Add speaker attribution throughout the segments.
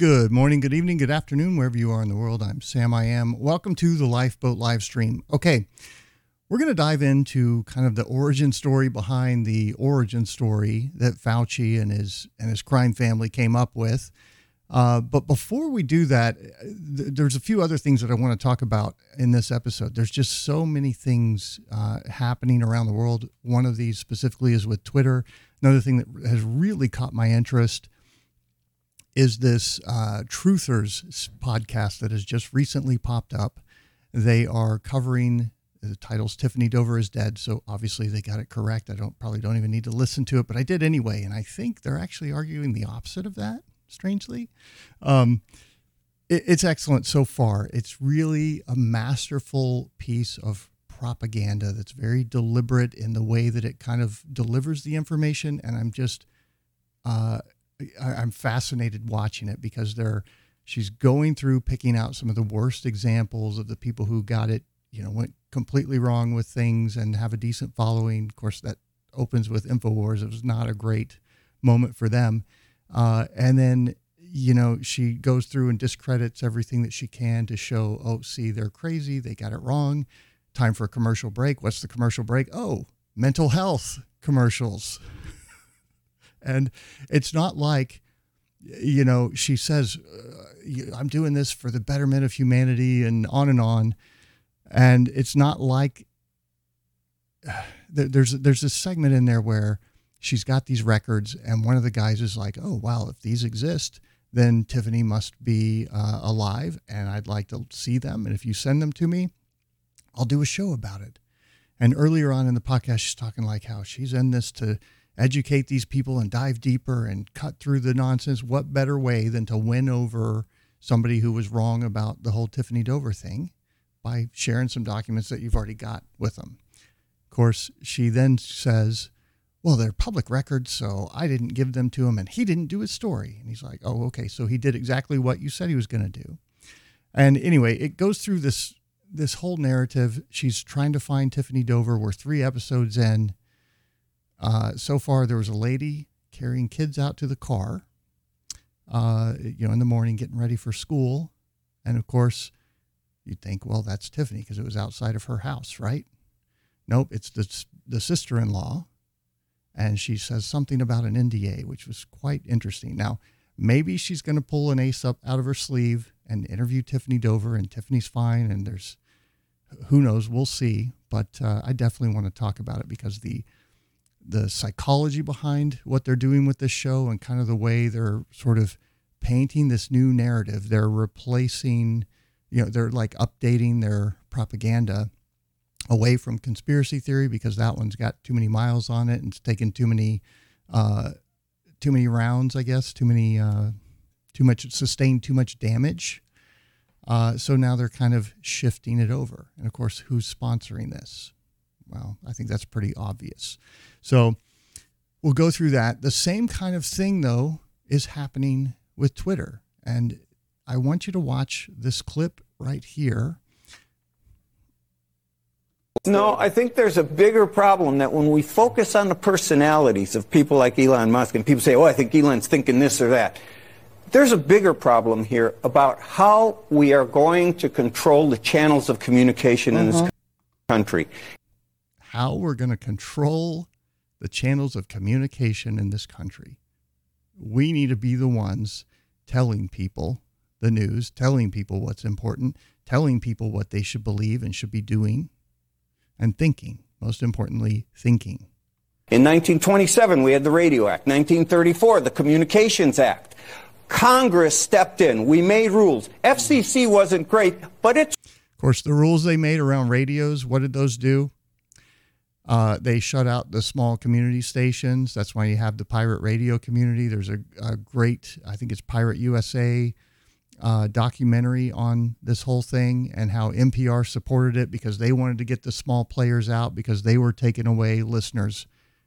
Speaker 1: Good morning, good evening, good afternoon, wherever you are in the world. I'm Sam I am. Welcome to the Lifeboat live stream. Okay, we're going to dive into kind of the origin story behind the origin story that Fauci and his and his crime family came up with. Uh, but before we do that, th- there's a few other things that I want to talk about in this episode. There's just so many things uh, happening around the world. One of these specifically is with Twitter. Another thing that has really caught my interest is this uh, Truthers podcast that has just recently popped up. They are covering the title's Tiffany Dover is dead, so obviously they got it correct. I don't probably don't even need to listen to it, but I did anyway, and I think they're actually arguing the opposite of that. Strangely, um, it, it's excellent so far. It's really a masterful piece of propaganda that's very deliberate in the way that it kind of delivers the information, and I'm just. Uh, I, am fascinated watching it because they're she's going through picking out some of the worst examples of the people who got it, you know, went completely wrong with things and have a decent following. Of course, that opens with Infowars. It was not a great moment for them. Uh, and then, you know, she goes through and discredits everything that she can to show, oh, see, they're crazy. They got it wrong. Time for a commercial break. What's the commercial break? Oh, mental health commercials. And it's not like, you know, she says, uh, I'm doing this for the betterment of humanity and on and on. And it's not like there's there's a segment in there where she's got these records and one of the guys is like, oh, wow, if these exist, then Tiffany must be uh, alive and I'd like to see them. And if you send them to me, I'll do a show about it. And earlier on in the podcast, she's talking like how she's in this to educate these people and dive deeper and cut through the nonsense, what better way than to win over somebody who was wrong about the whole Tiffany Dover thing by sharing some documents that you've already got with them? Of course, she then says, well, they're public records, so I didn't give them to him, and he didn't do his story. And he's like, oh, okay, so he did exactly what you said he was going to do. And anyway, it goes through this this whole narrative. She's trying to find Tiffany Dover. We're three episodes in. Uh, so far, there was a lady carrying kids out to the car, uh, you know, in the morning, getting ready for school. And of course, you'd think, well, that's Tiffany because it was outside of her house, right? Nope, it's the, the sister in law. And she says something about an NDA, which was quite interesting. Now, maybe she's going to pull an ace up out of her sleeve and interview Tiffany Dover, and Tiffany's fine. And there's who knows, we'll see. But uh, I definitely want to talk about it because the the psychology behind what they're doing with this show and kind of the way they're sort of painting this new narrative. They're replacing, you know, they're like updating their propaganda away from conspiracy theory because that one's got too many miles on it and it's taken too many, uh, too many rounds, I guess, too many, uh, too much, sustained too much damage. Uh, so now they're kind of shifting it over. And of course, who's sponsoring this? Well, I think that's pretty obvious. So we'll go through that. The same kind of thing, though, is happening with Twitter. And I want you to watch this clip right here.
Speaker 2: No, I think there's a bigger problem that when we focus on the personalities of people like Elon Musk and people say, oh, I think Elon's thinking this or that. There's a bigger problem here about how we are going to control the channels of communication uh-huh. in this uh-huh. country
Speaker 1: how we're going to control the channels of communication in this country. We need to be the ones telling people the news, telling people what's important, telling people what they should believe and should be doing, and thinking. Most importantly, thinking.
Speaker 2: In 1927, we had the Radio Act. 1934, the Communications Act. Congress stepped in. We made rules. FCC wasn't great, but it's.
Speaker 1: Of course, the rules they made around radios, what did those do? Uh, they shut out the small community stations. That's why you have the pirate radio community. There's a, a great, I think it's Pirate USA uh, documentary on this whole thing and how NPR supported it because they wanted to get the small players out because they were taking away listeners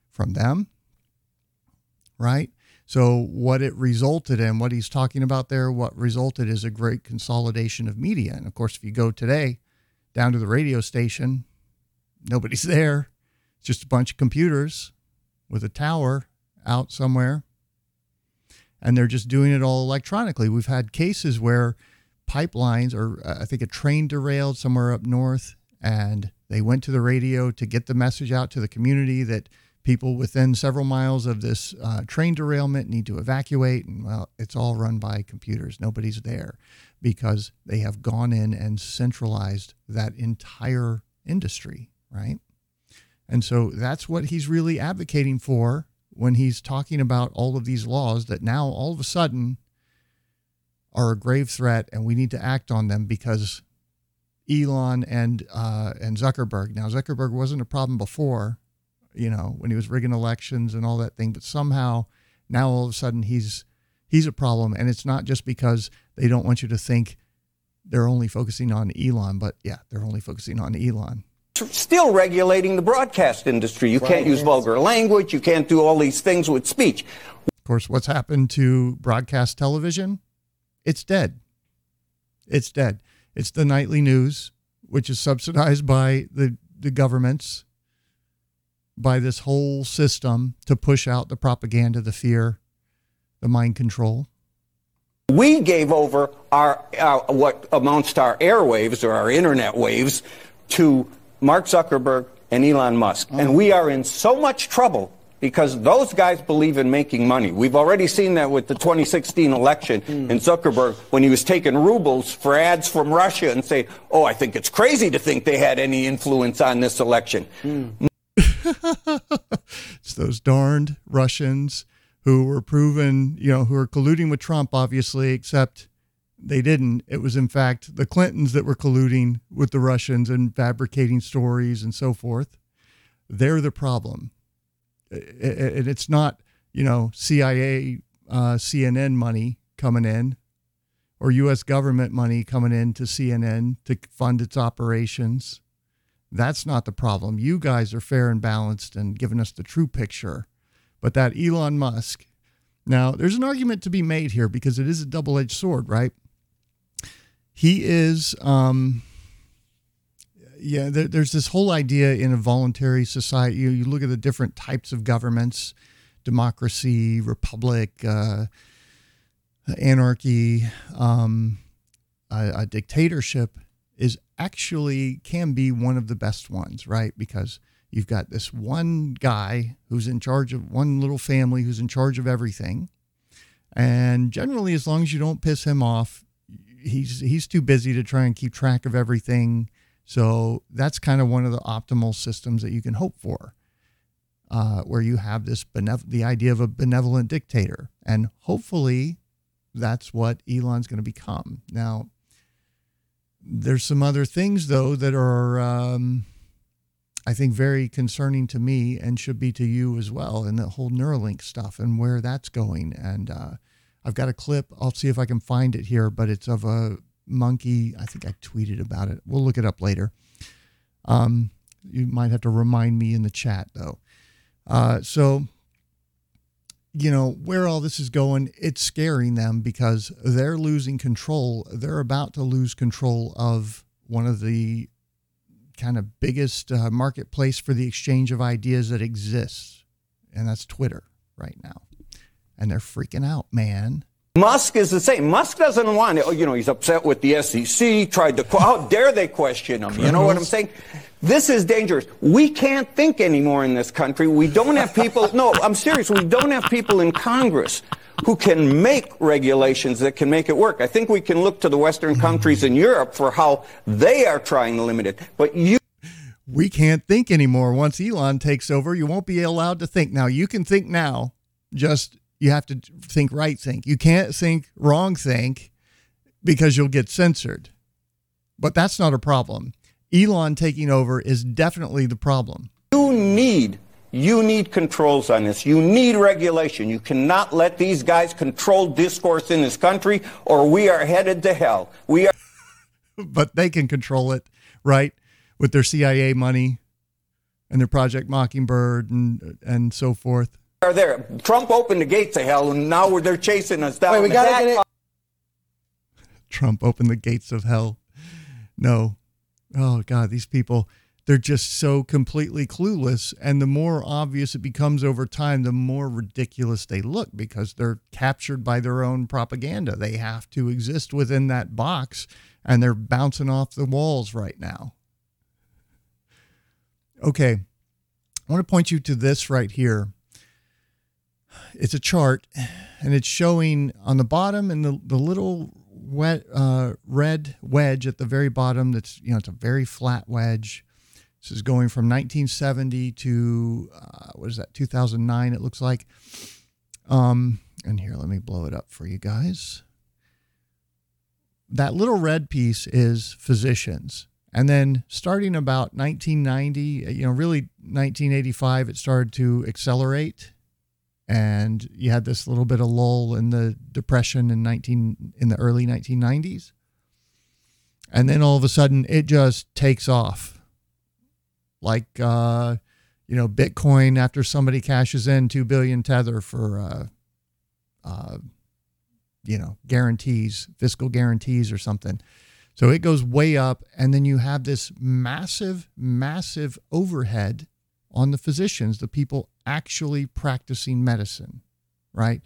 Speaker 1: from them. Right? So, what it resulted in, what he's talking about there, what resulted is a great consolidation of media. And of course, if you go today down to the radio station, nobody's there just a bunch of computers with a tower out somewhere. and they're just doing it all electronically. We've had cases where pipelines, or uh, I think a train derailed somewhere up north, and they went to the radio to get the message out to the community that people within several miles of this uh, train derailment need to evacuate. And well, it's all run by computers. Nobody's there because they have gone in and centralized that entire industry, right? And so that's what he's really advocating for when he's talking about all of these laws that now all of a sudden are a grave threat and we need to act on them because Elon and uh, and Zuckerberg. Now Zuckerberg wasn't a problem before, you know, when he was rigging elections and all that thing, but somehow now all of a sudden he's he's a problem, and it's not just because they don't want you to think they're only focusing on Elon, but yeah, they're only focusing on Elon.
Speaker 2: Still regulating the broadcast industry. You can't use vulgar language. You can't do all these things with speech.
Speaker 1: Of course, what's happened to broadcast television? It's dead. It's dead. It's the nightly news, which is subsidized by the, the governments, by this whole system to push out the propaganda, the fear, the mind control.
Speaker 2: We gave over our, our what amounts to our airwaves or our internet waves to Mark Zuckerberg and Elon Musk. And we are in so much trouble because those guys believe in making money. We've already seen that with the 2016 election mm. and Zuckerberg when he was taking rubles for ads from Russia and say, "Oh, I think it's crazy to think they had any influence on this election." Mm.
Speaker 1: it's those darned Russians who were proven, you know, who are colluding with Trump, obviously, except they didn't. It was, in fact, the Clintons that were colluding with the Russians and fabricating stories and so forth. They're the problem and it's not you know CIA, uh, CNN money coming in, or U.S. government money coming in to CNN to fund its operations. That's not the problem. You guys are fair and balanced and giving us the true picture. But that Elon Musk, now there's an argument to be made here because it is a double edged sword, right? He is. Um, yeah, there, there's this whole idea in a voluntary society. You, you, look at the different types of governments democracy, republic, uh, anarchy, um, a, a, dictatorship is actually can be one of the best ones, right? Because you've got this one guy who's in charge of one little family who's in charge of everything. And generally, as long as you don't piss him off, he's he's too busy to try and keep track of everything so that's kind of one of the optimal systems that you can hope for, uh, where you have this benev- the idea of a benevolent dictator, and hopefully, that's what Elon's going to become. Now, there's some other things though that are, um, I think, very concerning to me and should be to you as well, and the whole Neuralink stuff and where that's going. And uh, I've got a clip. I'll see if I can find it here, but it's of a monkey. I think I tweeted about it. We'll look it up later. Um, you might have to remind me in the chat though. Uh, so, you know, where all this is going, it's scaring them because they're losing control. They're about to lose control of one of the kind of biggest uh, marketplace for the exchange of ideas that exists, and that's Twitter right now. And they're freaking out, man.
Speaker 2: Musk is the same. Musk doesn't want it. Oh, you know, he's upset with the SEC, tried to, how dare they question him? You know what I'm saying? This is dangerous. We can't think anymore in this country. We don't have people, no, I'm serious. We don't have people in Congress who can make regulations that can make it work. I think we can look to the Western countries in Europe for how they are trying to limit it. But you,
Speaker 1: we can't think anymore. Once Elon takes over, you won't be allowed to think. Now, you can think now, just you have to think right think. You can't think wrong think because you'll get censored. But that's not a problem. Elon taking over is definitely the problem.
Speaker 2: You need you need controls on this. You need regulation. You cannot let these guys control discourse in this country or we are headed to hell. We are
Speaker 1: But they can control it, right? With their CIA money and their Project Mockingbird and and so forth
Speaker 2: are there. Trump opened the gates of hell, and now they're chasing us down.
Speaker 1: Wait, we gotta get it. Trump opened the gates of hell. No. Oh God, these people. they're just so completely clueless. And the more obvious it becomes over time, the more ridiculous they look because they're captured by their own propaganda. They have to exist within that box and they're bouncing off the walls right now. Okay, I want to point you to this right here. It's a chart and it's showing on the bottom and the, the little wet, uh, red wedge at the very bottom that's, you know, it's a very flat wedge this is going from 1970 to uh, what is that? 2009. It looks like. Um, and here, let me blow it up for you guys. That little red piece is physicians. And then starting about 1990, you know, really 1985, it started to accelerate. And you had this little bit of lull in the depression in 19 in the early 1990s. And then all of a sudden it just takes off like uh, you know Bitcoin after somebody cashes in two billion tether for uh, uh, you know guarantees, fiscal guarantees or something. So it goes way up, and then you have this massive, massive overhead on the physicians, the people actually practicing medicine, right?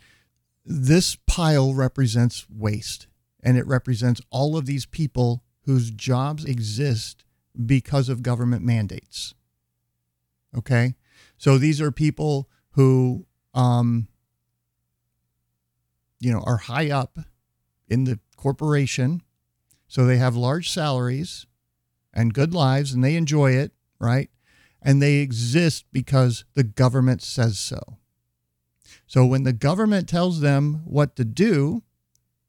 Speaker 1: This pile represents waste, and it represents all of these people whose jobs exist because of government mandates. Okay. So these are people who, um, you know, are high up in the corporation. So they have large salaries and good lives and they enjoy it, right? And they exist because the government says so. So when the government tells them what to do,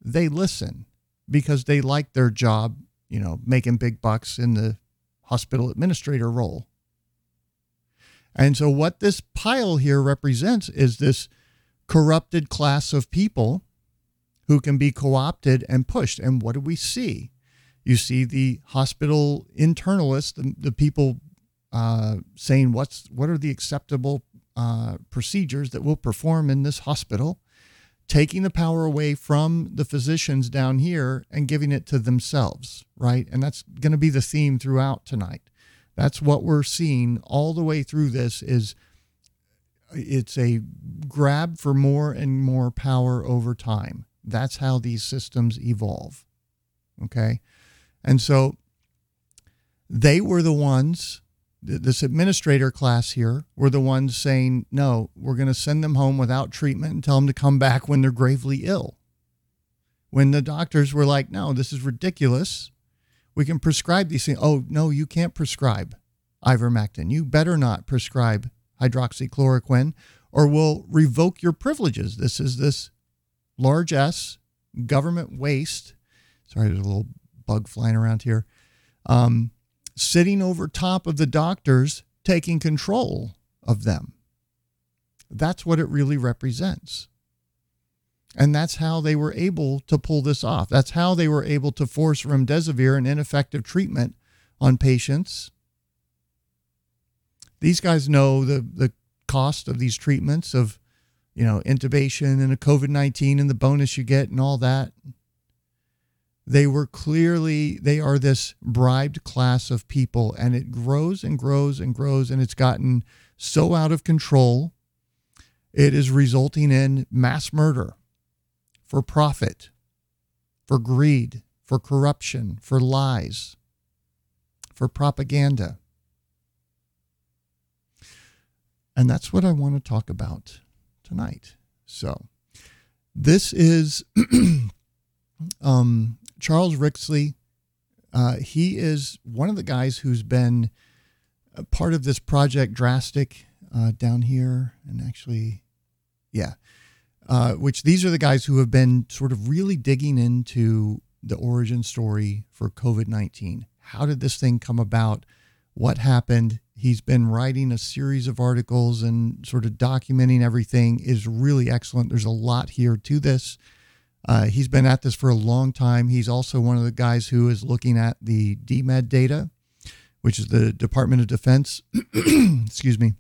Speaker 1: they listen because they like their job, you know, making big bucks in the hospital administrator role. And so, what this pile here represents is this corrupted class of people who can be co opted and pushed. And what do we see? You see the hospital internalists, the, the people uh, saying what's what are the acceptable uh, procedures that we'll perform in this hospital, taking the power away from the physicians down here and giving it to themselves, right? And that's going to be the theme throughout tonight. That's what we're seeing all the way through this is it's a grab for more and more power over time. That's how these systems evolve. Okay? And so they were the ones this administrator class here were the ones saying, no, we're going to send them home without treatment and tell them to come back when they're gravely ill. When the doctors were like, no, this is ridiculous. We can prescribe these things. Oh, no, you can't prescribe ivermectin. You better not prescribe hydroxychloroquine or we'll revoke your privileges. This is this large S government waste. Sorry, there's a little bug flying around here. Um, sitting over top of the doctors, taking control of them. That's what it really represents. And that's how they were able to pull this off. That's how they were able to force remdesivir an ineffective treatment on patients. These guys know the, the cost of these treatments of, you know, intubation and a COVID 19 and the bonus you get and all that. They were clearly, they are this bribed class of people, and it grows and grows and grows, and it's gotten so out of control. It is resulting in mass murder for profit, for greed, for corruption, for lies, for propaganda. And that's what I want to talk about tonight. So, this is um, Charles Rixey, uh, he is one of the guys who's been part of this project Drastic uh, down here, and actually, yeah, uh, which these are the guys who have been sort of really digging into the origin story for COVID 19. How did this thing come about? What happened? He's been writing a series of articles and sort of documenting everything is really excellent. There's a lot here to this. Uh, he's been at this for a long time. He's also one of the guys who is looking at the DMED data, which is the Department of Defense, excuse me,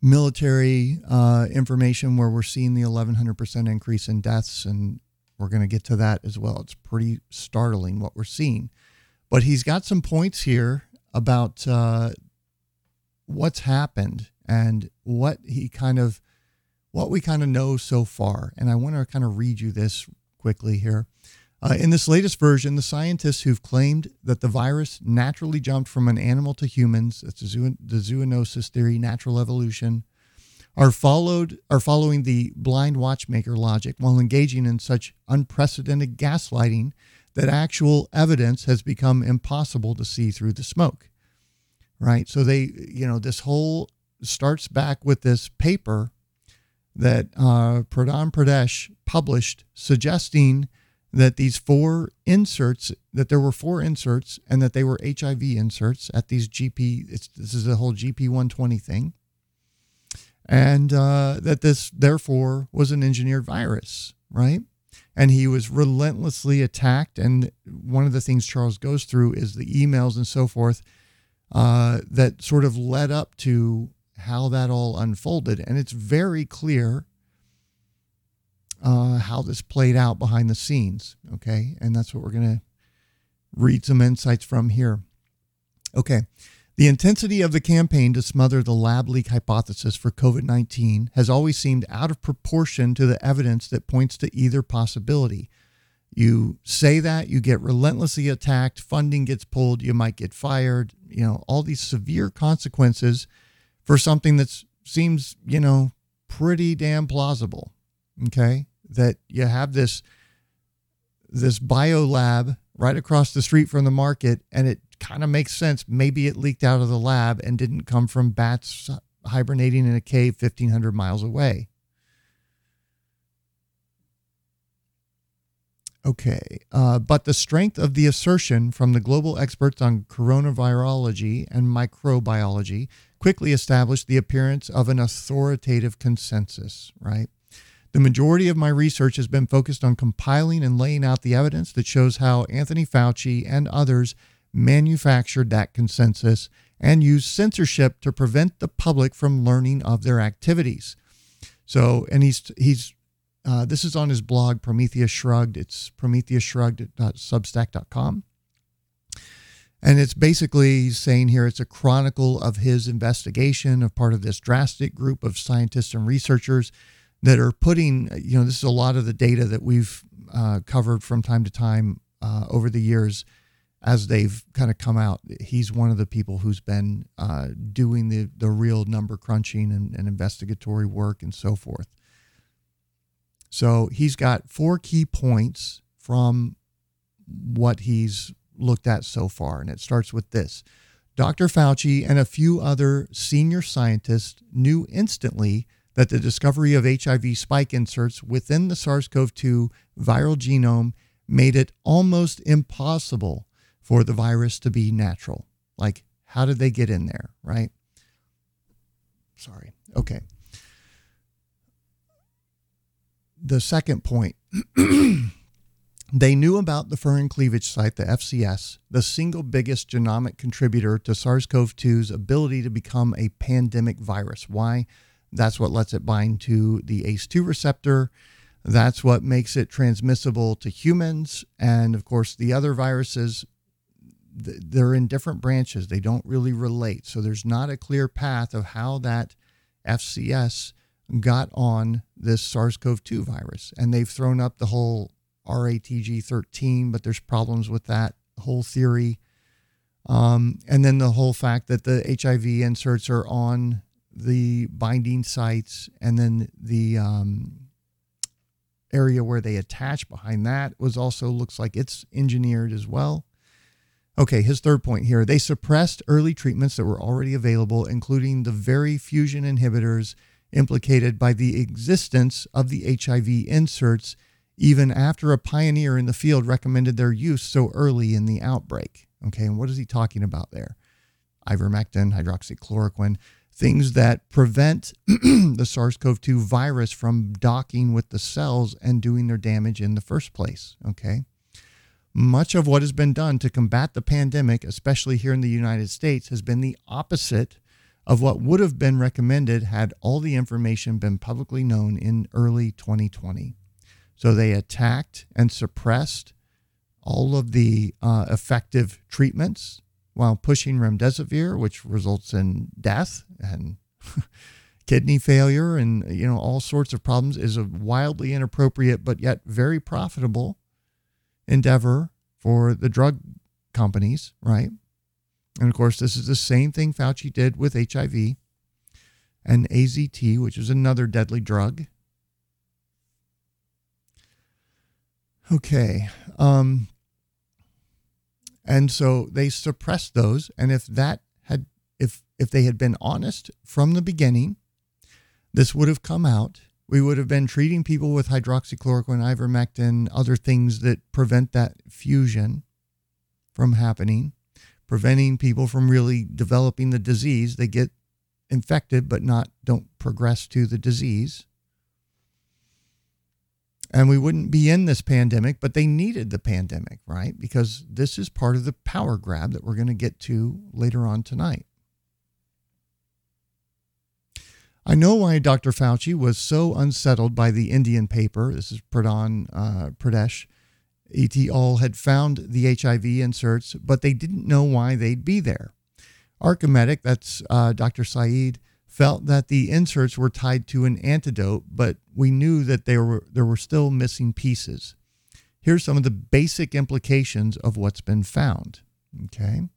Speaker 1: military uh, information where we're seeing the 1100% increase in deaths. And we're going to get to that as well. It's pretty startling what we're seeing. But he's got some points here about uh, what's happened and what he kind of what we kind of know so far. And I want to kind of read you this quickly here. Uh, in this latest version, the scientists who've claimed that the virus naturally jumped from an animal to humans, that's the, the zoonosis theory, natural evolution, are followed are following the blind watchmaker logic while engaging in such unprecedented gaslighting that actual evidence has become impossible to see through the smoke. Right? So they, you know, this whole starts back with this paper that uh, Pradhan Pradesh published suggesting that these four inserts, that there were four inserts and that they were HIV inserts at these GP, this is the whole GP 120 thing and uh, that this therefore was an engineered virus, right? And he was relentlessly attacked. And one of the things Charles goes through is the emails and so forth uh, that sort of led up to how that all unfolded. And it's very clear uh, how this played out behind the scenes. Okay. And that's what we're going to read some insights from here. Okay. The intensity of the campaign to smother the lab leak hypothesis for COVID 19 has always seemed out of proportion to the evidence that points to either possibility. You say that, you get relentlessly attacked, funding gets pulled, you might get fired, you know, all these severe consequences for something that seems, you know, pretty damn plausible. Okay? That you have this this bio lab right across the street from the market and it kind of makes sense. Maybe it leaked out of the lab and didn't come from bats hibernating in a cave 1,500 miles away. Okay, uh, but the strength of the assertion from the global experts on coronavirology and microbiology quickly established the appearance of an authoritative consensus, right? The majority of my research has been focused on compiling and laying out the evidence that shows how Anthony Fauci and others manufactured that consensus and used censorship to prevent the public from learning of their activities. So, and he's he's uh, this is on his blog Prometheus Shrugged. It's prometheusshrugged.substack.com. And it's basically saying here it's a chronicle of his investigation of part of this drastic group of scientists and researchers that are putting, you know, this is a lot of the data that we've uh, covered from time to time uh, over the years as they've kind of come out, he's one of the people who's been uh, doing the, the real number crunching and, and investigatory work and so forth. So he's got four key points from what he's looked at so far. And it starts with this Dr. Fauci and a few other senior scientists knew instantly that the discovery of HIV spike inserts within the SARS CoV 2 viral genome made it almost impossible for the virus to be natural. Like, how did they get in there, right? Sorry. Okay. The second point they knew about the furin cleavage site, the FCS, the single biggest genomic contributor to SARS CoV 2's ability to become a pandemic virus. Why? That's what lets it bind to the ACE2 receptor. That's what makes it transmissible to humans. And of course, the other viruses they're in different branches. They don't really relate. So there's not a clear path of how that FCS got on this SARS CoV 2 virus. And they've thrown up the whole RATG 13, but there's problems with that whole theory. Um, and then the whole fact that the HIV inserts are on the binding sites, and then the um, area where they attach behind that was also looks like it's engineered as well. Okay, his third point here they suppressed early treatments that were already available, including the very fusion inhibitors implicated by the existence of the HIV inserts, even after a pioneer in the field recommended their use so early in the outbreak. Okay, and what is he talking about there? Ivermectin, hydroxychloroquine, things that prevent the SARS CoV 2 virus from docking with the cells and doing their damage in the first place. Okay. Much of what has been done to combat the pandemic, especially here in the United States, has been the opposite of what would have been recommended had all the information been publicly known in early 2020. So they attacked and suppressed all of the uh, effective treatments while pushing remdesivir, which results in death and kidney failure and you know all sorts of problems, is a wildly inappropriate but yet very profitable endeavor for the drug companies, right? And of course, this is the same thing Fauci did with HIV and AZT, which is another deadly drug. Okay. Um, and so they suppressed those. And if that had, if if they had been honest from the beginning, this would have come out. We would have been treating people with hydroxychloroquine, ivermectin, other things that prevent that fusion from happening, preventing people from really developing the disease. They get infected but not don't progress to the disease. And we wouldn't be in this pandemic, but they needed the pandemic, right? Because this is part of the power grab that we're going to get to later on tonight. I know why Dr. Fauci was so unsettled by the Indian paper. This is Pradhan uh, Pradesh. Et al. had found the HIV inserts, but they didn't know why they'd be there. Archimedic, that's uh, Dr. Saeed, felt that the inserts were tied to an antidote, but we knew that there were, there were still missing pieces. Here's some of the basic implications of what's been found. Okay.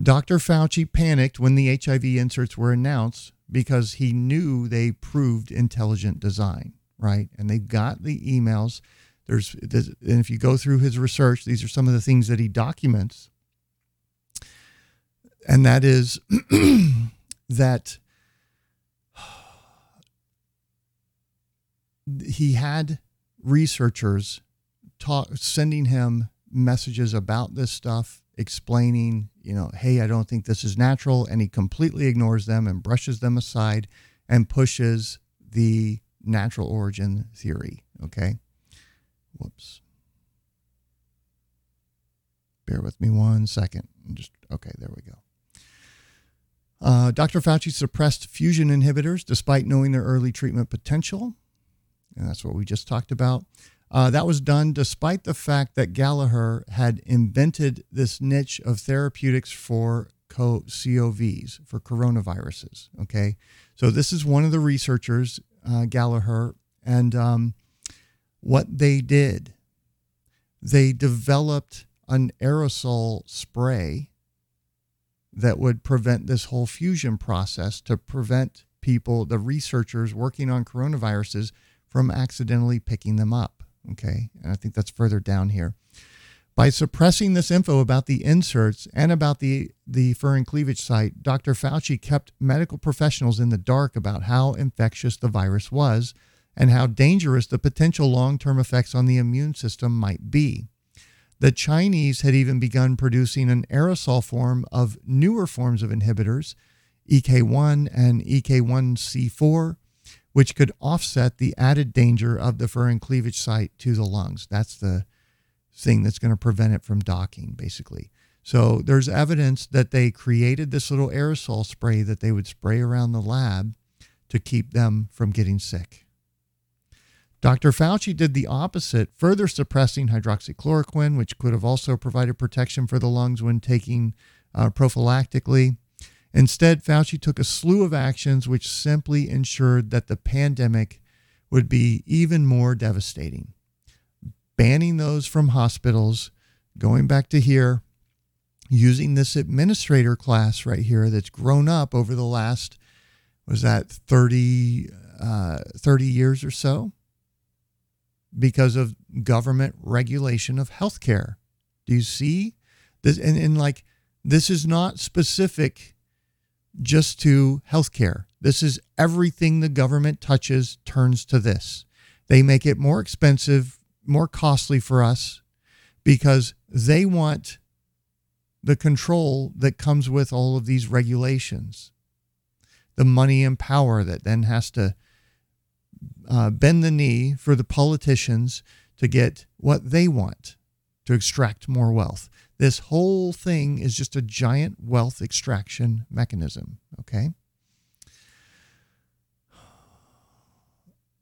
Speaker 1: Dr. Fauci panicked when the HIV inserts were announced because he knew they proved intelligent design, right? And they got the emails. There's, and if you go through his research, these are some of the things that he documents and that is that he had researchers talk, sending him messages about this stuff, explaining, you know, hey, I don't think this is natural. And he completely ignores them and brushes them aside and pushes the natural origin theory. Okay. Whoops. Bear with me one second. Just, okay, there we go. Uh, Dr. Fauci suppressed fusion inhibitors despite knowing their early treatment potential. And that's what we just talked about. Uh, that was done despite the fact that Gallaher had invented this niche of therapeutics for COVs, for coronaviruses. Okay. So this is one of the researchers, uh, Gallaher, and um, what they did, they developed an aerosol spray that would prevent this whole fusion process to prevent people, the researchers working on coronaviruses, from accidentally picking them up. Okay. And I think that's further down here. By suppressing this info about the inserts and about the, the furin cleavage site, Dr. Fauci kept medical professionals in the dark about how infectious the virus was and how dangerous the potential long term effects on the immune system might be. The Chinese had even begun producing an aerosol form of newer forms of inhibitors, EK1 and EK1C4, which could offset the added danger of the furin cleavage site to the lungs. That's the thing that's going to prevent it from docking, basically. So there's evidence that they created this little aerosol spray that they would spray around the lab to keep them from getting sick. Dr. Fauci did the opposite, further suppressing hydroxychloroquine, which could have also provided protection for the lungs when taking uh, prophylactically. Instead, Fauci took a slew of actions which simply ensured that the pandemic would be even more devastating. Banning those from hospitals, going back to here, using this administrator class right here that's grown up over the last, was that 30, uh, 30 years or so? Because of government regulation of healthcare. Do you see this? And, and like, this is not specific just to healthcare. This is everything the government touches turns to this. They make it more expensive, more costly for us because they want the control that comes with all of these regulations, the money and power that then has to uh, bend the knee for the politicians to get what they want to extract more wealth. This whole thing is just a giant wealth extraction mechanism. Okay.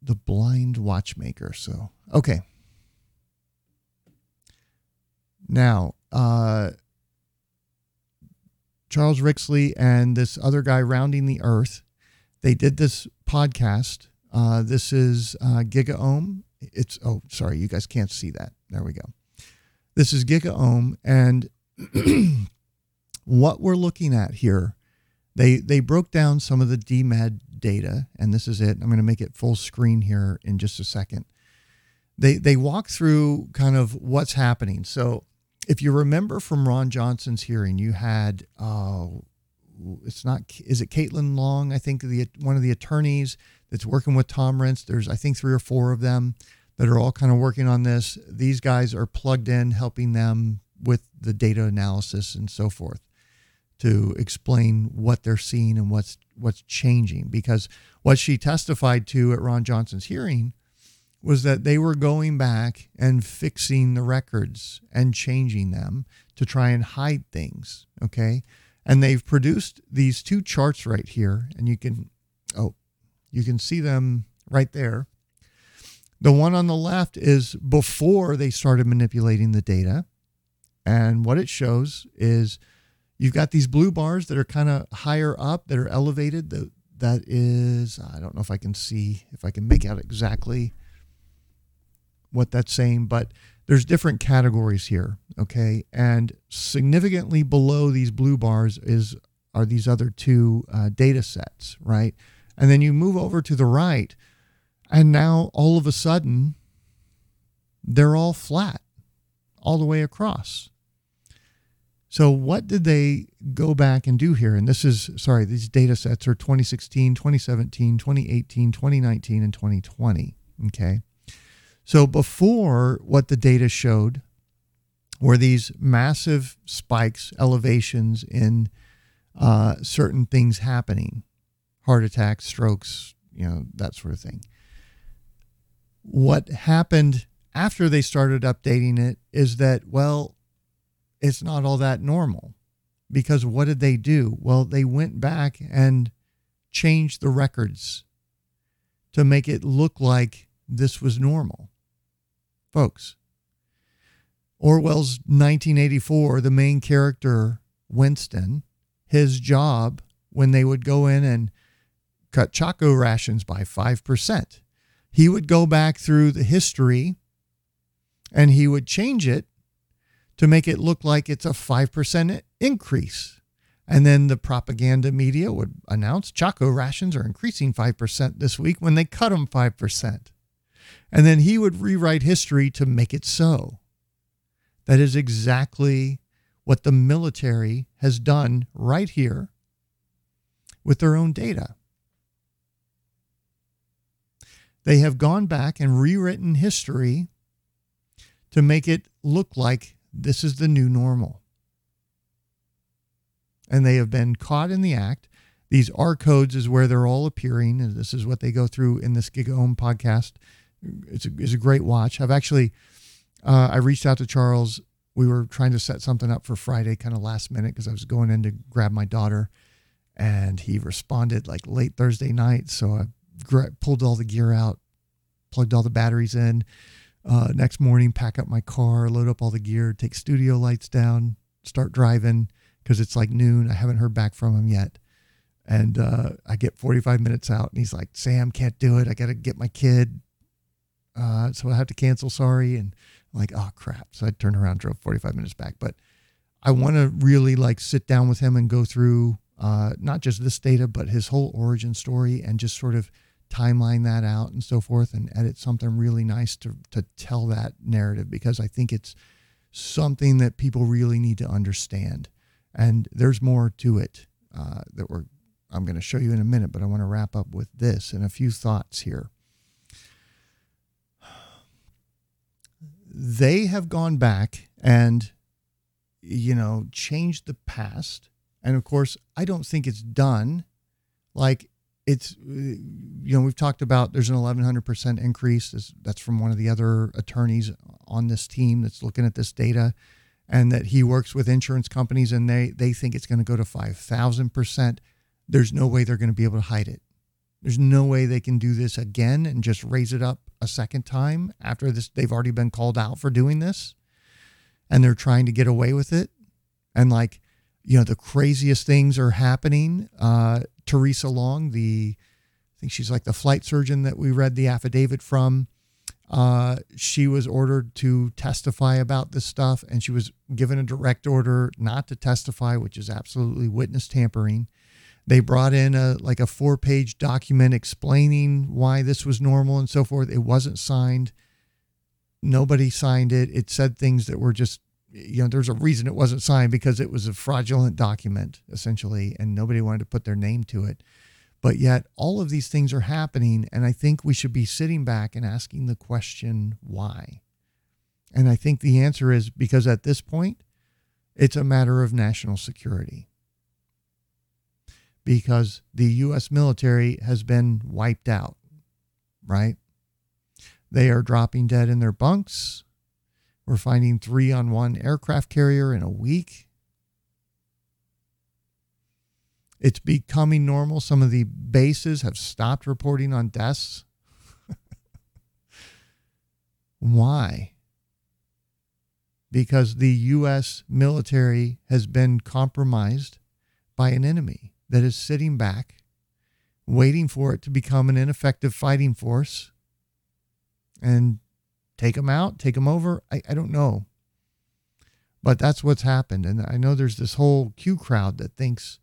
Speaker 1: The blind watchmaker. So, okay. Now, uh, Charles Rixey and this other guy rounding the earth. They did this podcast. Uh, this is uh, GigaOM. It's oh sorry, you guys can't see that. There we go. This is GigaOM, and what we're looking at here, they they broke down some of the DMED data, and this is it. I'm going to make it full screen here in just a second. They they walk through kind of what's happening. So if you remember from Ron Johnson's hearing, you had uh, it's not is it Caitlin Long? I think the one of the attorneys that's working with Tom Renz. There's I think three or four of them that are all kind of working on this. These guys are plugged in, helping them with the data analysis and so forth to explain what they're seeing and what's what's changing. Because what she testified to at Ron Johnson's hearing was that they were going back and fixing the records and changing them to try and hide things. Okay. And they've produced these two charts right here, and you can, oh, you can see them right there. The one on the left is before they started manipulating the data. And what it shows is you've got these blue bars that are kind of higher up, that are elevated. That, that is, I don't know if I can see, if I can make out exactly what that's saying, but there's different categories here, okay? And significantly below these blue bars is are these other two uh, data sets, right? And then you move over to the right, and now all of a sudden, they're all flat all the way across. So, what did they go back and do here? And this is, sorry, these data sets are 2016, 2017, 2018, 2019, and 2020. Okay. So before what the data showed were these massive spikes, elevations in uh, certain things happening, heart attacks, strokes, you know, that sort of thing. What happened after they started updating it is that, well, it's not all that normal. Because what did they do? Well, they went back and changed the records to make it look like this was normal folks. Orwell's 1984, the main character, Winston, his job when they would go in and cut Choco rations by 5%, he would go back through the history and he would change it to make it look like it's a 5% increase. And then the propaganda media would announce Choco rations are increasing 5% this week when they cut them 5%. And then he would rewrite history to make it so. That is exactly what the military has done right here with their own data. They have gone back and rewritten history to make it look like this is the new normal. And they have been caught in the act. These R codes is where they're all appearing, and this is what they go through in this GigaOM podcast it's a, it's a great watch. I've actually, uh, I reached out to Charles. We were trying to set something up for Friday, kind of last minute, because I was going in to grab my daughter, and he responded like late Thursday night. So I gra- pulled all the gear out, plugged all the batteries in. Uh, next morning, pack up my car, load up all the gear, take studio lights down, start driving because it's like noon. I haven't heard back from him yet. And uh, I get 45 minutes out, and he's like, Sam, can't do it. I got to get my kid uh, so I have to cancel. Sorry. And I'm like, oh crap. So I turned around, drove 45 minutes back. But I want to really like sit down with him and go through uh, not just this data, but his whole origin story and just sort of timeline that out and so forth and edit something really nice to, to tell that narrative because I think it's something that people really need to understand. And there's more to it uh, that we're I'm going to show you in a minute, but I want to wrap up with this and a few thoughts here. They have gone back and you know changed the past. And of course i don't think it's done. Like it's uh, you know we've talked about there's an 1100% increase. That's from one of the other attorneys on this team that's looking at this data. And that he works with insurance companies and they they think it's going to go to 5000% there's no way they're going to be able to hide it. There's no way they can do this again and just raise it up a second time after this. They've already been called out for doing this and they're trying to get away with it. And like, you know, the craziest things are happening. Uh, Theresa Long, the, I think she's like the flight surgeon that we read the affidavit from. Uh, she was ordered to testify about this stuff, and she was given a direct order not to testify, which is absolutely witness tampering. They brought in a like a four-page document explaining why this was normal and so forth. It wasn't signed. Nobody signed it. It said things that were just you know, there's a reason it wasn't signed because it was a fraudulent document, essentially, and nobody wanted to put their name to it. But yet, all of these things are happening, and I think we should be sitting back and asking the question, why? And I think the answer is because at this point, it's a matter of national security. Because the U.S. military has been wiped out, right? They are dropping dead in their bunks we're finding three on one aircraft carrier in a week. It's becoming normal. Some of the bases have stopped reporting on deaths. Why? Because the U.S. military has been compromised by an enemy that is sitting back, waiting for it to become an ineffective fighting force and take them out, take them over. I, I don't know. But that's what's happened. And I know there's this whole Q crowd that thinks,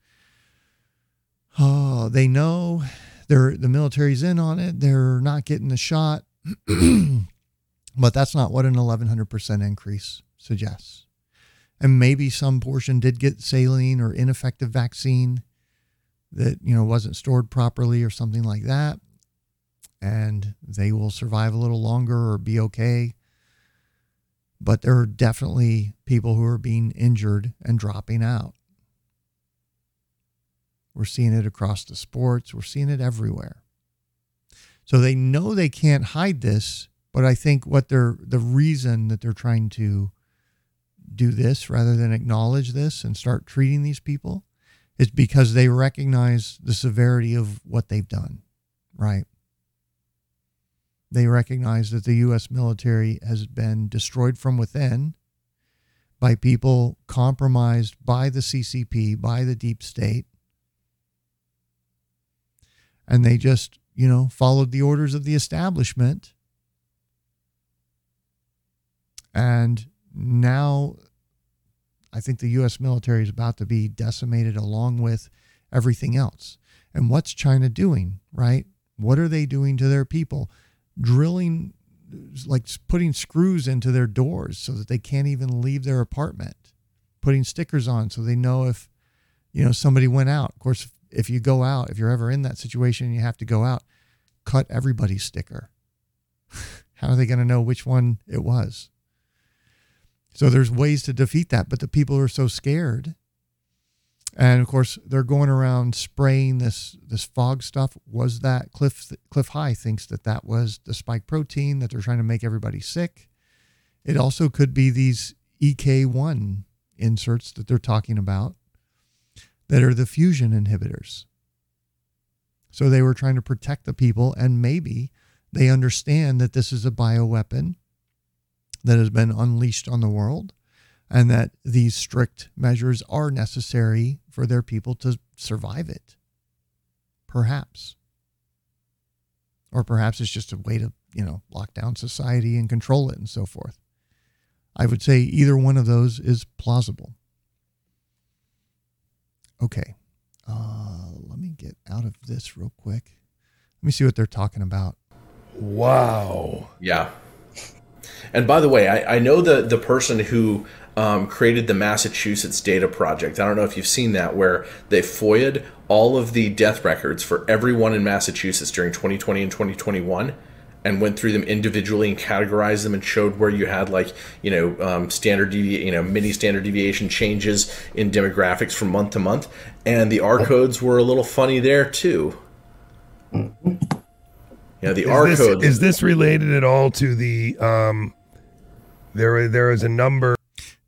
Speaker 1: oh, they know they're the military's in on it. They're not getting the shot. but that's not what an 1100% increase suggests. And maybe some portion did get saline or ineffective vaccine that, you know, wasn't stored properly or something like that and they will survive a little longer or be okay. But there are definitely people who are being injured and dropping out. We're seeing it across the sports, we're seeing it everywhere. So they know they can't hide this, but I think what they're the reason that they're trying to do this rather than acknowledge this and start treating these people is because they recognize the severity of what they've done, right? They recognize that the U.S. military has been destroyed from within by people compromised by the CCP, by the deep state. And they just, you know, followed the orders of the establishment. And now I think the U.S. military is about to be decimated along with everything else. And what's China doing, right? What are they doing to their people? drilling like putting screws into their doors so that they can't even leave their apartment putting stickers on so they know if you know somebody went out of course if you go out if you're ever in that situation and you have to go out cut everybody's sticker how are they going to know which one it was so there's ways to defeat that but the people are so scared and of course, they're going around spraying this this fog stuff. Was that Cliff Cliff High thinks that that was the spike protein that they're trying to make everybody sick? It also could be these EK1 inserts that they're talking about that are the fusion inhibitors. So they were trying to protect the people, and maybe they understand that this is a bioweapon that has been unleashed on the world and that these strict measures are necessary for their people to survive it. Perhaps. Or perhaps it's just a way to, you know, lock down society and control it and so forth. I would say either one of those is plausible. Okay. Uh, let me get out of this real quick. Let me see what they're talking about.
Speaker 3: Wow.
Speaker 4: Yeah. And by the way, I, I know the the person who um, created the Massachusetts Data Project. I don't know if you've seen that, where they FOIA'd all of the death records for everyone in Massachusetts during 2020 and 2021 and went through them individually and categorized them and showed where you had like you know um, standard devi- you know mini standard deviation changes in demographics from month to month and the R codes were a little funny there too. Yeah, the
Speaker 3: is
Speaker 4: R
Speaker 3: this,
Speaker 4: code
Speaker 3: is this related at all to the um there there is a number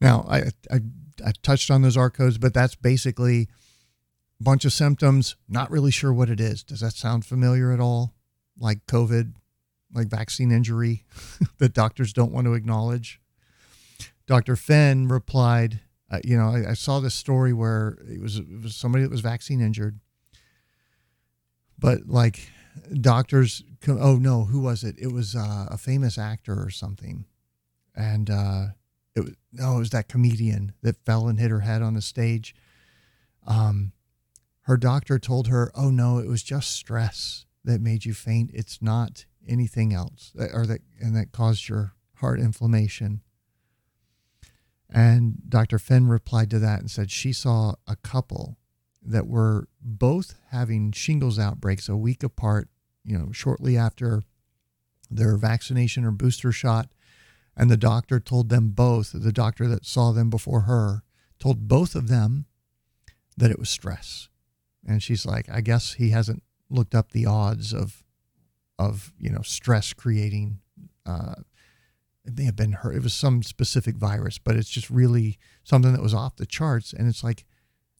Speaker 1: now, I, I, I touched on those R codes, but that's basically a bunch of symptoms. Not really sure what it is. Does that sound familiar at all? Like COVID, like vaccine injury that doctors don't want to acknowledge. Dr. Fenn replied Uh, you know, I, I, saw this story where it was it was somebody that was vaccine injured, but like doctors. Oh no, who was it? It was uh, a famous actor or something, and uh, it was no, it was that comedian that fell and hit her head on the stage. Um, her doctor told her, "Oh no, it was just stress that made you faint. It's not anything else, or that and that caused your heart inflammation." And Dr. Fenn replied to that and said she saw a couple that were both having shingles outbreaks a week apart, you know, shortly after their vaccination or booster shot. And the doctor told them both, the doctor that saw them before her, told both of them that it was stress. And she's like, I guess he hasn't looked up the odds of, of you know, stress creating uh, it may have been her. It was some specific virus, but it's just really something that was off the charts. And it's like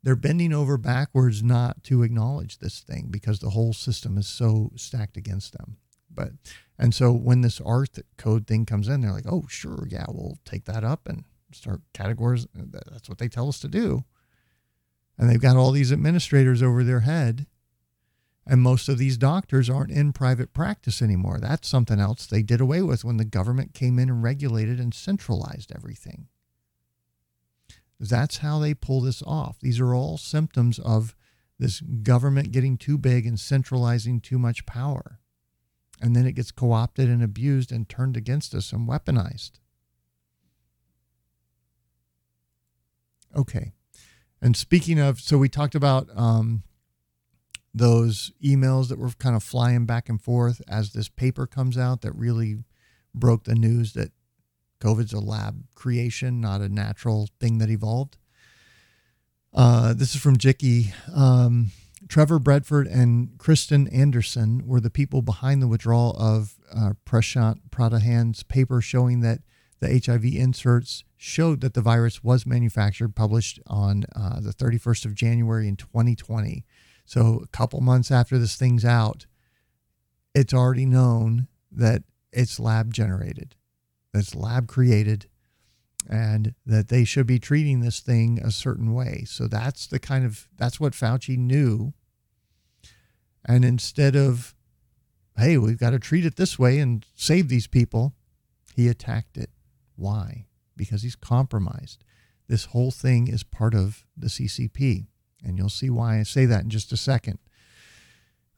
Speaker 1: they're bending over backwards not to acknowledge this thing because the whole system is so stacked against them. But and so when this R code thing comes in, they're like, oh sure, yeah, we'll take that up and start categories. That's what they tell us to do. And they've got all these administrators over their head and most of these doctors aren't in private practice anymore. That's something else they did away with when the government came in and regulated and centralized everything. That's how they pull this off. These are all symptoms of this government getting too big and centralizing too much power. And then it gets co opted and abused and turned against us and weaponized. Okay. And speaking of, so we talked about um, those emails that were kind of flying back and forth as this paper comes out that really broke the news that COVID's a lab creation, not a natural thing that evolved. Uh, this is from Jicky. Um, Trevor Bedford and Kristian Andersen were the people behind the withdrawal of uh, Prashant Pradhan's paper showing that the HIV inserts showed that the virus was manufactured, published on uh, the 31st of January in 2020. So a couple months after this thing's out, it's already known that it's lab generated, that's lab created, and that they should be treating this thing a certain way. So that's the kind of that's what Fauci knew. And instead of, hey, we've got to treat it this way and save these people, he attacked it. Why? Because he's compromised. This whole thing is part of the CCP. And you'll see why I say that in just a second.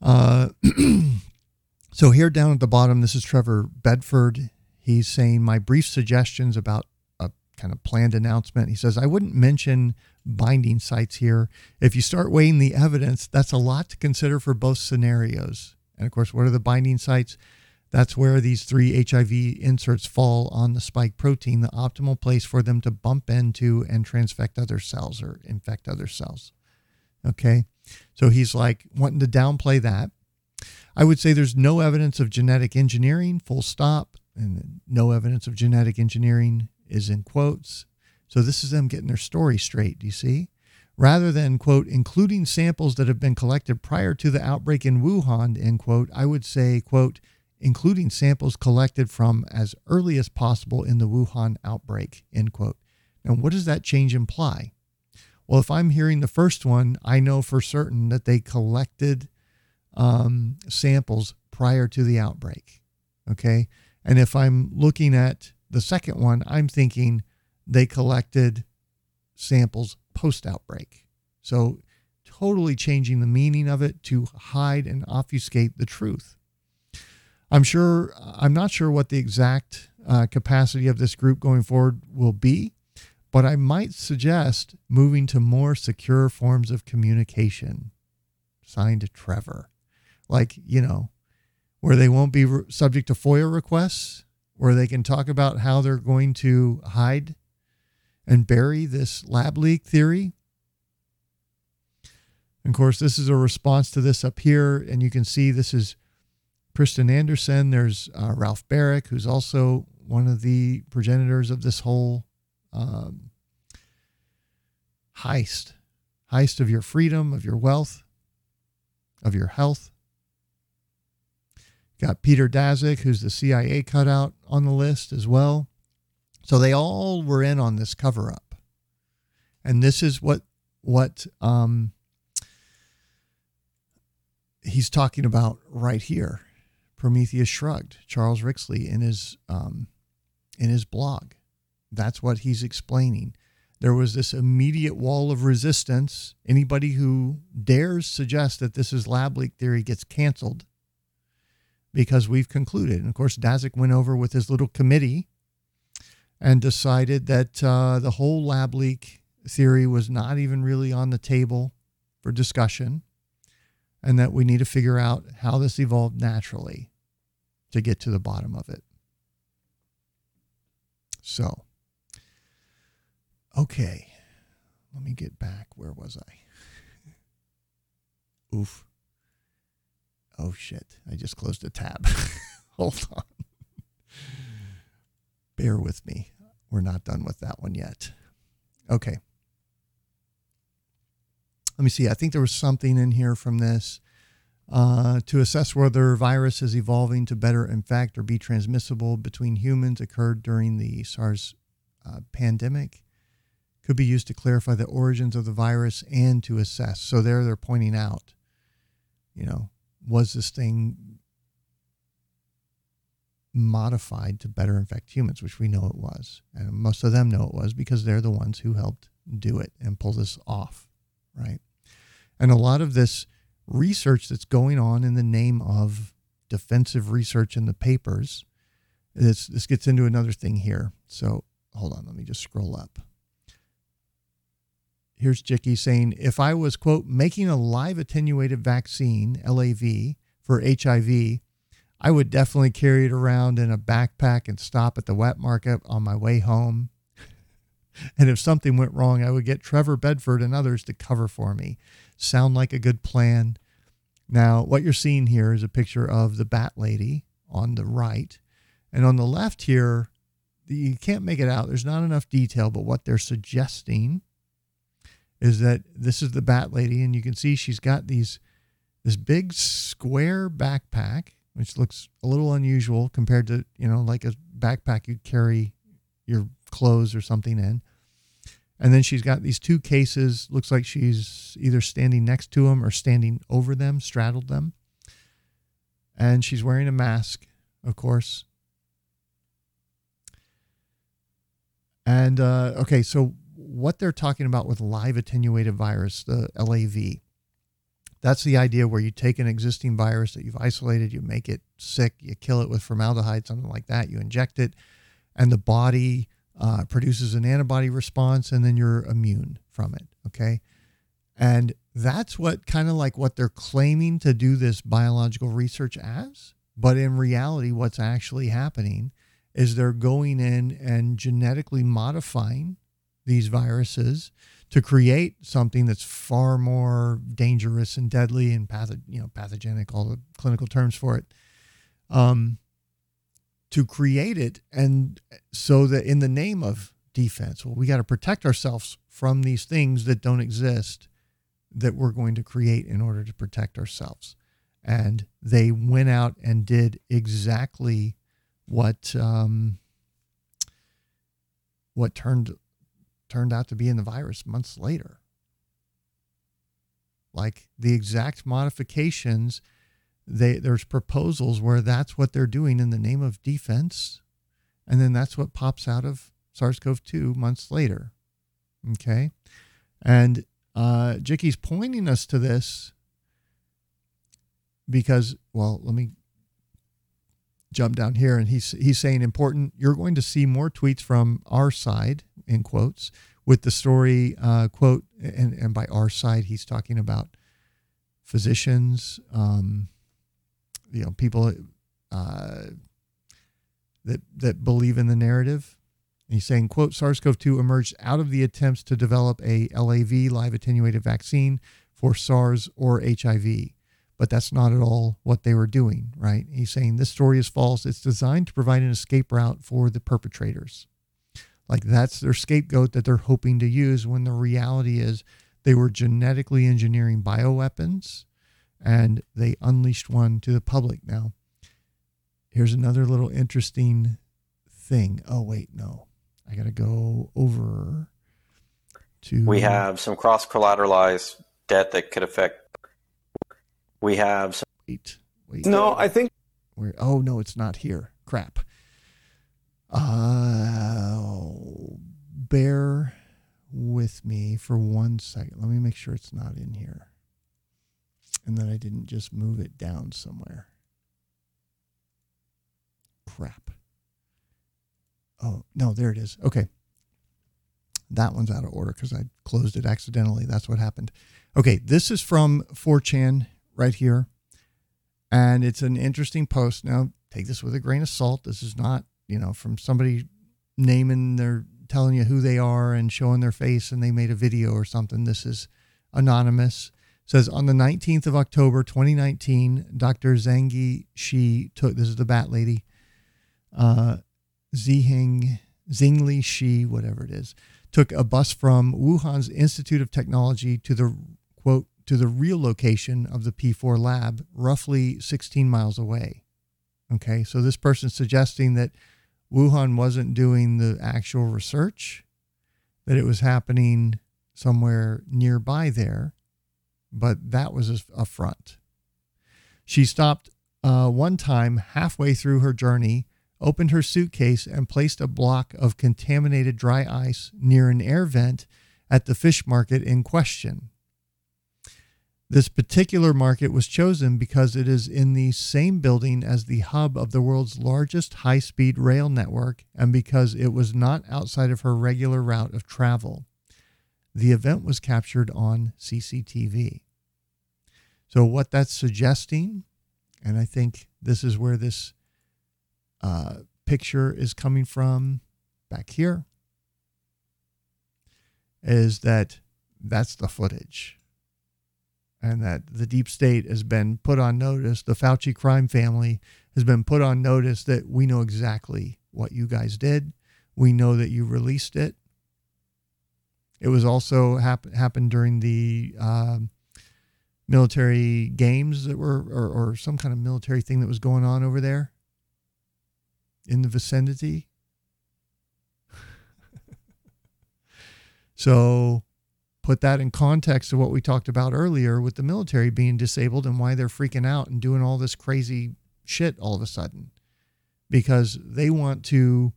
Speaker 1: Uh, so, here down at the bottom, this is Trevor Bedford. He's saying, My brief suggestions about a kind of planned announcement. He says, I wouldn't mention binding sites here. If you start weighing the evidence, that's a lot to consider for both scenarios. And of course, what are the binding sites? That's where these three HIV inserts fall on the spike protein, the optimal place for them to bump into and transfect other cells or infect other cells. Okay. So he's like wanting to downplay that. I would say there's no evidence of genetic engineering, full stop. And no evidence of genetic engineering is in quotes. So this is them getting their story straight. Do you see? Rather than, quote, including samples that have been collected prior to the outbreak in Wuhan, end quote, I would say, quote, including samples collected from as early as possible in the Wuhan outbreak, end quote. Now, what does that change imply? Well, if I'm hearing the first one, I know for certain that they collected um, samples prior to the outbreak. Okay. And if I'm looking at the second one, I'm thinking they collected samples post outbreak. So, totally changing the meaning of it to hide and obfuscate the truth. I'm sure, I'm not sure what the exact uh, capacity of this group going forward will be. But I might suggest moving to more secure forms of communication. Signed Trevor. Like, you know, where they won't be re- subject to FOIA requests, where they can talk about how they're going to hide and bury this lab leak theory. And of course, this is a response to this up here. And you can see this is Kristian Andersen. There's uh, Ralph Baric, who's also one of the progenitors of this whole um, heist, heist of your freedom, of your wealth, of your health. Got Peter Daszak, who's the CIA cutout on the list as well. So they all were in on this cover up. And this is what what um, he's talking about right here. Prometheus shrugged. Charles Rixey in his um, in his blog. That's what he's explaining. There was this immediate wall of resistance. Anybody who dares suggest that this is lab leak theory gets canceled because we've concluded. And of course, Daszak went over with his little committee and decided that uh, the whole lab leak theory was not even really on the table for discussion and that we need to figure out how this evolved naturally to get to the bottom of it. So, okay, let me get back. Where was I? Oof. Oh shit, I just closed a tab. Hold on. Bear with me. We're not done with that one yet. Okay. Let me see. I think there was something in here from this. Uh, to assess whether virus is evolving to better infect or be transmissible between humans occurred during the SARS uh, pandemic. Could be used to clarify the origins of the virus and to assess. So there they're pointing out, you know, was this thing modified to better infect humans, which we know it was. And most of them know it was because they're the ones who helped do it and pull this off, right? And a lot of this research that's going on in the name of defensive research in the papers, this, this gets into another thing here. So hold on, let me just scroll up. Here's Jicky saying, if I was, quote, making a live attenuated vaccine, LAV, for HIV, I would definitely carry it around in a backpack and stop at the wet market on my way home. and if something went wrong, I would get Trevor Bedford and others to cover for me. Sound like a good plan? Now, what you're seeing here is a picture of the Bat Lady on the right. And on the left here, you can't make it out. There's not enough detail, but what they're suggesting is that this is the Bat Lady, and you can see she's got these this big square backpack which looks a little unusual compared to, you know, like a backpack you'd carry your clothes or something in. And then she's got these two cases. Looks like she's either standing next to them or standing over them, straddled them. And she's wearing a mask, of course. And uh, okay, so what they're talking about with live attenuated virus, the LAV, that's the idea where you take an existing virus that you've isolated, you make it sick, you kill it with formaldehyde, something like that, you inject it, and the body uh, produces an antibody response, and then you're immune from it. Okay. And that's what kind of like what they're claiming to do this biological research as. But in reality, what's actually happening is they're going in and genetically modifying these viruses to create something that's far more dangerous and deadly and patho- you know pathogenic, all the clinical terms for it. Um, to create it, and so that in the name of defense, well, we got to protect ourselves from these things that don't exist that we're going to create in order to protect ourselves. And they went out and did exactly what um, what turned turned out to be in the virus months later. Like the exact modifications, they, there's proposals where that's what they're doing in the name of defense. And then that's what pops out of SARS CoV 2 months later. Okay. And uh, Jicky's pointing us to this because, well, let me jump down here and he's he's saying important you're going to see more tweets from our side in quotes with the story uh, quote and, and by our side he's talking about physicians um, you know people uh, that that believe in the narrative. And he's saying quote SARS-CoV-2 emerged out of the attempts to develop a LAV live attenuated vaccine for SARS or HIV but that's not at all what they were doing, right? He's saying this story is false. It's designed to provide an escape route for the perpetrators. Like that's their scapegoat that they're hoping to use when the reality is they were genetically engineering bioweapons and they unleashed one to the public. Now, here's another little interesting thing. Oh, wait, no. I got to go over to.
Speaker 5: We have some cross collateralized debt that could affect. We have some.
Speaker 1: Wait, wait.
Speaker 2: No, I think
Speaker 1: Where? Oh no, it's not here. Crap. Uh, bear with me for one second. Let me make sure it's not in here, and that I didn't just move it down somewhere. Crap. Oh no, there it is. Okay. That one's out of order because I closed it accidentally. That's what happened. Okay, this is from 4chan right here. And it's an interesting post. Now, take this with a grain of salt. This is not, you know, from somebody naming their, telling you who they are and showing their face and they made a video or something. This is anonymous. Says on the 19th of October, 2019, Dr. Zangi Shi took, this is the bat lady, uh, Ziheng, Zingli Shi, whatever it is, took a bus from Wuhan's Institute of Technology to the quote to the real location of the P4 lab, roughly 16 miles away. Okay, so this person's suggesting that Wuhan wasn't doing the actual research, that it was happening somewhere nearby there, but that was a, front. She stopped uh, one time halfway through her journey, opened her suitcase, and placed a block of contaminated dry ice near an air vent at the fish market in question. This particular market was chosen because it is in the same building as the hub of the world's largest high speed rail network and because it was not outside of her regular route of travel. The event was captured on CCTV. So, what that's suggesting, and I think this is where this uh, picture is coming from back here, is that that's the footage and that the deep state has been put on notice. The Fauci crime family has been put on notice that we know exactly what you guys did. We know that you released it. It was also hap- happened during the um, military games that were, or, or some kind of military thing that was going on over there in the vicinity. so put that in context of what we talked about earlier with the military being disabled and why they're freaking out and doing all this crazy shit all of a sudden. Because they want to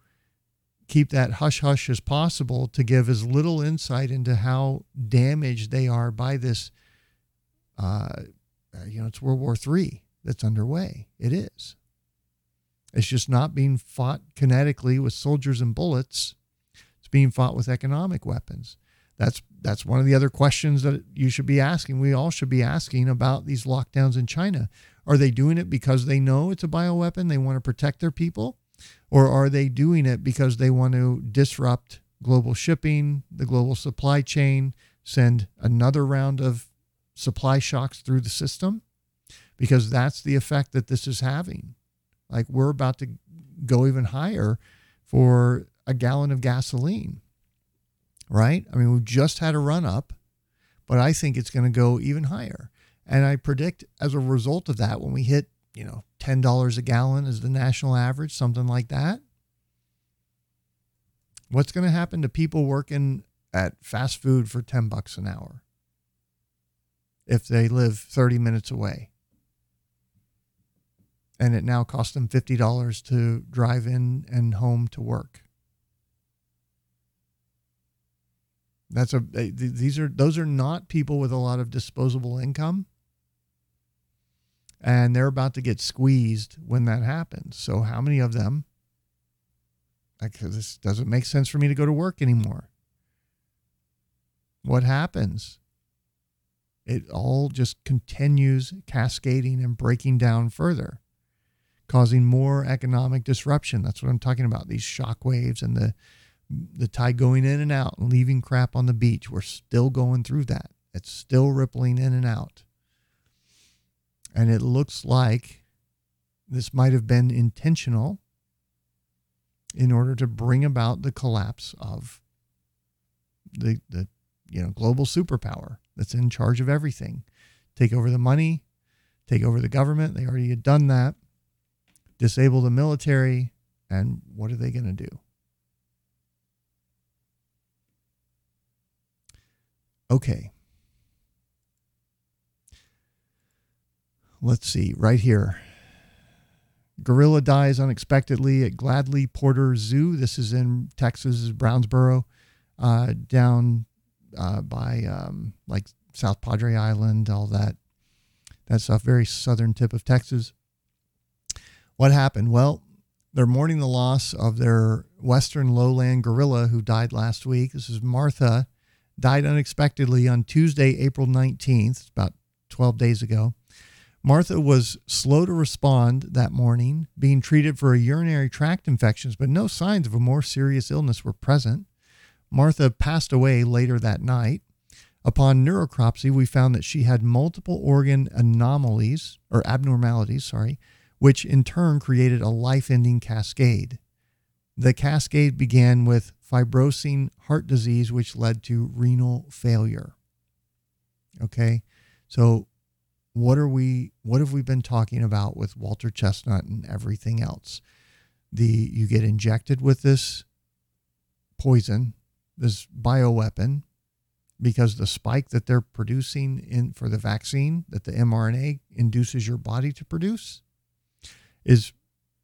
Speaker 1: keep that hush hush as possible to give as little insight into how damaged they are by this uh, you know it's world war three that's underway. It is. It's just not being fought kinetically with soldiers and bullets. It's being fought with economic weapons that's that's one of the other questions that you should be asking. We all should be asking about these lockdowns in China. Are they doing it because they know it's a bioweapon? They want to protect their people? Or are they doing it because they want to disrupt global shipping, the global supply chain, send another round of supply shocks through the system? Because that's the effect that this is having. Like we're about to go even higher for a gallon of gasoline right? I mean, we've just had a run up, but I think it's going to go even higher. And I predict as a result of that, when we hit, you know, $10 a gallon as the national average, something like that, what's going to happen to people working at fast food for 10 bucks an hour if they live 30 minutes away? And it now costs them $50 to drive in and home to work. That's a these are those are not people with a lot of disposable income. And they're about to get squeezed when that happens. So how many of them like this doesn't make sense for me to go to work anymore. What happens? It all just continues cascading and breaking down further, causing more economic disruption. That's what I'm talking about. These shock waves and the the tide going in and out and leaving crap on the beach. We're still going through that. It's still rippling in and out. And it looks like this might have been intentional in order to bring about the collapse of the, the you know global superpower that's in charge of everything. Take over the money, take over the government. They already had done that. Disable the military, and what are they going to do? Okay. Let's see, right here. Gorilla dies unexpectedly at Gladys Porter Zoo. This is in Texas, Brownsville, uh, down uh, by um, like South Padre Island, all that that stuff. Very southern tip of Texas. What happened? Well, they're mourning the loss of their western lowland gorilla who died last week. This is Martha, died unexpectedly on Tuesday, April 19th, about 12 days ago. Martha was slow to respond that morning, being treated for a urinary tract infection, but no signs of a more serious illness were present. Martha passed away later that night. Upon neurocropsy, we found that she had multiple organ anomalies or abnormalities, sorry, which in turn created a life-ending cascade. The cascade began with fibrosing heart disease, which led to renal failure. Okay, so what are we what have we been talking about with Walter Chesnut and everything else? The you get injected with this poison, this bioweapon, because the spike that they're producing in for the vaccine that the mRNA induces your body to produce is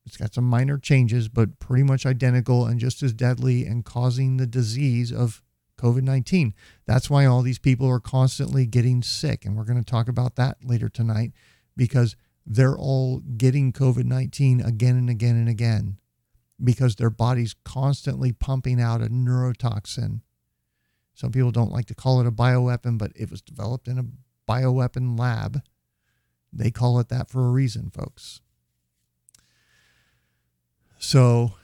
Speaker 1: it's got some minor changes, but pretty much identical and just as deadly and causing the disease of COVID 19. That's why all these people are constantly getting sick. And we're going to talk about that later tonight because they're all getting COVID 19 again and again and again because their body's constantly pumping out a neurotoxin. Some people don't like to call it a bioweapon, but it was developed in a bioweapon lab. They call it that for a reason, folks. So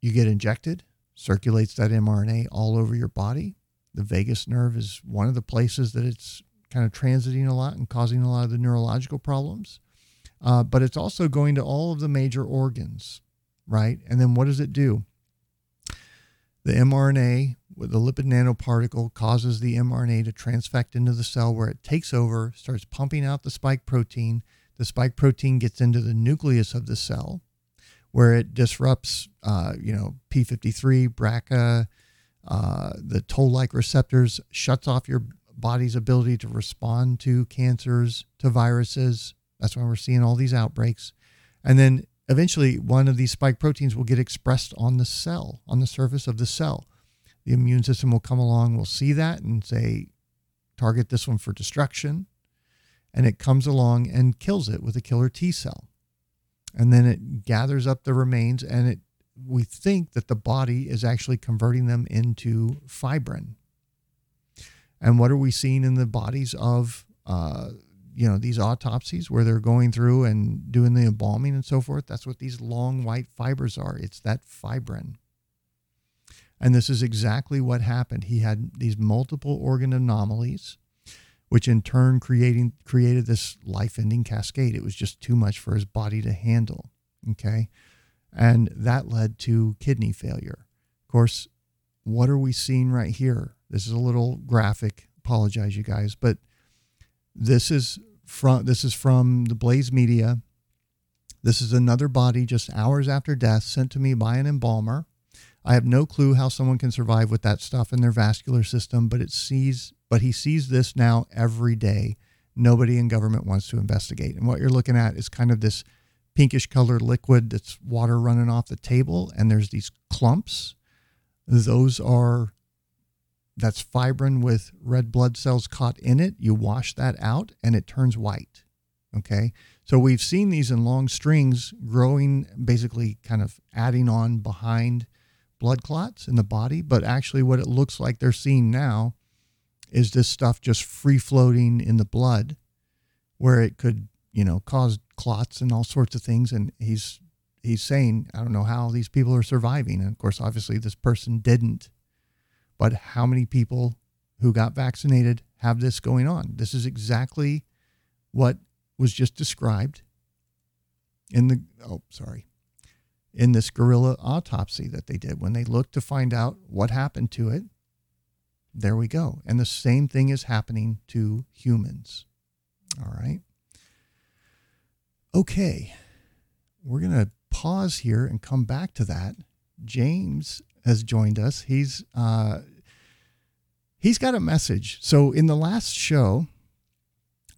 Speaker 1: you get injected, circulates that mRNA all over your body. The vagus nerve is one of the places that it's kind of transiting a lot and causing a lot of the neurological problems. Uh, but it's also going to all of the major organs, right? And then what does it do? The mRNA with the lipid nanoparticle causes the mRNA to transfect into the cell where it takes over, starts pumping out the spike protein. The spike protein gets into the nucleus of the cell where it disrupts, uh, you know, P53, BRCA, uh, the toll-like receptors, shuts off your body's ability to respond to cancers, to viruses. That's why we're seeing all these outbreaks. And then eventually, one of these spike proteins will get expressed on the cell, on the surface of the cell. The immune system will come along, will see that and say, target this one for destruction. And it comes along and kills it with a killer T cell and then it gathers up the remains and it we think that the body is actually converting them into fibrin. And what are we seeing in the bodies of uh, you know these autopsies where they're going through and doing the embalming and so forth? That's what these long white fibers are. It's that fibrin. And this is exactly what happened. He had these multiple organ anomalies which in turn creating created this life-ending cascade. It was just too much for his body to handle. Okay. And that led to kidney failure. Of course, what are we seeing right here? This is a little graphic. Apologize, you guys, but this is from this is from the Blaze Media. This is another body just hours after death sent to me by an embalmer. I have no clue how someone can survive with that stuff in their vascular system, but it sees but he sees this now every day. Nobody in government wants to investigate. And what you're looking at is kind of this pinkish colored liquid that's water running off the table, and there's these clumps. Those are that's fibrin with red blood cells caught in it. You wash that out and it turns white. Okay. So we've seen these in long strings growing, basically kind of adding on behind blood clots in the body. But actually, what it looks like they're seeing now is this stuff just free floating in the blood where it could, you know, cause clots and all sorts of things. And he's he's saying, I don't know how these people are surviving. And of course, obviously this person didn't. But how many people who got vaccinated have this going on? This is exactly what was just described in the oh sorry in this gorilla autopsy that they did when they looked to find out what happened to it there we go. And the same thing is happening to humans. All right. Okay. We're going to pause here and come back to that. James has joined us. He's uh, he's got a message. So in the last show,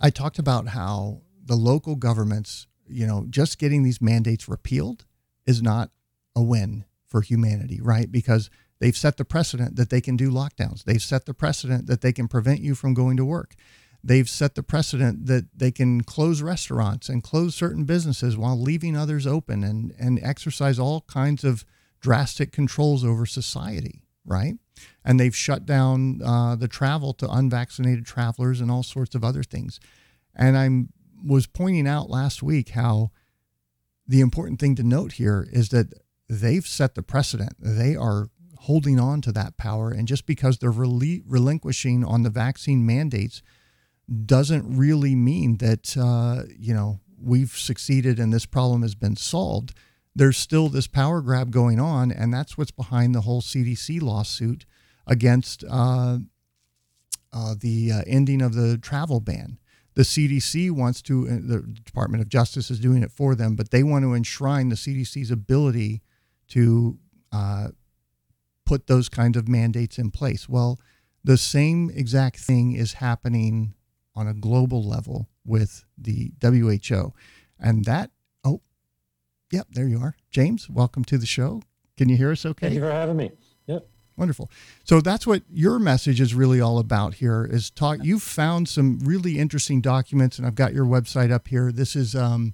Speaker 1: I talked about how the local governments, you know, just getting these mandates repealed is not a win for humanity, right? Because they've set the precedent that they can do lockdowns. They've set the precedent that they can prevent you from going to work. They've set the precedent that they can close restaurants and close certain businesses while leaving others open and, and exercise all kinds of drastic controls over society, right? And they've shut down uh, the travel to unvaccinated travelers and all sorts of other things. And I was pointing out last week how the important thing to note here is that they've set the precedent. They are holding on to that power. And just because they're rel- relinquishing on the vaccine mandates doesn't really mean that, uh, you know, we've succeeded and this problem has been solved. There's still this power grab going on. And that's what's behind the whole CDC lawsuit against uh, uh, the uh, ending of the travel ban. The CDC wants to, uh, the Department of Justice is doing it for them, but they want to enshrine the CDC's ability to uh, put those kinds of mandates in place. Well, the same exact thing is happening on a global level with the WHO. And that, oh, yep, there you are. James, welcome to the show. Can you hear us okay?
Speaker 6: Thank you for having me. Yep.
Speaker 1: Wonderful. So that's what your message is really all about here is talk. You've found some really interesting documents and I've got your website up here. This is, um,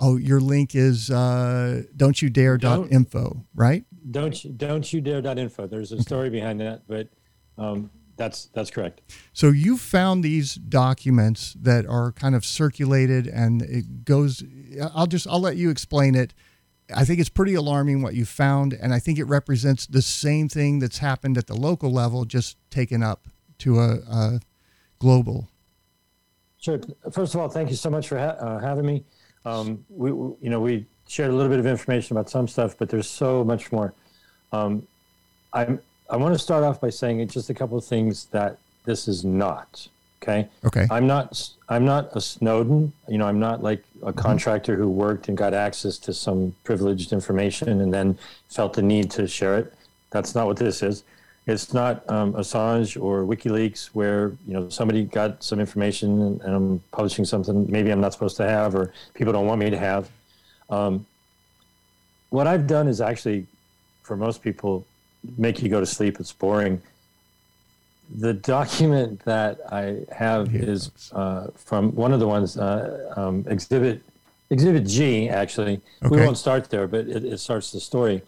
Speaker 1: Oh, your link is uh, don't you dare dot info, right?
Speaker 6: Don't you, don't you dare dot info. There's a story behind that, but um, that's that's correct.
Speaker 1: So you found these documents that are kind of circulated, and it goes. I'll just I'll let you explain it. I think it's pretty alarming what you found, and I think it represents the same thing that's happened at the local level, just taken up to a, a global.
Speaker 6: Sure. First of all, thank you so much for ha- uh, having me. Um, we, we, you know, we shared a little bit of information about some stuff, but there's so much more. Um, I'm, I want to start off by saying just a couple of things that this is not. Okay.
Speaker 1: Okay.
Speaker 6: I'm not. I'm not a Snowden. You know, I'm not like a mm-hmm. contractor who worked and got access to some privileged information and then felt the need to share it. That's not what this is. It's not um, Assange or WikiLeaks where you know somebody got some information and, and, I'm publishing something maybe I'm not supposed to have or people don't want me to have. Um, what I've done is actually, for most people, make you go to sleep. It's boring. The document that I have is uh, from one of the ones, uh, um, Exhibit Exhibit G. Actually, okay. we won't start there, but it, it starts the story.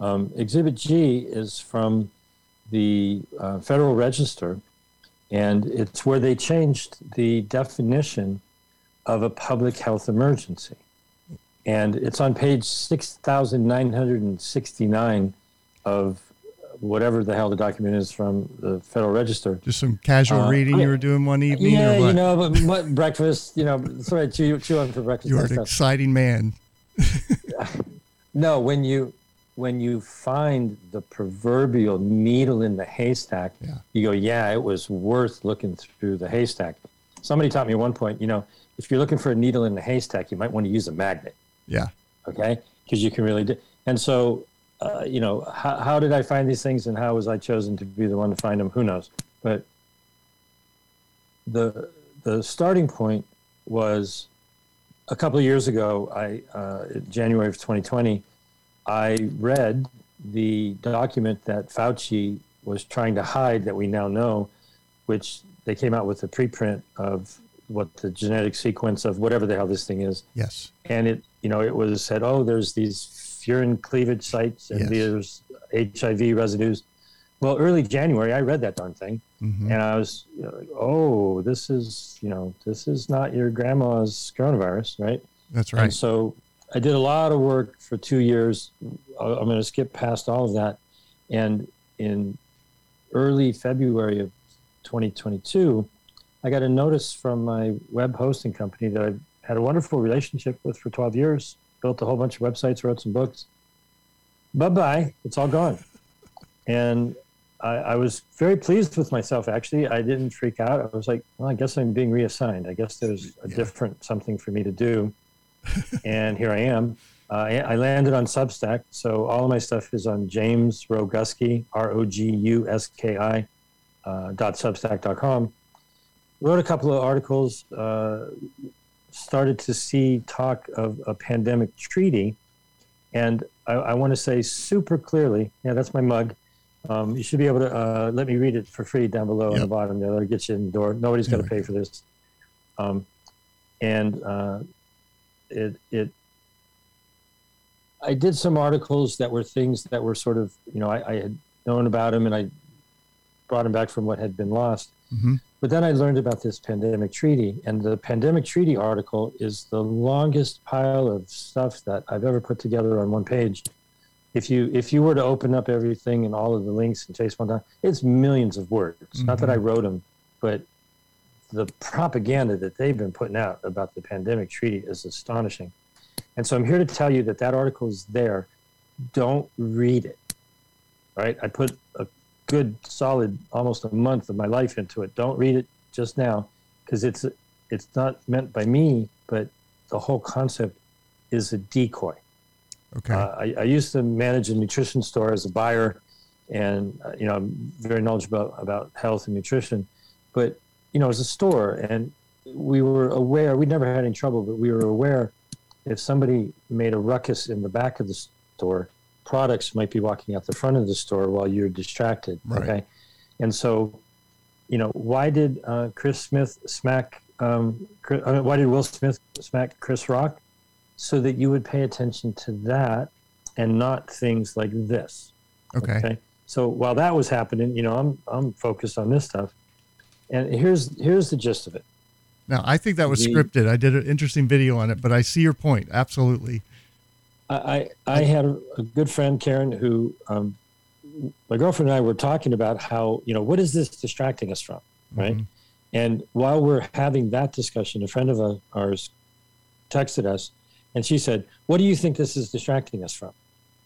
Speaker 6: Um, Exhibit G is from the uh, Federal Register, and it's where they changed the definition of a public health emergency. And it's on page 6,969 of whatever the hell the document is from the Federal Register.
Speaker 1: Just some casual uh, reading I you were doing one evening, yeah,
Speaker 6: you know, but what, breakfast, you know, sorry, chew, chew on for breakfast.
Speaker 1: You're an stuff. exciting man.
Speaker 6: no, when you when you find the proverbial needle in the haystack, yeah. you go, yeah, it was worth looking through the haystack. Somebody taught me at one point, you know, if you're looking for a needle in the haystack, you might want to use a magnet.
Speaker 1: Yeah.
Speaker 6: Okay. Because you can really do. And so, uh, you know, how, how did I find these things and how was I chosen to be the one to find them? Who knows? But the the starting point was a couple of years ago. I uh, January of 2020. I read the document that Fauci was trying to hide that we now know, which they came out with a preprint of what the genetic sequence of whatever the hell this thing is.
Speaker 1: Yes.
Speaker 6: And it, you know, it was said, oh, there's these furin cleavage sites and yes. there's HIV residues. Well, early January, I read that darn thing, mm-hmm. and I was you know, like, oh, this is, you know, this is not your grandma's coronavirus, right?
Speaker 1: That's right.
Speaker 6: And so I did a lot of work for two years. I'm going to skip past all of that. And in early February of 2022, I got a notice from my web hosting company that I had a wonderful relationship with for 12 years, built a whole bunch of websites, wrote some books. Bye bye, it's all gone. And I, I, was very pleased with myself, actually. I didn't freak out. I was like, well, I guess I'm being reassigned. I guess there's a yeah. different something for me to do and here I am. Uh, I landed on Substack, so all of my stuff is on James Roguski, R O G U S K I, uh, .substack.com. Wrote a couple of articles. Uh, started to see talk of a pandemic treaty, and I, I want to say super clearly. Yeah, that's my mug. Um, you should be able to uh, let me read it for free down below on the
Speaker 1: Yep.
Speaker 6: bottom. That'll get you in the door. Nobody's got to pay for this. Um, and uh, it it I did some articles that were things that were sort of you know I, I had known about him and I brought him back from what had been lost.
Speaker 1: Mhm.
Speaker 6: But then I learned about this pandemic treaty, and the pandemic treaty article is the longest pile of stuff that I've ever put together on one page. If you if you were to open up everything and all of the links and chase one down, it's millions of words. Not that I wrote them, but the propaganda that they've been putting out about the pandemic treaty is astonishing. And so I'm here to tell you that that article is there. Don't read it. Right? I put a good solid almost a month of my life into it. Don't read it just now because it's it's not meant by me, but the whole concept is a decoy.
Speaker 1: Okay.
Speaker 6: Uh, I, I used to manage a nutrition store as a buyer, and uh, you know I'm very knowledgeable about, about health and nutrition. But you know, as a store, and we were aware. We never had any trouble, but we were aware if somebody made a ruckus in the back of the store, products might be walking out the front of the store while you're distracted.
Speaker 1: Right.
Speaker 6: Okay, and so you know why did uh, Chris Smith smack? Um, Chris, uh, why did Will Smith smack Chris Rock? So that you would pay attention to that and not things like this.
Speaker 1: okay.
Speaker 6: So while that was happening, you know, I'm I'm focused on this stuff. And here's here's the gist of it.
Speaker 1: Now, I think that was
Speaker 6: The-
Speaker 1: scripted. I did an interesting video on it, but I see your point. Absolutely.
Speaker 6: I I, had a, good friend Karen who um, my girlfriend and I were talking about how you know what is this distracting us from, right?
Speaker 1: Mhm.
Speaker 6: And while we're having that discussion, a friend of ours texted us, and she said, "What do you think this is distracting us from?"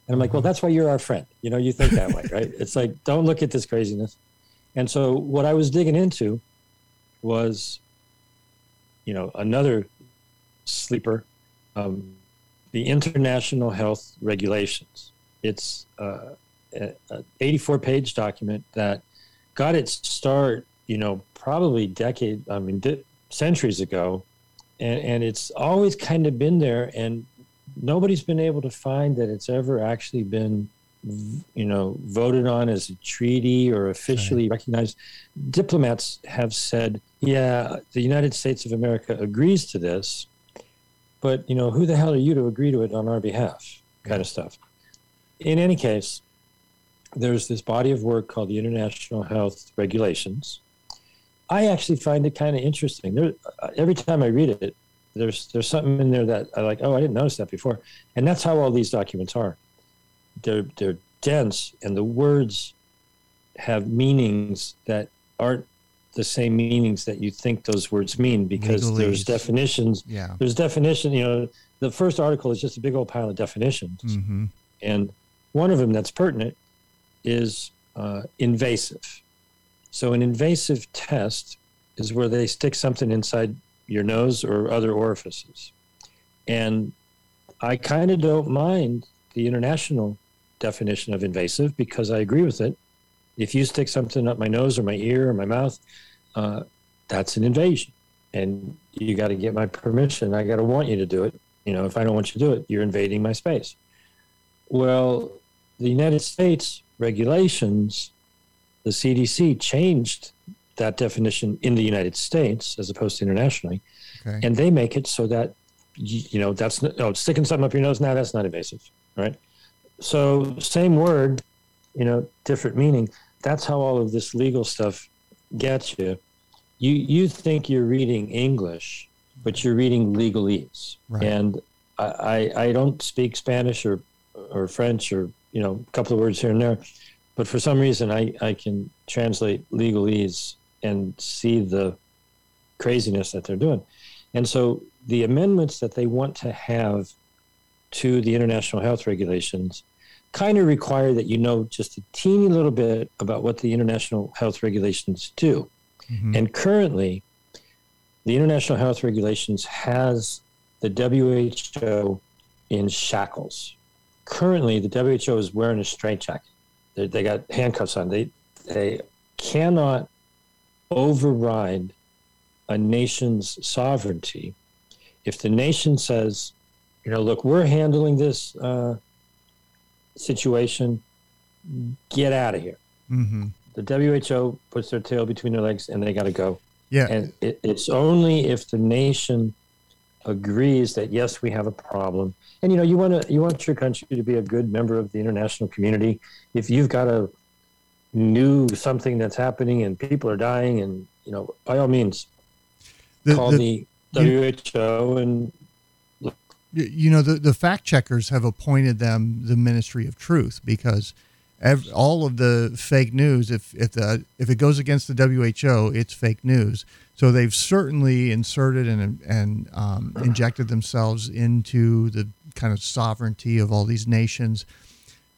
Speaker 6: And I'm like, "Well, that's why you're our friend. You know, you think that way, right? It's like, don't look at this craziness." And so, what I was digging into was, you know, another sleeper, um, the international health regulations. It's uh, a, a 84 page document that got its start, you know, probably decade, I mean, di- centuries ago. And, and it's always kind of been there. And nobody's been able to find that it's ever actually been, you know, voted on as a treaty or officially recognized. Diplomats have said, yeah, the United States of America agrees to this, but, you know, who the hell are you to agree to it on our behalf? Kind of stuff. In any case, there's this body of work called the International Health Regulations. I actually find it kind of interesting. There, every time I read it, there's there's something in there that I like. Oh, I didn't notice that before, and that's how all these documents are. They're they're dense, and the words have meanings that aren't the same meanings that you think those words mean because there's definitions.
Speaker 1: Yeah.
Speaker 6: There's definition. You know, the first article is just a big old pile of definitions.
Speaker 1: hmm
Speaker 6: And one of them that's pertinent is uh, invasive. So, an invasive test is where they stick something inside your nose or other orifices. And I kind of don't mind the international definition of invasive because I agree with it. If you stick something up my nose or my ear or my mouth, uh, that's an invasion. And you got to get my permission. I got to want you to do it. You know, if I don't want you to do it, you're invading my space. Well, the United States regulations, the CDC changed that definition in the United States as opposed to internationally,
Speaker 1: Okay.
Speaker 6: and they make it so that you know that's oh sticking something up your nose now that's not invasive, right? So same word, you know, different meaning. That's how all of this legal stuff gets you. You you think you're reading English, but you're reading legalese,
Speaker 1: Right.
Speaker 6: and I, I I don't speak Spanish or or French or you know a couple of words here and there, but for some reason I I can translate legalese and see the craziness that they're doing, and so the amendments that they want to have to the international health regulations kind of require that you know just a teeny little bit about what the international health regulations do.
Speaker 1: Mhm.
Speaker 6: And currently, the international health regulations has the WHO in shackles. Currently, the WHO is wearing a straitjacket. They, they got handcuffs on. They they cannot override a nation's sovereignty if the nation says, you know, look, we're handling this uh, situation, get out of here.
Speaker 1: Mm-hmm.
Speaker 6: The WHO puts their tail between their legs and they got to go.
Speaker 1: Yeah.
Speaker 6: And it, it's only if the nation agrees that yes, we have a problem. And you know, you want to you want your country to be a good member of the international community. If you've got a new something that's happening and people are dying, and you know, by all means,
Speaker 1: The-
Speaker 6: call
Speaker 1: the-
Speaker 6: the, WHO and
Speaker 1: Y- you know the, the fact checkers have appointed them the ministry of truth because ev- all of the fake news if if the if it goes against the WHO it's fake news. So they've certainly inserted and and um, injected themselves into the kind of sovereignty of all these nations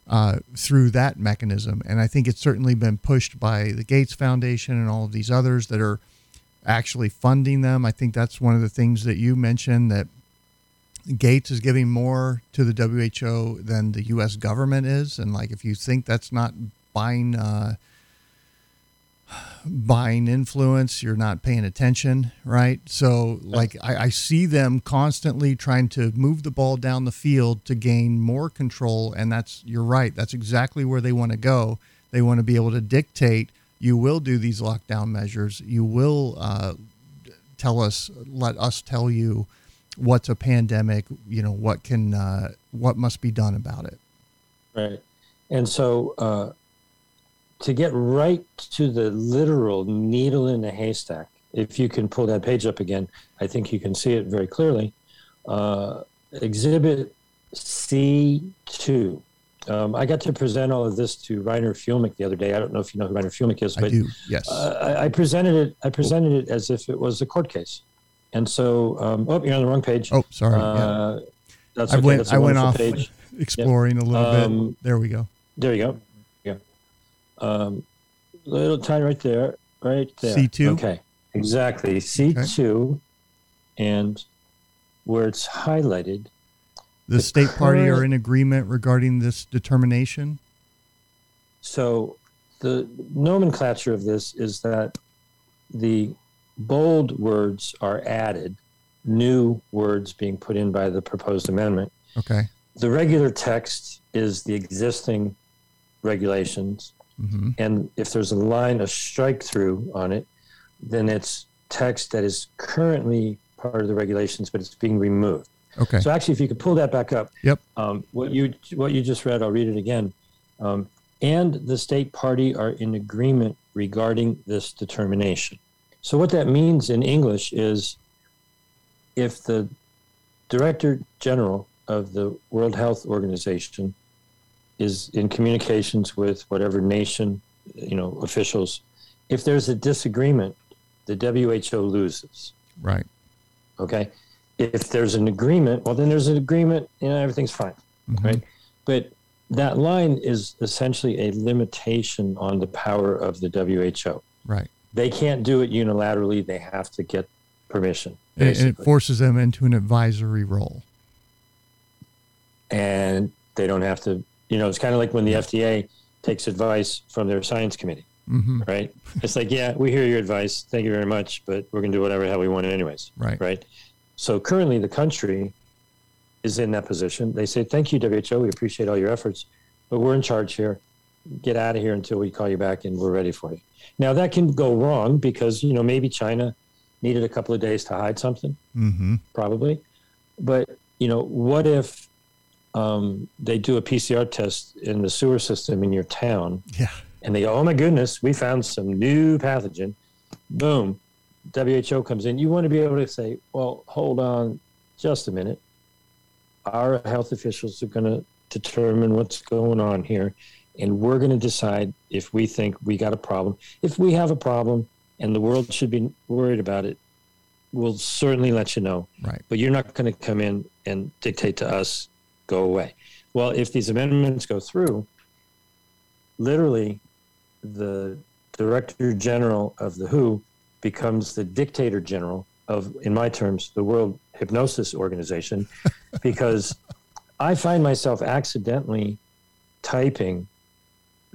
Speaker 1: uh, through that mechanism. And I think it's certainly been pushed by the Gates Foundation and all of these others that are actually funding them. I think that's one of the things that you mentioned that Gates is giving more to the WHO than the U.S. government is, and like if you think that's not buying uh, buying influence, you're not paying attention, right? So like I, I see them constantly trying to move the ball down the field to gain more control, and that's you're right. That's exactly where they want to go. They want to be able to dictate. You will do these lockdown measures. You will uh, tell us, let us tell you what's a pandemic you know what can uh, what must be done about it
Speaker 6: Right. And so uh, to get right to the literal needle in the haystack, if you can pull that page up again, I think you can see it very clearly. Uh, exhibit C2. Um, I got to present all of this to Reiner Fuellmich the other day. I don't know if you know who Reiner Fuellmich is, but i
Speaker 1: do yes
Speaker 6: uh, I, I presented it. I presented it as if it was a court case, and so um, oh, you're on the wrong page.
Speaker 1: oh sorry yeah.
Speaker 6: uh, that's
Speaker 1: i
Speaker 6: okay.
Speaker 1: went
Speaker 6: That's
Speaker 1: i went off
Speaker 6: Page.
Speaker 1: exploring a little
Speaker 6: Um,
Speaker 1: bit there we go
Speaker 6: There you go. Yeah. Um, little tiny right there, right there.
Speaker 1: C2?
Speaker 6: Okay. Exactly. C2, and where it's highlighted.
Speaker 1: the
Speaker 6: the
Speaker 1: state party are in agreement regarding this determination
Speaker 6: So the nomenclature of this is that the bold words are added, new words being put in by the proposed amendment.
Speaker 1: okay
Speaker 6: The regular text is the existing regulations.
Speaker 1: hmm
Speaker 6: and if there's a line of strike through on it, then it's text that is currently part of the regulations, but it's being removed.
Speaker 1: okay
Speaker 6: So actually, if you could pull that back up,
Speaker 1: Yep.
Speaker 6: Um, what you what you just read, I'll read it again. Um, and the state party are in agreement regarding this determination. So what that means in English is, if the director general of the World Health Organization is in communications with whatever nation, you know, officials, if there's a disagreement, the WHO loses.
Speaker 1: right
Speaker 6: Okay. If there's an agreement, well, then there's an agreement, you know, everything's fine.
Speaker 1: Mhm.
Speaker 6: Right. But that line is essentially a limitation on the power of the WHO.
Speaker 1: right
Speaker 6: They can't do it unilaterally, they have to get permission.
Speaker 1: and, and it forces them into an advisory role
Speaker 6: and they don't have to, you know, it's kind of like when the FDA takes advice from their science committee,
Speaker 1: hmm
Speaker 6: right? it's like, yeah, we hear your advice. Thank you very much, but we're going to do whatever the hell we want anyways.
Speaker 1: right
Speaker 6: right? So currently, the country is in that position. They say, "Thank you, WHO. We appreciate all your efforts, but we're in charge here. Get out of here until we call you back, and we're ready for you." Now that can go wrong because you know maybe China needed a couple of days to hide something,
Speaker 1: hmm
Speaker 6: probably. But you know, what if um, they do a PCR test in the sewer system in your town,
Speaker 1: yeah
Speaker 6: and they go, "Oh my goodness, we found some new pathogen." Boom, WHO comes in. You want to be able to say, "Well, hold on, just a minute. Our health officials are going to determine what's going on here, and we're going to decide if we think we got a problem. If we have a problem, and the world should be worried about it, we'll certainly let you know.
Speaker 1: right
Speaker 6: But you're not going to come in and dictate to us, go away. Well, if these amendments go through, literally the director general of the WHO becomes the dictator general of, in my terms, the World Hypnosis Organization, because I find myself accidentally typing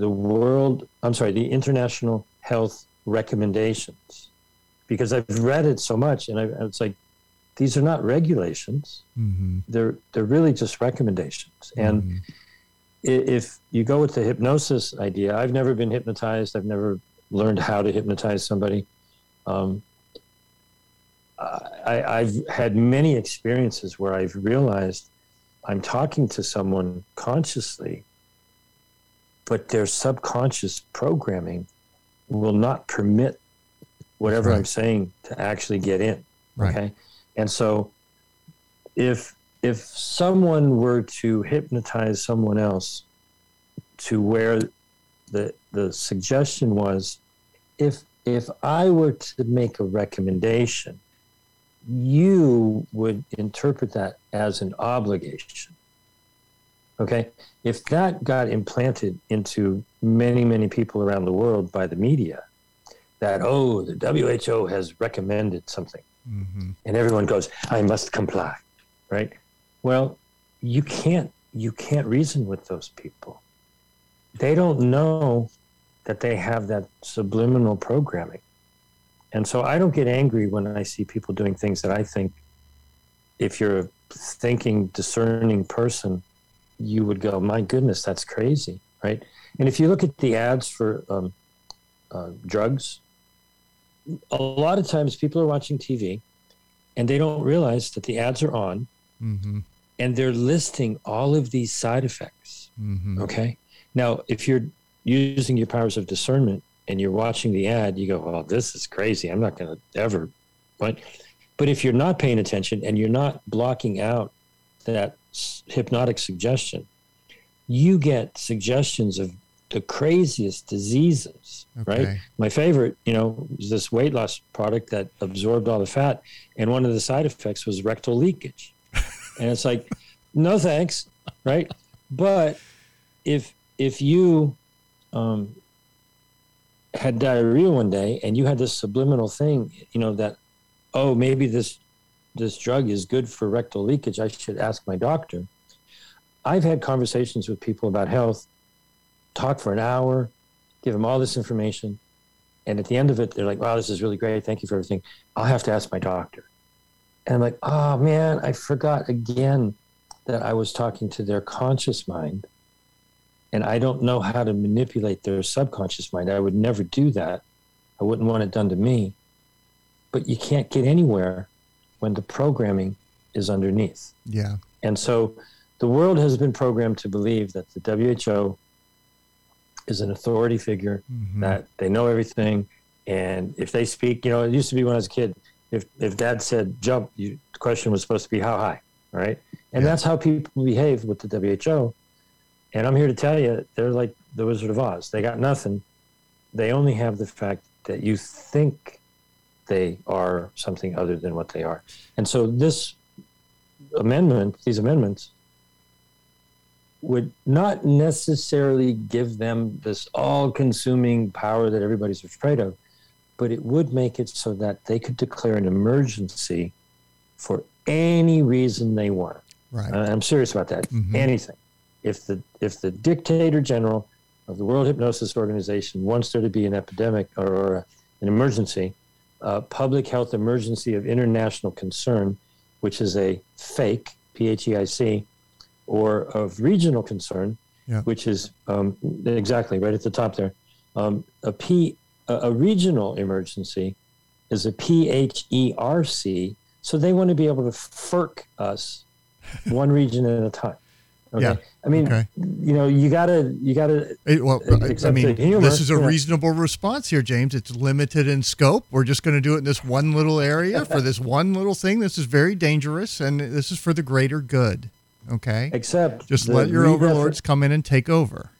Speaker 6: the World, I'm sorry, the International health recommendations because I've read it so much, and I, it's like these are not regulations;
Speaker 1: Mm-hmm.
Speaker 6: they're they're really just recommendations. And
Speaker 1: Mhm.
Speaker 6: if you go with the hypnosis idea, I've never been hypnotized. I've never learned how to hypnotize somebody. Um, I, I've had many experiences where I've realized I'm talking to someone consciously, but their subconscious programming will not permit whatever
Speaker 1: Right.
Speaker 6: I'm saying to actually get in.
Speaker 1: Right.
Speaker 6: Okay. And so if if someone were to hypnotize someone else to where the the suggestion was if if I were to make a recommendation, you would interpret that as an obligation. Okay? If that got implanted into many, many people around the world by the media, that, oh, the WHO has recommended something,
Speaker 1: Mm-hmm.
Speaker 6: and everyone goes, I must comply, right? Well, you can't you can't reason with those people. They don't know that they have that subliminal programming. And so I don't get angry when I see people doing things that I think if you're a thinking, discerning person, you would go, my goodness, that's crazy, right? And if you look at the ads for um, uh, drugs, a lot of times people are watching TV and they don't realize that the ads are on
Speaker 1: Mm-hmm.
Speaker 6: and they're listing all of these side effects.
Speaker 1: Mm-hmm.
Speaker 6: Okay. Now, if you're using your powers of discernment and you're watching the ad, you go, well, this is crazy. I'm not going to ever. But, but if you're not paying attention and you're not blocking out that hypnotic suggestion, you get suggestions of the craziest diseases, right? My favorite, you know, is this weight loss product that absorbed all the fat. And one of the side effects was rectal leakage. and it's like, no thanks, right? But if if you um, had diarrhea one day and you had this subliminal thing, you know, that oh maybe this this drug is good for rectal leakage, I should ask my doctor. I've had conversations with people about health, talk for an hour, give them all this information, and at the end of it, they're like, "Wow, this is really great. Thank you for everything. I'll have to ask my doctor." And I'm like, "Oh man, I forgot again that I was talking to their conscious mind, and I don't know how to manipulate their subconscious mind. I would never do that. I wouldn't want it done to me. But you can't get anywhere when the programming is underneath.
Speaker 1: Yeah.
Speaker 6: And so the world has been programmed to believe that the WHO is an authority figure,
Speaker 1: Mhm.
Speaker 6: that they know everything. And if they speak, you know, it used to be when I was a kid, if, if dad said jump, you, the question was supposed to be how high, right? And
Speaker 1: Yeah.
Speaker 6: that's how people behave with the WHO. And I'm here to tell you, they're like the Wizard of Oz. They got nothing. They only have the fact that you think they are something other than what they are. And so this amendment, these amendments, would not necessarily give them this all consuming power that everybody's afraid of, but it would make it so that they could declare an emergency for any reason they want.
Speaker 1: Right.
Speaker 6: Uh, I'm serious about that.
Speaker 1: Mhm.
Speaker 6: Anything. If the if the dictator general of the World Hypnosis Organization wants there to be an epidemic or, or a- an emergency, a public health emergency of international concern, which is a fake P H E I C, or of regional concern,
Speaker 1: Yeah.
Speaker 6: which is um, exactly right at the top there. Um, a P a, a regional emergency is a P H E R C. So they want to be able to FERC us one region at a time. Okay.
Speaker 1: Yeah.
Speaker 6: I mean,
Speaker 1: Okay.
Speaker 6: you know, you gotta, you gotta.
Speaker 1: It- well, I- mean,
Speaker 6: the humor,
Speaker 1: this is a reasonable response here, James. It's limited in scope. We're just going to do it in this one little area for this one little thing. This is very dangerous, and this is for the greater good. Okay,
Speaker 6: Except
Speaker 1: just let your
Speaker 6: redefi-
Speaker 1: overlords come in and take over.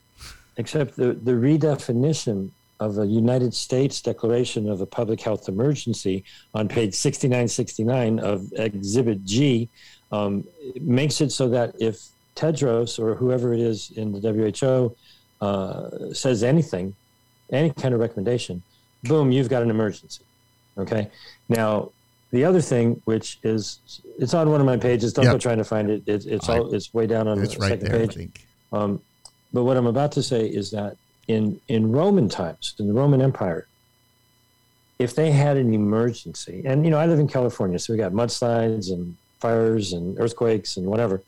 Speaker 6: Except the the redefinition of a United States Declaration of a Public Health Emergency on page sixty nine sixty nine of Exhibit G um, it makes it so that if Tedros or whoever it is in the WHO uh, says anything, any kind of recommendation, boom, you've got an emergency. Okay. Now, the other thing, which is, it's on one of my pages. Don't
Speaker 1: Yeah.
Speaker 6: go trying to find it. it it's
Speaker 1: I-
Speaker 6: all, it's way down on the
Speaker 1: right
Speaker 6: second
Speaker 1: there, I
Speaker 6: page.
Speaker 1: think.
Speaker 6: Um, but what I'm about to say is that in in Roman times, in the Roman Empire, if they had an emergency, and you know, I live in California, so we got mudslides and fires and earthquakes and whatever.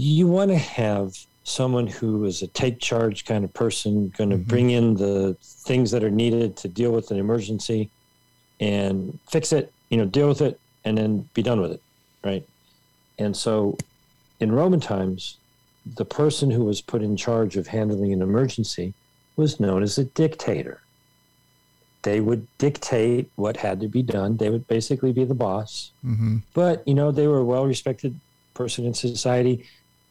Speaker 6: You want to have someone who is a take charge kind of person, going to
Speaker 1: Mhm.
Speaker 6: bring in the things that are needed to deal with an emergency and fix it, you know, deal with it and then be done with it, right? And so in Roman times, the person who was put in charge of handling an emergency was known as a dictator. They would dictate what had to be done. They would basically be the boss.
Speaker 1: hmm
Speaker 6: But, you know, they were a well respected person in society.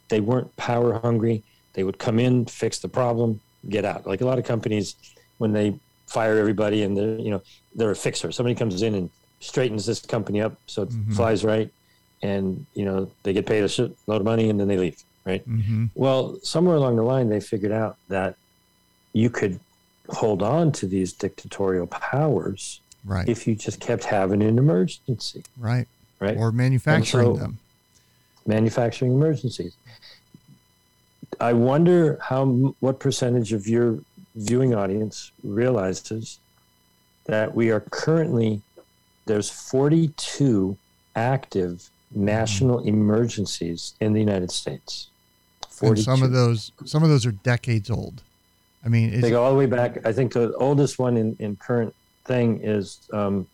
Speaker 6: They weren't power hungry. They would come in, fix the problem, get out. Like a lot of companies, when they fire everybody and they're, you know, they're a fixer. Somebody comes in and straightens this company up so it
Speaker 1: Mhm.
Speaker 6: flies right. And, you know, they get paid a load of money and then they leave, right?
Speaker 1: hmm
Speaker 6: Well, somewhere along the line, they figured out that you could hold on to these dictatorial powers
Speaker 1: Right.
Speaker 6: if you just kept having an emergency,
Speaker 1: right.
Speaker 6: right?
Speaker 1: Or manufacturing
Speaker 6: so-
Speaker 1: them.
Speaker 6: manufacturing emergencies. I wonder how what percentage of your viewing audience realizes that we are currently there's 42 active national emergencies in the United States.
Speaker 1: And some of those, some of those are decades old. I mean,
Speaker 6: They go all the way back. I think the oldest one in, in current thing is um,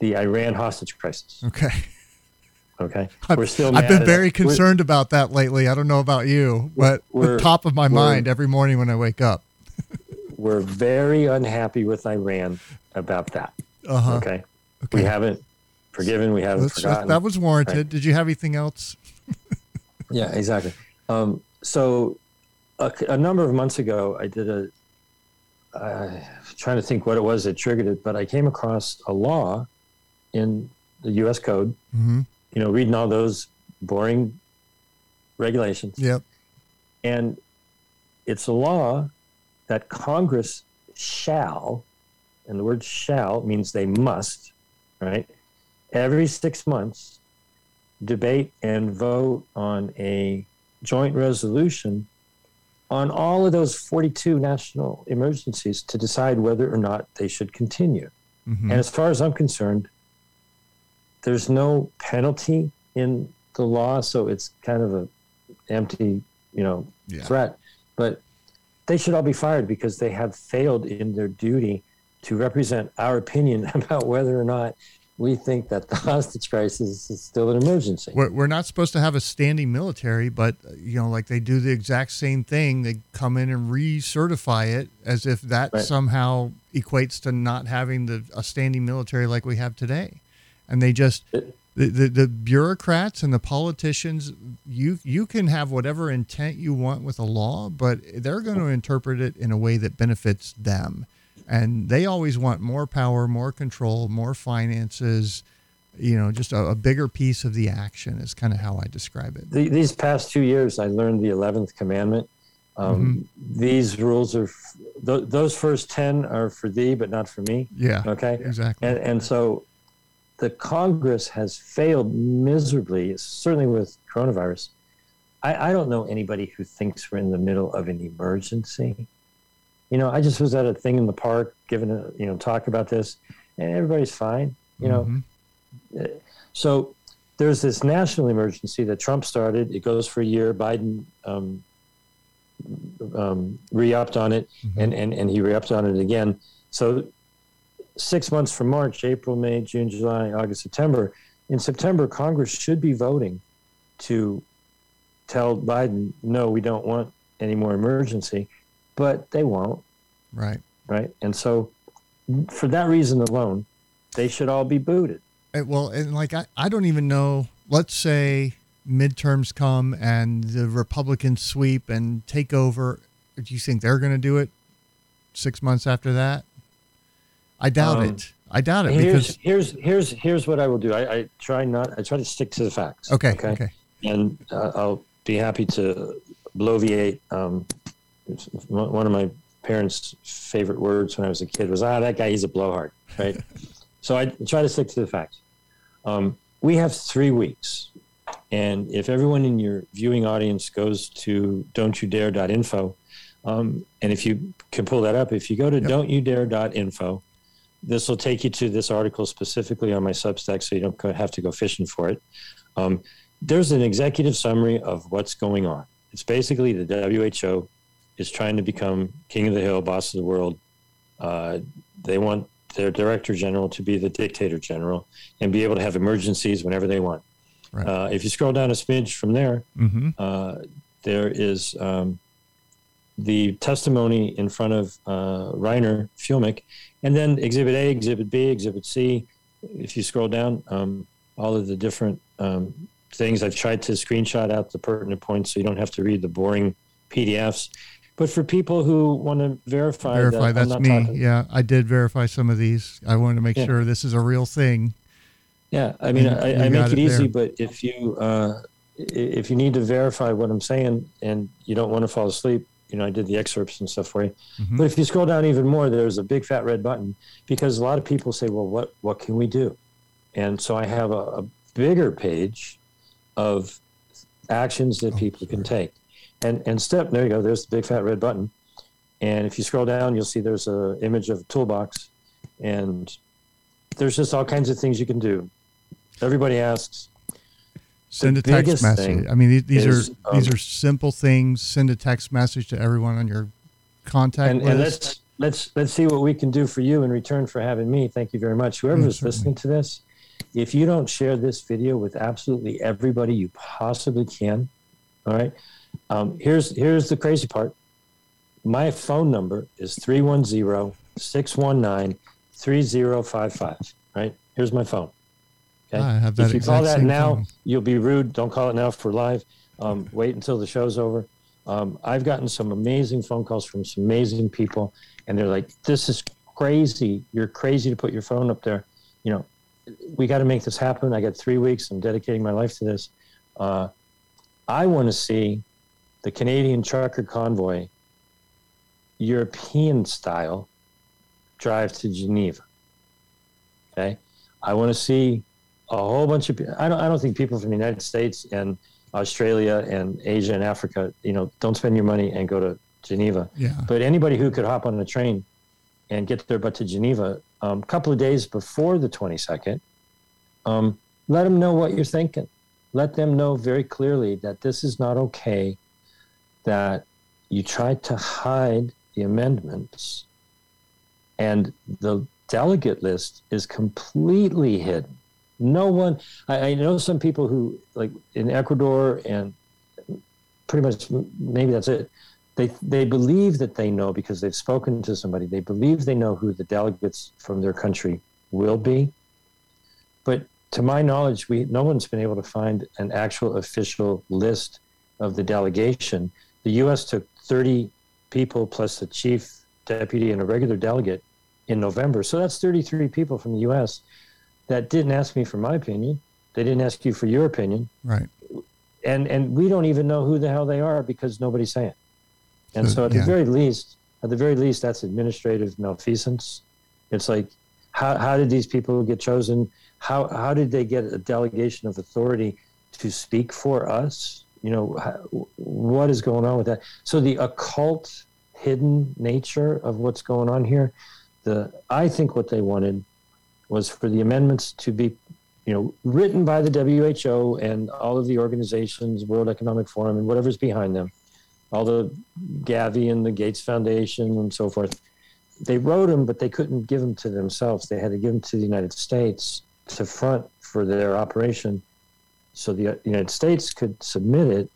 Speaker 6: the Iran hostage crisis.
Speaker 1: okay.
Speaker 6: Okay,
Speaker 1: I've-
Speaker 6: we're still.
Speaker 1: I've been very
Speaker 6: we're-
Speaker 1: concerned about that lately. I don't know about you, but
Speaker 6: We're-
Speaker 1: the top of my mind every morning when I wake up.
Speaker 6: We're very unhappy with Iran about that.
Speaker 1: Uh huh.
Speaker 6: Okay,
Speaker 1: Okay.
Speaker 6: we haven't forgiven. We haven't
Speaker 1: That's-
Speaker 6: forgotten.
Speaker 1: that was warranted.
Speaker 6: Right.
Speaker 1: Did you have anything else?
Speaker 6: Yeah, exactly. Um, so, a, a number of months ago, I did a. Uh, trying to think what it was that triggered it, but I came across a law in the U.S. Code.
Speaker 1: hmm
Speaker 6: You know, reading all those boring regulations,
Speaker 1: Yep.
Speaker 6: and it's a law that Congress shall, and the word "shall" means they must, right? Every six months, debate and vote on a joint resolution on all of those 42 national emergencies to decide whether or not they should continue.
Speaker 1: hmm
Speaker 6: And as far as I'm concerned, there's no penalty in the law, so it's kind of a empty, you know,
Speaker 1: Yeah.
Speaker 6: threat. But they should all be fired because they have failed in their duty to represent our opinion about whether or not we think that the hostage crisis is still an emergency.
Speaker 1: We're, we're not supposed to have a standing military, but uh, you know, like they do the exact same thing. They come in and recertify it as if that
Speaker 6: Right.
Speaker 1: somehow equates to not having the a standing military like we have today. And they just the, the, the bureaucrats and the politicians, you you can have whatever intent you want with a law, but they're going to interpret it in a way that benefits them. And they always want more power, more control, more finances, you know, just a, a bigger piece of the action is kind of how I describe it.
Speaker 6: The, these past two years, I learned the 11th commandment. Um, These rules are, th- those first 10 are for thee, but not for me.
Speaker 1: Yeah,
Speaker 6: Okay.
Speaker 1: exactly.
Speaker 6: And, and so the Congress has failed miserably, certainly with coronavirus. I, I don't know anybody who thinks we're in the middle of an emergency. You know, I just was at a thing in the park giving a, you know, talk about this, and everybody's fine. You know,
Speaker 1: Mhm.
Speaker 6: so there's this national emergency that Trump started. It goes for a year. Biden um, um, re-upped on it, and, and, and he re-upped on it again. So six months from March, April, May, June, July, August, September. In September, Congress should be voting to tell Biden, no, we don't want any more emergency, but they won't,
Speaker 1: right.
Speaker 6: right? And so for that reason alone, they should all be booted.
Speaker 1: Uh, Well, and like I, I don't even know. Let's say midterms come and the Republicans sweep and take over. Do you think they're going to do it six months after that? I doubt
Speaker 6: Um,
Speaker 1: it. I doubt it
Speaker 6: Here's
Speaker 1: because
Speaker 6: here's here's here's what I will do. I, I try not. I try to stick to the facts.
Speaker 1: okay, okay,
Speaker 6: and uh, I'll be happy to bloviate. Um, one of my parents' favorite words when I was a kid was, "Ah, that guy, he's a blowhard." Right. so I try to stick to the facts. Um, we have three weeks, and if everyone in your viewing audience goes to don'tyoudare.info, Um, and if you can pull that up, if you go to yep. don'tyoudare.info, this will take you to this article specifically on my Substack, so you don't have to go fishing for it. Um, there's an executive summary of what's going on. It's basically the WHO is trying to become king of the hill, boss of the world. Uh, they want their director general to be the dictator general and be able to have emergencies whenever they want. Right. Uh, if you scroll down a smidge from there, mm-hmm. uh, there is um, the testimony in front of uh, Reiner Fuellmich, and then Exhibit A, Exhibit B, Exhibit C. If you scroll down, um, all of the different um, things. I've tried to screenshot out the pertinent points so you don't have to read the boring PDFs. But for people who want to verify,
Speaker 1: verify that that's me. Talking, yeah, I did verify some of these. I wanted to make yeah. sure this is a real thing.
Speaker 6: Yeah, I mean, I, I make it, it easy, but if you uh, if you need to verify what I'm saying and you don't want to fall asleep, you know, I did the excerpts and stuff for you. Mm-hmm. But if you scroll down even more, there's a big fat red button because a lot of people say, "Well, what what can we do?" And so I have a, a bigger page of actions that oh, people can take. And and step there you go. There's the big fat red button. And if you scroll down, you'll see there's a image of a toolbox, and there's just all kinds of things you can do. Everybody asks.
Speaker 1: Send a text message. I mean, these, these is, are um, these are simple things. Send a text message to everyone on your contact
Speaker 6: and,
Speaker 1: list.
Speaker 6: And let's let's let's see what we can do for you in return for having me. Thank you very much. Whoever is listening to this, if you don't share this video with absolutely everybody you possibly can, all right. Um, here's here's the crazy part. My phone number is 310-619-3055. Right? Here's my phone.
Speaker 1: Okay. I have that
Speaker 6: if you call that now,
Speaker 1: phone.
Speaker 6: you'll be rude. Don't call it now for live. Um, wait until the show's over. Um, I've gotten some amazing phone calls from some amazing people, and they're like, "This is crazy. You're crazy to put your phone up there." You know, we got to make this happen. I got three weeks. I'm dedicating my life to this. Uh, I want to see the Canadian trucker convoy, European style, drive to Geneva. Okay, I want to see a whole bunch of. I don't. I don't think people from the United States and Australia and Asia and Africa, you know, don't spend your money and go to Geneva.
Speaker 1: Yeah.
Speaker 6: But anybody who could hop on a train and get there, but to Geneva, a um, couple of days before the 22nd, um, let them know what you're thinking. Let them know very clearly that this is not okay, that you tried to hide the amendments, and the delegate list is completely hidden. No one, I, I know some people who, like in Ecuador and pretty much maybe that's it they they believe that they know because they've spoken to somebody. They believe they know who the delegates from their country will be, but to my knowledge, we no one's been able to find an actual official list of the delegation. The U.S. took 30 people plus the chief deputy and a regular delegate in November, so that's 33 people from the U.S. that didn't ask me for my opinion. They didn't ask you for your opinion,
Speaker 1: right?
Speaker 6: And and we don't even know who the hell they are because nobody's saying. And so, at yeah. the very least, at the very least, that's administrative malfeasance. It's like, how, how did these people get chosen? How, how did they get a delegation of authority to speak for us? You know, how, what is going on with that? So the occult, hidden nature of what's going on here, the I think what they wanted was for the amendments to be, you know, written by the WHO and all of the organizations, World Economic Forum, and whatever's behind them all the Gavi and the Gates Foundation and so forth. They wrote them, but they couldn't give them to themselves. They had to give them to the United States to front for their operation. So the United States could submit it.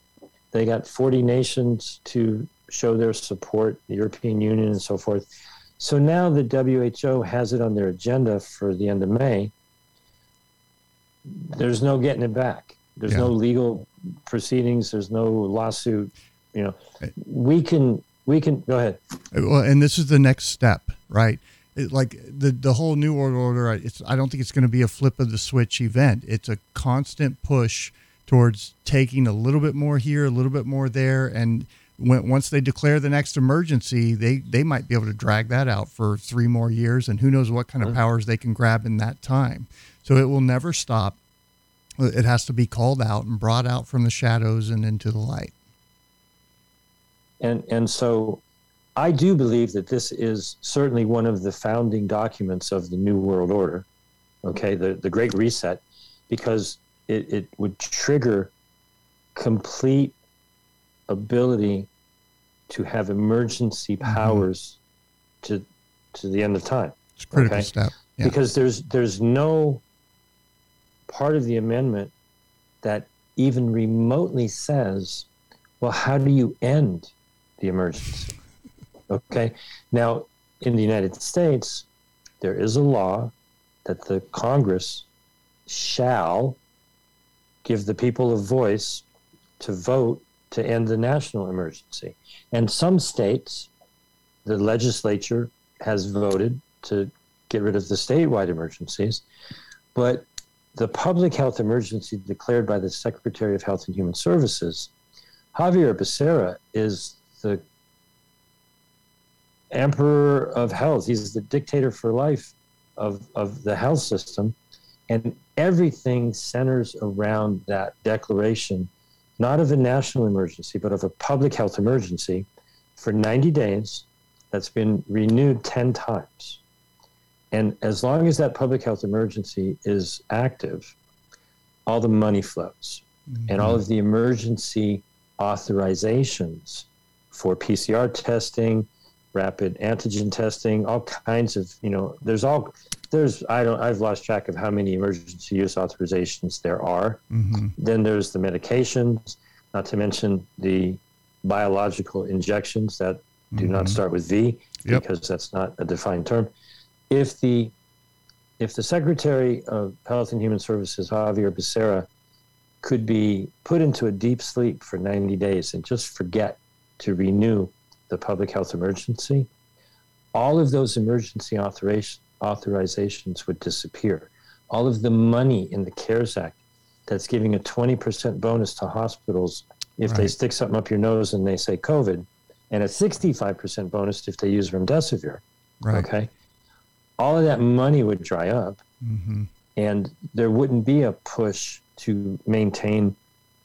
Speaker 6: They got 40 nations to show their support, the European Union and so forth. So now the WHO has it on their agenda for the end of May. There's no getting it back. There's yeah. no legal proceedings. There's no lawsuit you know, we can we can go ahead.
Speaker 1: Well, and this is the next step, right? It, like the the whole new world order. It's I don't think it's going to be a flip of the switch event. It's a constant push towards taking a little bit more here, a little bit more there, and when, once they declare the next emergency, they they might be able to drag that out for three more years, and who knows what kind of mm-hmm. powers they can grab in that time. So it will never stop. It has to be called out and brought out from the shadows and into the light
Speaker 6: and and so I do believe that this is certainly one of the founding documents of the New World Order, okay, the, the Great Reset, because it, it would trigger complete ability to have emergency
Speaker 1: Mm-hmm.
Speaker 6: powers to to the end of time.
Speaker 1: It's a critical
Speaker 6: Okay.
Speaker 1: step. Yeah.
Speaker 6: Because there's there's no part of the amendment that even remotely says, well, how do you end the emergency? Okay. Now, in the United States, there is a law that the Congress shall give the people a voice to vote to end the national emergency. And some states, the legislature has voted to get rid of the statewide emergencies, but the public health emergency declared by the Secretary of Health and Human Services, Xavier Becerra, is the emperor of health. He's the dictator for life of, of the health system. And everything centers around that declaration, not of a national emergency, but of a public health emergency for 90 days that's been renewed 10 times. And as long as that public health emergency is active, all the money flows mm-hmm. and all of the emergency authorizations for PCR testing, rapid antigen testing, all kinds of, you know, there's all, there's, I don't, I've lost track of how many emergency use authorizations there are.
Speaker 1: Mm-hmm.
Speaker 6: Then there's the medications, not to mention the biological injections that do not start with V
Speaker 1: Yep.
Speaker 6: because that's not a defined term. If the if the Secretary of Health and Human Services, Xavier Becerra, could be put into a deep sleep for 90 days and just forget to renew the public health emergency, all of those emergency authorizations would disappear. All of the money in the CARES Act that's giving a 20% bonus to hospitals if they stick something up your nose and they say COVID, and a 65% bonus if they use remdesivir.
Speaker 1: Right.
Speaker 6: Okay. All of that money would dry up
Speaker 1: Mm-hmm.
Speaker 6: and there wouldn't be a push to maintain,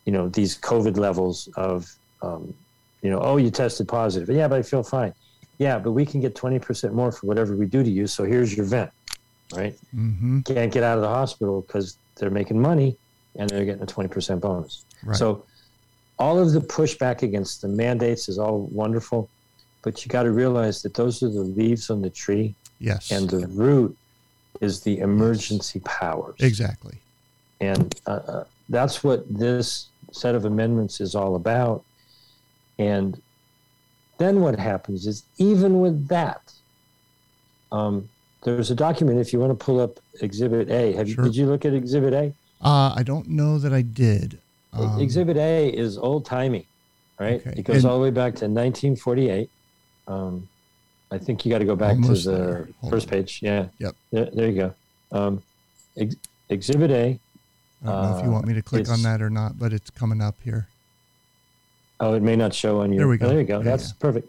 Speaker 6: you know, these COVID levels of, um, you know, oh, you tested positive. Yeah, but I feel fine. Yeah, but we can get 20% more for whatever we do to you. So here's your vent, right?
Speaker 1: Mm-hmm.
Speaker 6: Can't get out of the hospital because they're making money and they're getting a 20% bonus.
Speaker 1: Right.
Speaker 6: So all of the pushback against the mandates is all wonderful, but you got to realize that those are the leaves on the tree
Speaker 1: yes.
Speaker 6: and the root is the emergency powers.
Speaker 1: exactly.
Speaker 6: And uh, uh, that's what this set of amendments is all about. And then what happens is, even with that, um, there's a document. If you want to pull up Exhibit A, have you, did you look at Exhibit A?
Speaker 1: Uh, I don't know that I did. Um,
Speaker 6: Exhibit A is old timey, right?
Speaker 1: Okay.
Speaker 6: It goes
Speaker 1: And-
Speaker 6: all the way back to 1948. Um, I think you got to go back to the first
Speaker 1: on.
Speaker 6: page. Yeah.
Speaker 1: Yep.
Speaker 6: There, there you go. Um, ex- exhibit A.
Speaker 1: I don't know if you want me to click on that or not, but it's coming up here.
Speaker 6: Oh, it may not show on your.
Speaker 1: There we
Speaker 6: oh,
Speaker 1: go.
Speaker 6: there you go. That's perfect.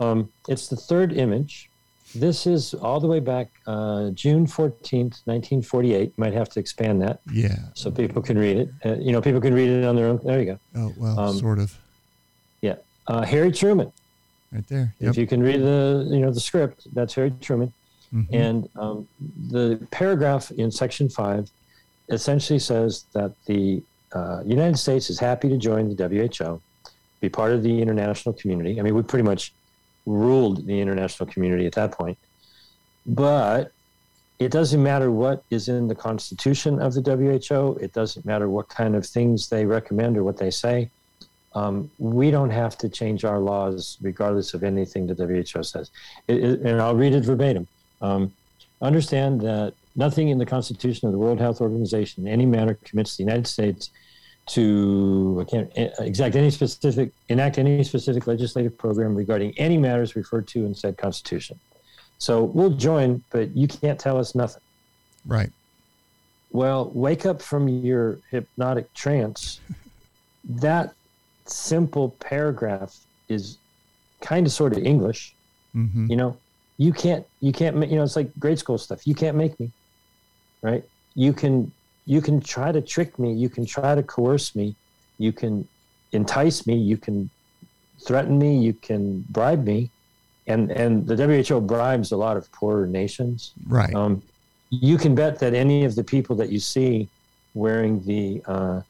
Speaker 6: Um, it's the third image. This is all the way back uh, June 14th, 1948. Might have to expand that
Speaker 1: Yeah.
Speaker 6: so people can read it. Uh, you know, people can read it on their own. There you go.
Speaker 1: Oh well,
Speaker 6: Um,
Speaker 1: sort of.
Speaker 6: Yeah. Uh, Harry Truman.
Speaker 1: Right there. Yep.
Speaker 6: If you can read the, you know, the script, that's Harry Truman.
Speaker 1: Mhm.
Speaker 6: And um, the paragraph in section five essentially says that the uh, United States is happy to join the WHO, be part of the international community. I mean, we pretty much ruled the international community at that point. But it doesn't matter what is in the constitution of the WHO, it doesn't matter what kind of things they recommend or what they say. Um, we don't have to change our laws regardless of anything the WHO says. It, it- and I'll read it verbatim. Um, understand that nothing in the Constitution of the World Health Organization in any manner commits the United States to I can't uh, exact any specific enact any specific legislative program regarding any matters referred to in said Constitution. So we'll join, but you can't tell us nothing.
Speaker 1: Right.
Speaker 6: Well, wake up from your hypnotic trance. that simple paragraph is kind of sort of English.
Speaker 1: Mm-hmm.
Speaker 6: You know, you can't, you can't, you know, it's like grade school stuff. You can't make me, right? You can, you can try to trick me. You can try to coerce me. You can entice me. You can threaten me. You can bribe me. and and the WHO bribes a lot of poorer nations.
Speaker 1: Right.
Speaker 6: Um, you can bet that any of the people that you see wearing the uh,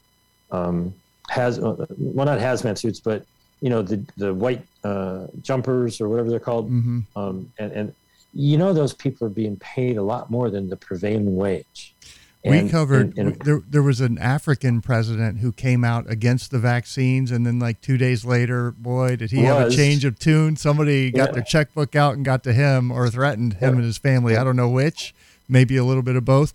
Speaker 6: um, has uh, well not hazmat suits, but you know the the white uh, jumpers or whatever they're called,
Speaker 1: hmm
Speaker 6: um, and and you know those people are being paid a lot more than the prevailing wage.
Speaker 1: We
Speaker 6: And-
Speaker 1: covered
Speaker 6: and- and-
Speaker 1: there, there was an african president who came out against the vaccines and then like two days later boy did he have a change of tune somebody got
Speaker 6: Yeah.
Speaker 1: their checkbook out and got to him or threatened him
Speaker 6: Yeah.
Speaker 1: and his family i don't know which maybe a little bit of both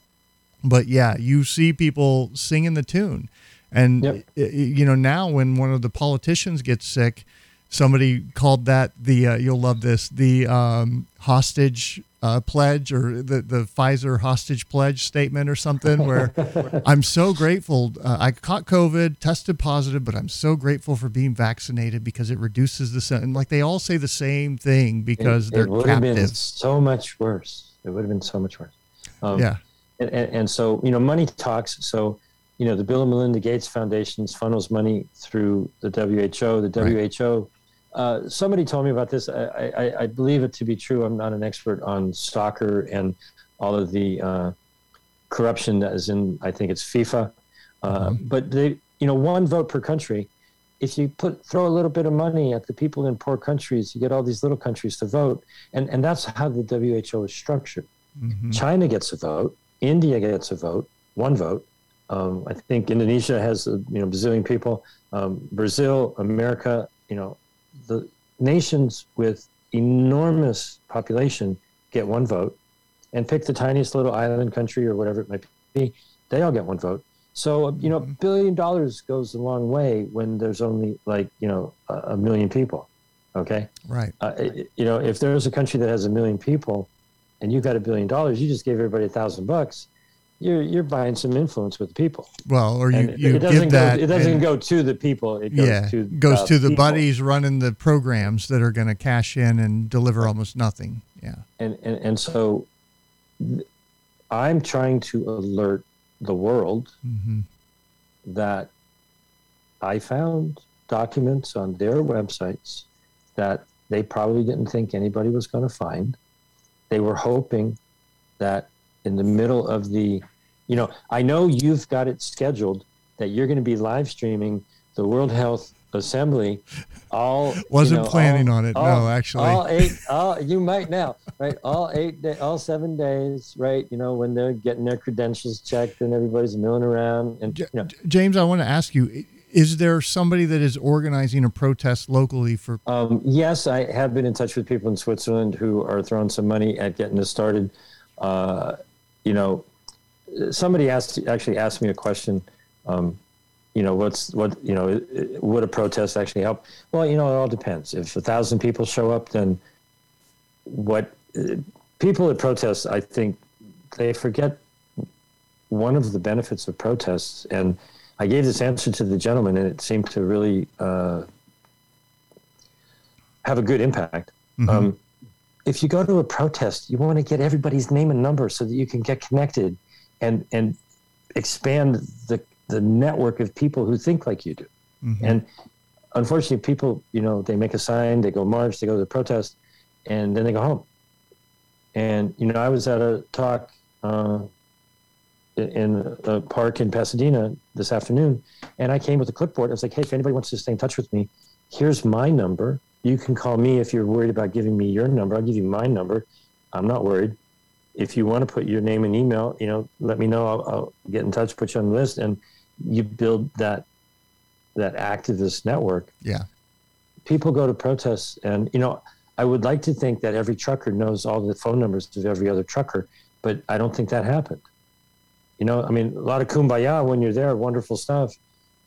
Speaker 1: but yeah you see people singing the tune and
Speaker 6: Yep.
Speaker 1: you know now when one of the politicians gets sick somebody called that the uh, you'll love this the um, hostage uh, pledge or the, the Pfizer hostage pledge statement or something where I'm so grateful uh, I caught COVID tested positive but I'm so grateful for being vaccinated because it reduces the and like they all say the same thing because
Speaker 6: it,
Speaker 1: they're
Speaker 6: it would have been
Speaker 1: captive
Speaker 6: so much worse. It would have been so much worse. Um,
Speaker 1: yeah
Speaker 6: and, and, and so you know money talks so you know the bill and melinda gates foundations funnels money through the who the
Speaker 1: Right.
Speaker 6: Uh, somebody told me about this I, I, I believe it to be true i'm not an expert on soccer and all of the uh, corruption that is in i think it's fifa uh, but they you know one vote per country if you put throw a little bit of money at the people in poor countries you get all these little countries to vote and and that's how the who is structured
Speaker 1: Mhm.
Speaker 6: China gets a vote. India gets a vote, one vote. Um, I think Indonesia has a you know bazillion people. Um, Brazil, America, you know, nations with enormous population get one vote, and pick the tiniest little island country or whatever it might be, they all get one vote. So you know, a billion dollars goes a long way when there's only like you know a, a million people. Okay
Speaker 1: right
Speaker 6: uh, it- you know, if there's a country that has a million people and you got a billion dollars, you just gave everybody a thousand bucks. You're you're buying some influence with the people.
Speaker 1: well or you,
Speaker 6: And
Speaker 1: you
Speaker 6: it doesn't
Speaker 1: give
Speaker 6: go,
Speaker 1: that
Speaker 6: It doesn't go to the people. It goes
Speaker 1: yeah
Speaker 6: to
Speaker 1: goes to the
Speaker 6: people.
Speaker 1: buddies running the programs that are going to cash in and deliver almost nothing yeah
Speaker 6: And and and so, I'm trying to alert the world
Speaker 1: hmm
Speaker 6: that I found documents on their websites that they probably didn't think anybody was going to find. They were hoping that in the middle of the, you know, I know you've got it scheduled that you're going to be live streaming the World Health Assembly. All you
Speaker 1: Wasn't
Speaker 6: know,
Speaker 1: planning
Speaker 6: all-
Speaker 1: on it, no, actually.
Speaker 6: all eight. All you might now, right? All eight, day, all seven days, right? You know, when they're getting their credentials checked and everybody's milling around, and you know,
Speaker 1: James, I want to ask you: Is there somebody that is organizing a protest locally for?
Speaker 6: Um, yes, I have been in touch with people in Switzerland who are throwing some money at getting this started. Uh, you know, somebody asked actually asked me a question. Um, you know, what's what? You know, would a protest actually help? Well, you know, it all depends. If a thousand people show up, then what? uh, People at protests, I think, they forget one of the benefits of protests, and I gave this answer to the gentleman, and it seemed to really. Uh, have a good impact. Um, if you go to a protest, you want to get everybody's name and number so that you can get connected and and expand the the network of people who think like you do. And unfortunately, people, you know, they make a sign, they go march, they go to the protest, and then they go home. And you know, I was at a talk uh, in a park in Pasadena this afternoon, and I came with a clipboard. I was like, "Hey, if anybody wants to stay in touch with me, here's my number. You can call me if you're worried about giving me your number. I'll give you my number. I'm not worried. If you want to put your name and email, you know, let me know. I'll, I'll get in touch, put you on the list, and you build that that activist network.
Speaker 1: Yeah,
Speaker 6: People go to protests, and you know, I would like to think that every trucker knows all the phone numbers of every other trucker, but I don't think that happened. You know, I mean, a lot of kumbaya when you're there, wonderful stuff,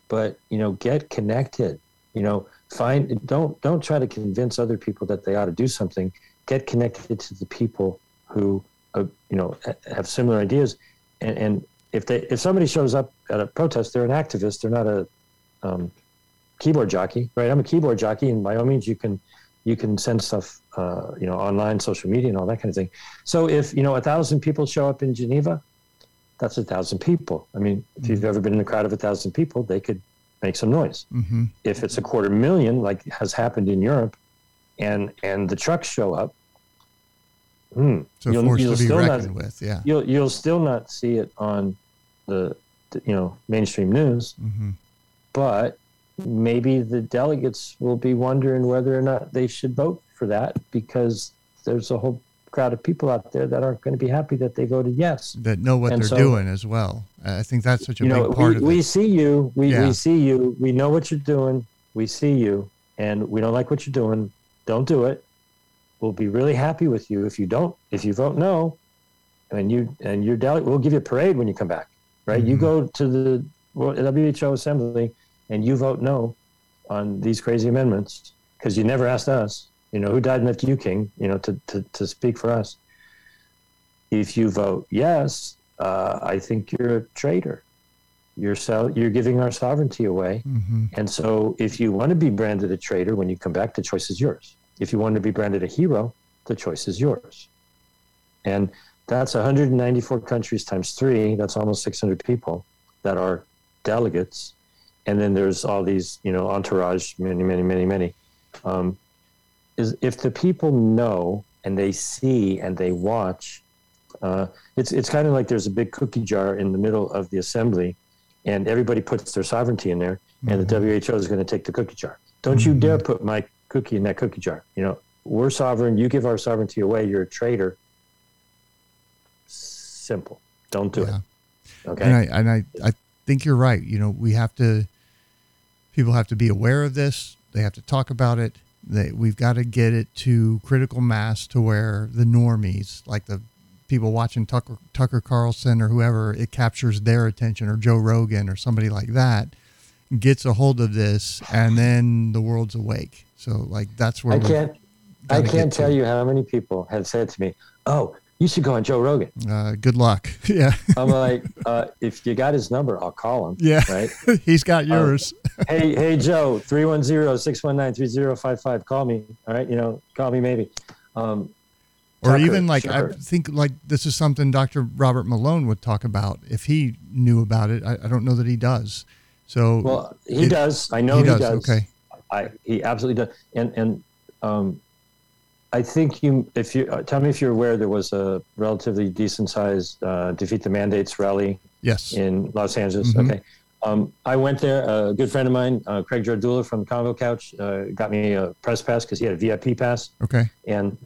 Speaker 6: but you know, get connected. You know, find don't don't try to convince other people that they ought to do something. Get connected to the people who uh, you know have similar ideas, and, and if they if somebody shows up at a protest, they're an activist. They're not a um, keyboard jockey, right? I'm a keyboard jockey, and by all means, you can you can send stuff, uh, you know, online, social media, and all that kind of thing. So if you know a thousand people show up in Geneva, that's a thousand people. I mean, if you've ever been in a crowd of a thousand people, they could make some noise.
Speaker 1: hmm
Speaker 6: If it's a quarter million, like has happened in Europe, and and the trucks show up, hmm,
Speaker 1: So
Speaker 6: You'll- you'll
Speaker 1: to be
Speaker 6: still not-
Speaker 1: with. Yeah.
Speaker 6: you'll you'll still not see it on the, the you know mainstream news,
Speaker 1: hmm
Speaker 6: but maybe the delegates will be wondering whether or not they should vote for that because there's a whole crowd of people out there that aren't going to be happy that they voted yes.
Speaker 1: That know what
Speaker 6: And
Speaker 1: they're
Speaker 6: so-
Speaker 1: doing as well. I think that's such a
Speaker 6: you
Speaker 1: big
Speaker 6: know,
Speaker 1: part
Speaker 6: we,
Speaker 1: of
Speaker 6: we
Speaker 1: it.
Speaker 6: see you, we,
Speaker 1: Yeah.
Speaker 6: we see you, we know what you're doing, we see you, and we don't like what you're doing. Don't do it. We'll be really happy with you if you don't. If you vote no, and you and your delegate, we'll give you a parade when you come back. Right? You
Speaker 1: Mhm.
Speaker 6: go to the WHO assembly and you vote no on these crazy amendments because you never asked us. You know who died and left you king. You know to to, to speak for us. If you vote yes, uh, I think you're a traitor. You're so, you're giving our sovereignty away.
Speaker 1: hmm
Speaker 6: And so, if you want to be branded a traitor when you come back, the choice is yours. If you want to be branded a hero, the choice is yours. And that's 194 countries times three. That's almost 600 people that are delegates. And then there's all these, you know, entourage, many, many, many, many. Um, is if the people know and they see and they watch, uh, it's it's kind of like there's a big cookie jar in the middle of the assembly, and everybody puts their sovereignty in there, and the WHO is going to take the cookie jar. Don't you dare put my cookie in that cookie jar. You know, we're sovereign. You give our sovereignty away. You're a traitor. Simple. Don't do
Speaker 1: Yeah.
Speaker 6: it. Okay.
Speaker 1: And I and I, I think you're right. You know, we have to people have to be aware of this. They have to talk about it. They, we've got to get it to critical mass to where the normies, like the people watching Tucker Tucker Carlson or whoever, it captures their attention or Joe Rogan or somebody like that gets a hold of this and then the world's awake. So like that's where
Speaker 6: I can't. I can't tell
Speaker 1: to.
Speaker 6: you how many people have said to me, "Oh, you should go on Joe Rogan."
Speaker 1: uh, good luck. Yeah.
Speaker 6: I'm like, uh, "If you got his number, I'll call him."
Speaker 1: Yeah.
Speaker 6: Right.
Speaker 1: He's got yours.
Speaker 6: hey, hey, Joe, 310-619-3055. Call me. All right. You know, call me maybe. Um,
Speaker 1: or
Speaker 6: Tucker,
Speaker 1: even like
Speaker 6: sure.
Speaker 1: I think like this is something Dr. Robert Malone would talk about if he knew about it. I, I don't know that he does. So
Speaker 6: well, he
Speaker 1: It-
Speaker 6: does. I know
Speaker 1: he
Speaker 6: he,
Speaker 1: does,
Speaker 6: does.
Speaker 1: okay.
Speaker 6: I, he absolutely does. And, and, um, I think you, if you, uh, tell me if you're aware there was a relatively decent sized, uh, defeat the mandates rally
Speaker 1: yes,
Speaker 6: in Los Angeles.
Speaker 1: Mhm.
Speaker 6: Okay. Um, I went there. A good friend of mine, uh, Craig Jardula from Convo Couch, uh, got me a press pass because he had a VIP pass.
Speaker 1: okay,
Speaker 6: And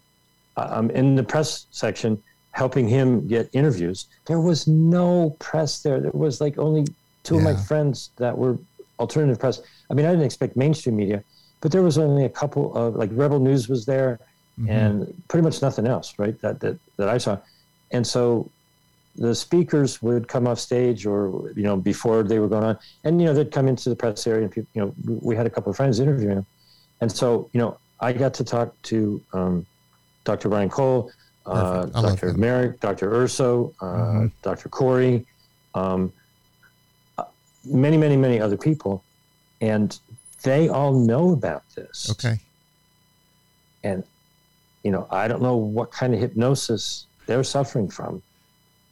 Speaker 6: I'm in the press section helping him get interviews. There was no press there. There was like only two of my friends that were alternative press. I mean, I didn't expect mainstream media, but there was only a couple of like Rebel News was there
Speaker 1: Mhm.
Speaker 6: and pretty much nothing else, right? That, that, that I saw. And so the speakers would come off stage or, you know, before they were going on and, you know, they'd come into the press area and people, you know, we had a couple of friends interviewing them. And so, you know, I got to talk to um, Dr. Ryan Cole, uh,
Speaker 1: Perfect. I love
Speaker 6: Dr. Marik, Dr. Urso, uh,
Speaker 1: Mhm.
Speaker 6: Dr. Kory, um, many, many, many other people. And they all know about this.
Speaker 1: okay,
Speaker 6: And, you know, I don't know what kind of hypnosis they're suffering from,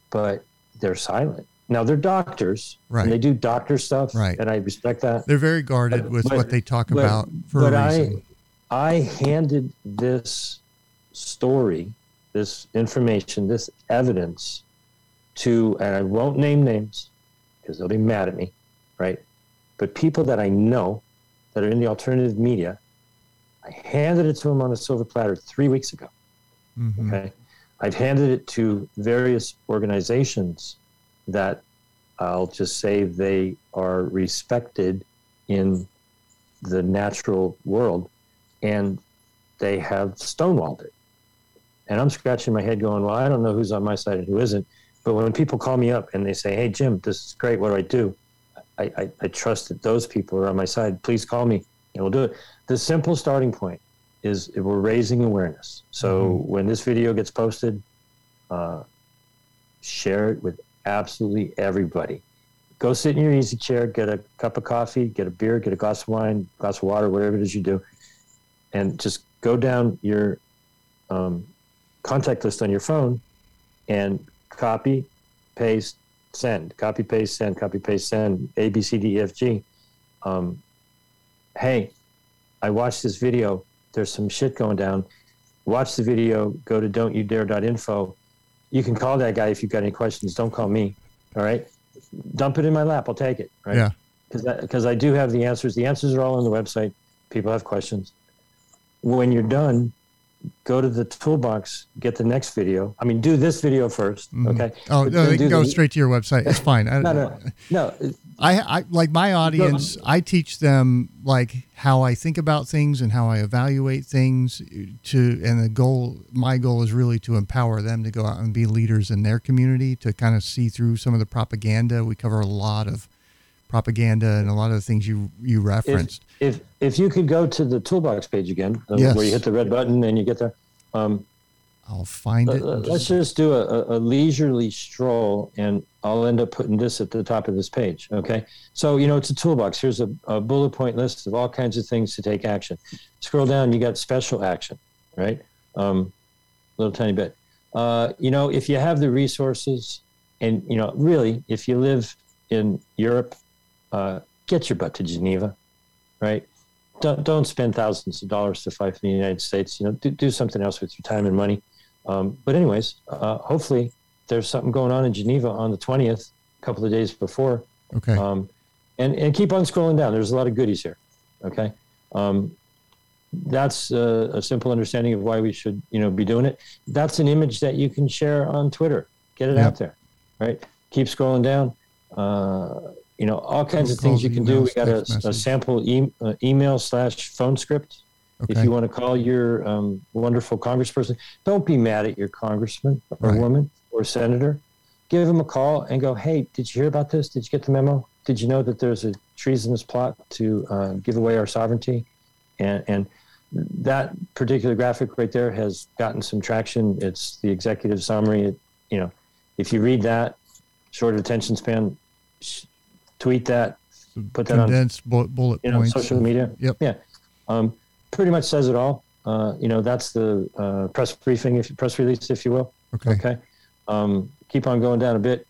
Speaker 6: but they're silent. Now they're doctors,
Speaker 1: Right.
Speaker 6: and they do doctor stuff,
Speaker 1: Right.
Speaker 6: and I respect that.
Speaker 1: they're very guarded
Speaker 6: But-
Speaker 1: with
Speaker 6: but-
Speaker 1: what they talk
Speaker 6: but-
Speaker 1: about for
Speaker 6: but
Speaker 1: a
Speaker 6: I,
Speaker 1: reason.
Speaker 6: I handed this story, this information, this evidence to, and I won't name names because they'll be mad at me, right? But people that I know that are in the alternative media, I handed it to him on a silver platter three weeks ago.
Speaker 1: Mhm.
Speaker 6: Okay. I've handed it to various organizations that I'll just say they are respected in the natural world and they have stonewalled it. And I'm scratching my head going, well, I don't know who's on my side and who isn't. But when people call me up and they say, hey, Jim, this is great. What do I do? I, I, I trust that those people are on my side. Please call me and we'll do it. The simple starting point is we're raising awareness. So when this video gets posted, uh, share it with absolutely everybody. Go sit in your easy chair, get a cup of coffee, get a beer, get a glass of wine, glass of water, whatever it is you do, and just go down your um, contact list on your phone and copy, paste, send, copy, paste, send, copy, paste, send, A, B, C, D, E, F, G. Um, hey, I watched this video. There's some shit going down. Watch the video. Go to don'tyoudare.info. You can call that guy if you've got any questions. Don't call me. All right. Dump it in my lap. I'll take it. Right.
Speaker 1: Yeah.
Speaker 6: Because I do have the answers. The answers are all on the website. People have questions. When you're done, go to the toolbox, get the next video. I mean, do this video 1st mm-hmm. Okay.
Speaker 1: Oh
Speaker 6: But
Speaker 1: no, they can go
Speaker 6: the-
Speaker 1: straight to your website. It's fine. I,
Speaker 6: No, no, no.
Speaker 1: I, I like my audience. I teach them like how I think about things and how I evaluate things. Uh, to and the goal, my goal is really to empower them to go out and be leaders in their community. To kind of see through some of the propaganda. We cover a lot of propaganda and a lot of the things you you referenced.
Speaker 6: if if if you could go to the toolbox page again, uh,
Speaker 1: Yes.
Speaker 6: where you hit the red button and you get there. Um,
Speaker 1: I'll find it.
Speaker 6: Uh, let's
Speaker 1: just-
Speaker 6: do a, a- a leisurely stroll, and I'll end up putting this at the top of this page. Okay. So, you know, it's a toolbox. Here's a, a bullet point list of all kinds of things to take action. Scroll down, you got special action, right? Um, little tiny bit. Uh, you know, if you have the resources, and, you know, really, if you live in Europe, uh, get your butt to Geneva, right? Don't, don't spend thousands of dollars to fight for the United States. You know, do, do something else with your time and money. Um, but anyways, uh, hopefully there's something going on in Geneva on the 20th, a couple of days before.
Speaker 1: okay.
Speaker 6: Um, and, and keep on scrolling down. There's a lot of goodies here. Okay. Um, that's a, a simple understanding of why we should, you know, be doing it. That's an image that you can share on Twitter. Get it
Speaker 1: Yep.
Speaker 6: out there, right? Keep scrolling down. Uh, you know, all kinds of things you can do. We got a, a sample e- uh, email slash phone script
Speaker 1: okay.
Speaker 6: if you want to call your um, wonderful congressperson, don't be mad at your congressman or
Speaker 1: Right.
Speaker 6: woman or senator. Give them a call and go, hey, did you hear about this? Did you get the memo? Did you know that there's a treasonous plot to uh, give away our sovereignty? And, and that particular graphic right there has gotten some traction. It's the executive summary. It, you know, if you read that, short attention span, tweet that, put that on
Speaker 1: Condensed bullet, bullet
Speaker 6: you know,
Speaker 1: points.
Speaker 6: social media.
Speaker 1: Yep.
Speaker 6: Yeah. Um, pretty much says it all. Uh, you know, that's the uh, press briefing, if press release, if you will.
Speaker 1: Okay.
Speaker 6: Okay. Um, keep on going down a bit.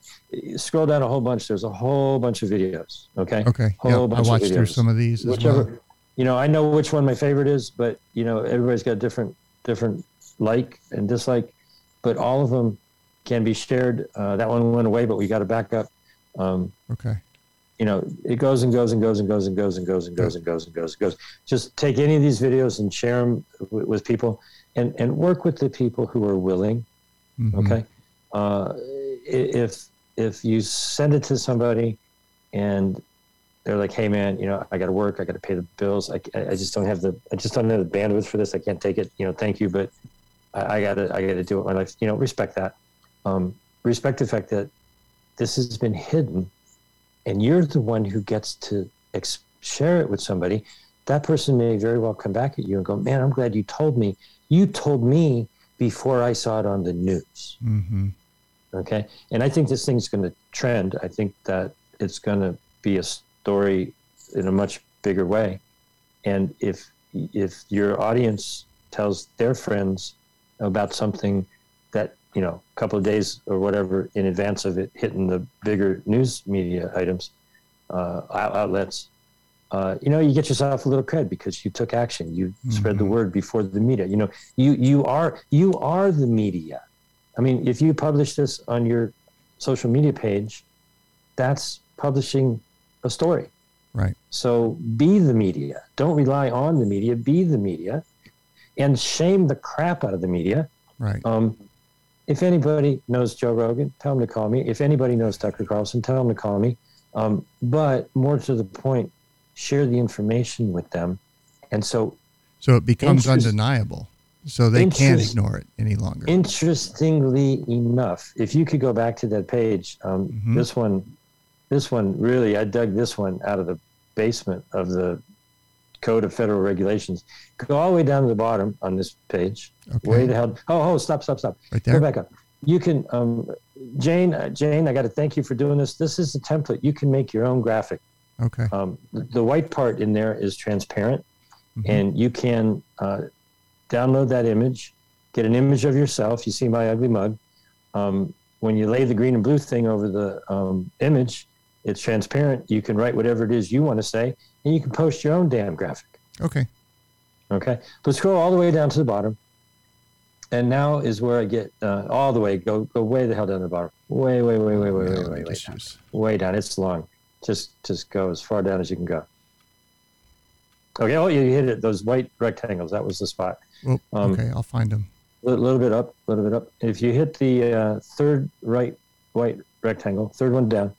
Speaker 6: Scroll down a whole bunch. There's a whole bunch of videos. Okay.
Speaker 1: Okay.
Speaker 6: Whole
Speaker 1: Yeah, I watched through some of these as
Speaker 6: Whichever,
Speaker 1: well.
Speaker 6: you know, I know which one my favorite is, but you know, everybody's got different, different like and dislike, but all of them can be shared. Uh, that one went away, but we got to back up. Um,
Speaker 1: Okay.
Speaker 6: You know, it goes and goes and goes and goes and goes and goes and goes and goes and goes and goes. Just take any of these videos and share them with, with people, and and work with the people who are willing.
Speaker 1: Mhm.
Speaker 6: Okay, uh, if if you send it to somebody, and they're like, "Hey, man, you know, I got to work, I got to pay the bills, I, I I just don't have the I just don't have the bandwidth for this. I can't take it. You know, thank you, but I, I gotta I gotta do it my life. You know, respect that. Um, respect the fact that this has been hidden and you're the one who gets to ex- share it with somebody, that person may very well come back at you and go, "Man, I'm glad you told me. You told me before I saw it on the news."
Speaker 1: Mm-hmm.
Speaker 6: Okay, and I think this thing's going to trend. I think that it's going to be a story in a much bigger way, and if if your audience tells their friends about something you know a couple of days or whatever in advance of it hitting the bigger news media items uh, outlets uh, you know you get yourself a little cred because you took action you spread the word before the media you know you you are you are the media i mean if you publish this on your social media page that's publishing a story
Speaker 1: Right.
Speaker 6: so be the media. Don't rely on the media. Be the media, and shame the crap out of the media.
Speaker 1: Right.
Speaker 6: Um, if anybody knows Joe Rogan, tell him to call me. If anybody knows Tucker Carlson, tell him to call me. Um, but more to the point, share the information with them, and so
Speaker 1: So it becomes
Speaker 6: Interest-
Speaker 1: undeniable. So they can't ignore it any longer.
Speaker 6: Interestingly enough, if you could go back to that page, um,
Speaker 1: Mhm.
Speaker 6: this one, this one really, I dug this one out of the basement of the Code of Federal Regulations. Go all the way down to the bottom on this page.
Speaker 1: Okay.
Speaker 6: Way the hell! Oh, oh, stop, stop, stop.
Speaker 1: Right
Speaker 6: Go
Speaker 1: there.
Speaker 6: back up. You can, um, Jane, uh, Jane, I got to thank you for doing this. This is a template. You can make your own graphic.
Speaker 1: Okay.
Speaker 6: Um, the, the white part in there is transparent,
Speaker 1: Mhm.
Speaker 6: and you can uh, download that image, get an image of yourself. You see my ugly mug. Um, when you lay the green and blue thing over the um, image, it's transparent. You can write whatever it is you want to say, and you can post your own damn graphic.
Speaker 1: Okay.
Speaker 6: Okay, but scroll all the way down to the bottom, and now is where I get uh, all the way. Go go way the hell down the bottom. Way way way way way way way way, way down. Way down. It's long. Just just go as far down as you can go. Okay. Oh, you hit it. Those white rectangles. That was the spot.
Speaker 1: Oh, okay, I'll find them.
Speaker 6: A little bit up, a little bit up. If you hit the uh, third right white rectangle, third one down.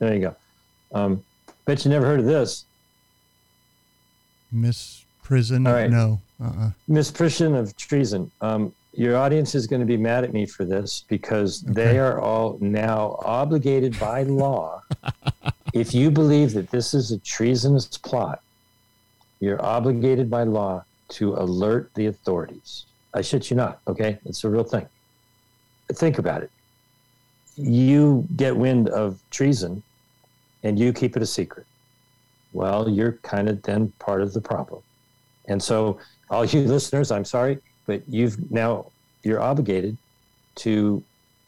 Speaker 6: There you go. Um, bet you never heard of this.
Speaker 1: Miss Prison?
Speaker 6: All right.
Speaker 1: No. Uh-uh.
Speaker 6: Misprision of treason. Um, your audience is going to be mad at me for this because
Speaker 1: Okay.
Speaker 6: they are all now obligated by law. if you believe that this is a treasonous plot, you're obligated by law to alert the authorities. I shit you not, okay? It's a real thing. Think about it. You get wind of treason and you keep it a secret. Well, you're kind of then part of the problem. And so, all you listeners, I'm sorry, but you've now you're obligated to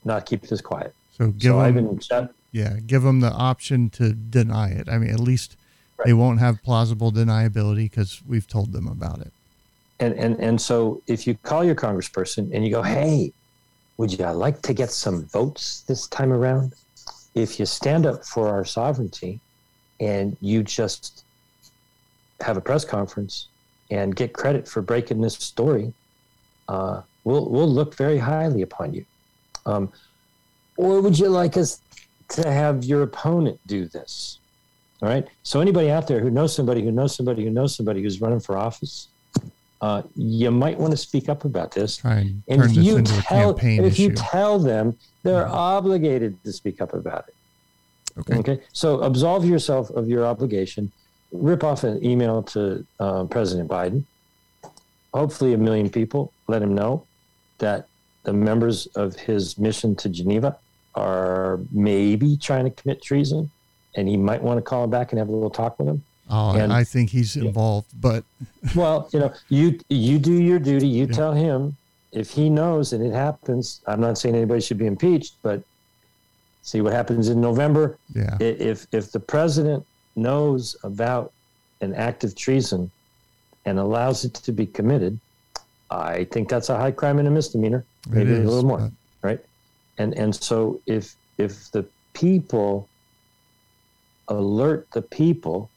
Speaker 6: not keep this quiet.
Speaker 1: So give
Speaker 6: so
Speaker 1: them,
Speaker 6: been
Speaker 1: yeah, give them the option to deny it. I mean, at least they won't have plausible deniability because we've told them about it.
Speaker 6: And, and and so if you call your congressperson and you go, hey, would you like to get some votes this time around? If you stand up for our sovereignty and you just have a press conference and get credit for breaking this story, uh, we'll we'll look very highly upon you. Um, or would you like us to have your opponent do this? All right. So anybody out there who knows somebody who knows somebody who knows somebody who's running for office, uh, you might want to speak up about this.
Speaker 1: And
Speaker 6: if
Speaker 1: this
Speaker 6: you tell, if you tell them, they're obligated to speak up about it.
Speaker 1: Okay.
Speaker 6: Okay. So absolve yourself of your obligation. Rip off an email to uh, President Biden. Hopefully, a million people. Let him know that the members of his mission to Geneva are maybe trying to commit treason, and he might want to call him back and have a little talk with him.
Speaker 1: Oh,
Speaker 6: and-
Speaker 1: I think he's involved, but
Speaker 6: Well, you know, you you do your duty. You tell him if he knows and it happens. I'm not saying anybody should be impeached, but see what happens in November.
Speaker 1: yeah,
Speaker 6: If if the president knows about an act of treason and allows it to be committed, I think that's a high crime and a misdemeanor, maybe
Speaker 1: is.
Speaker 6: a little more
Speaker 1: but-
Speaker 6: right? And and so if if the people alert the people,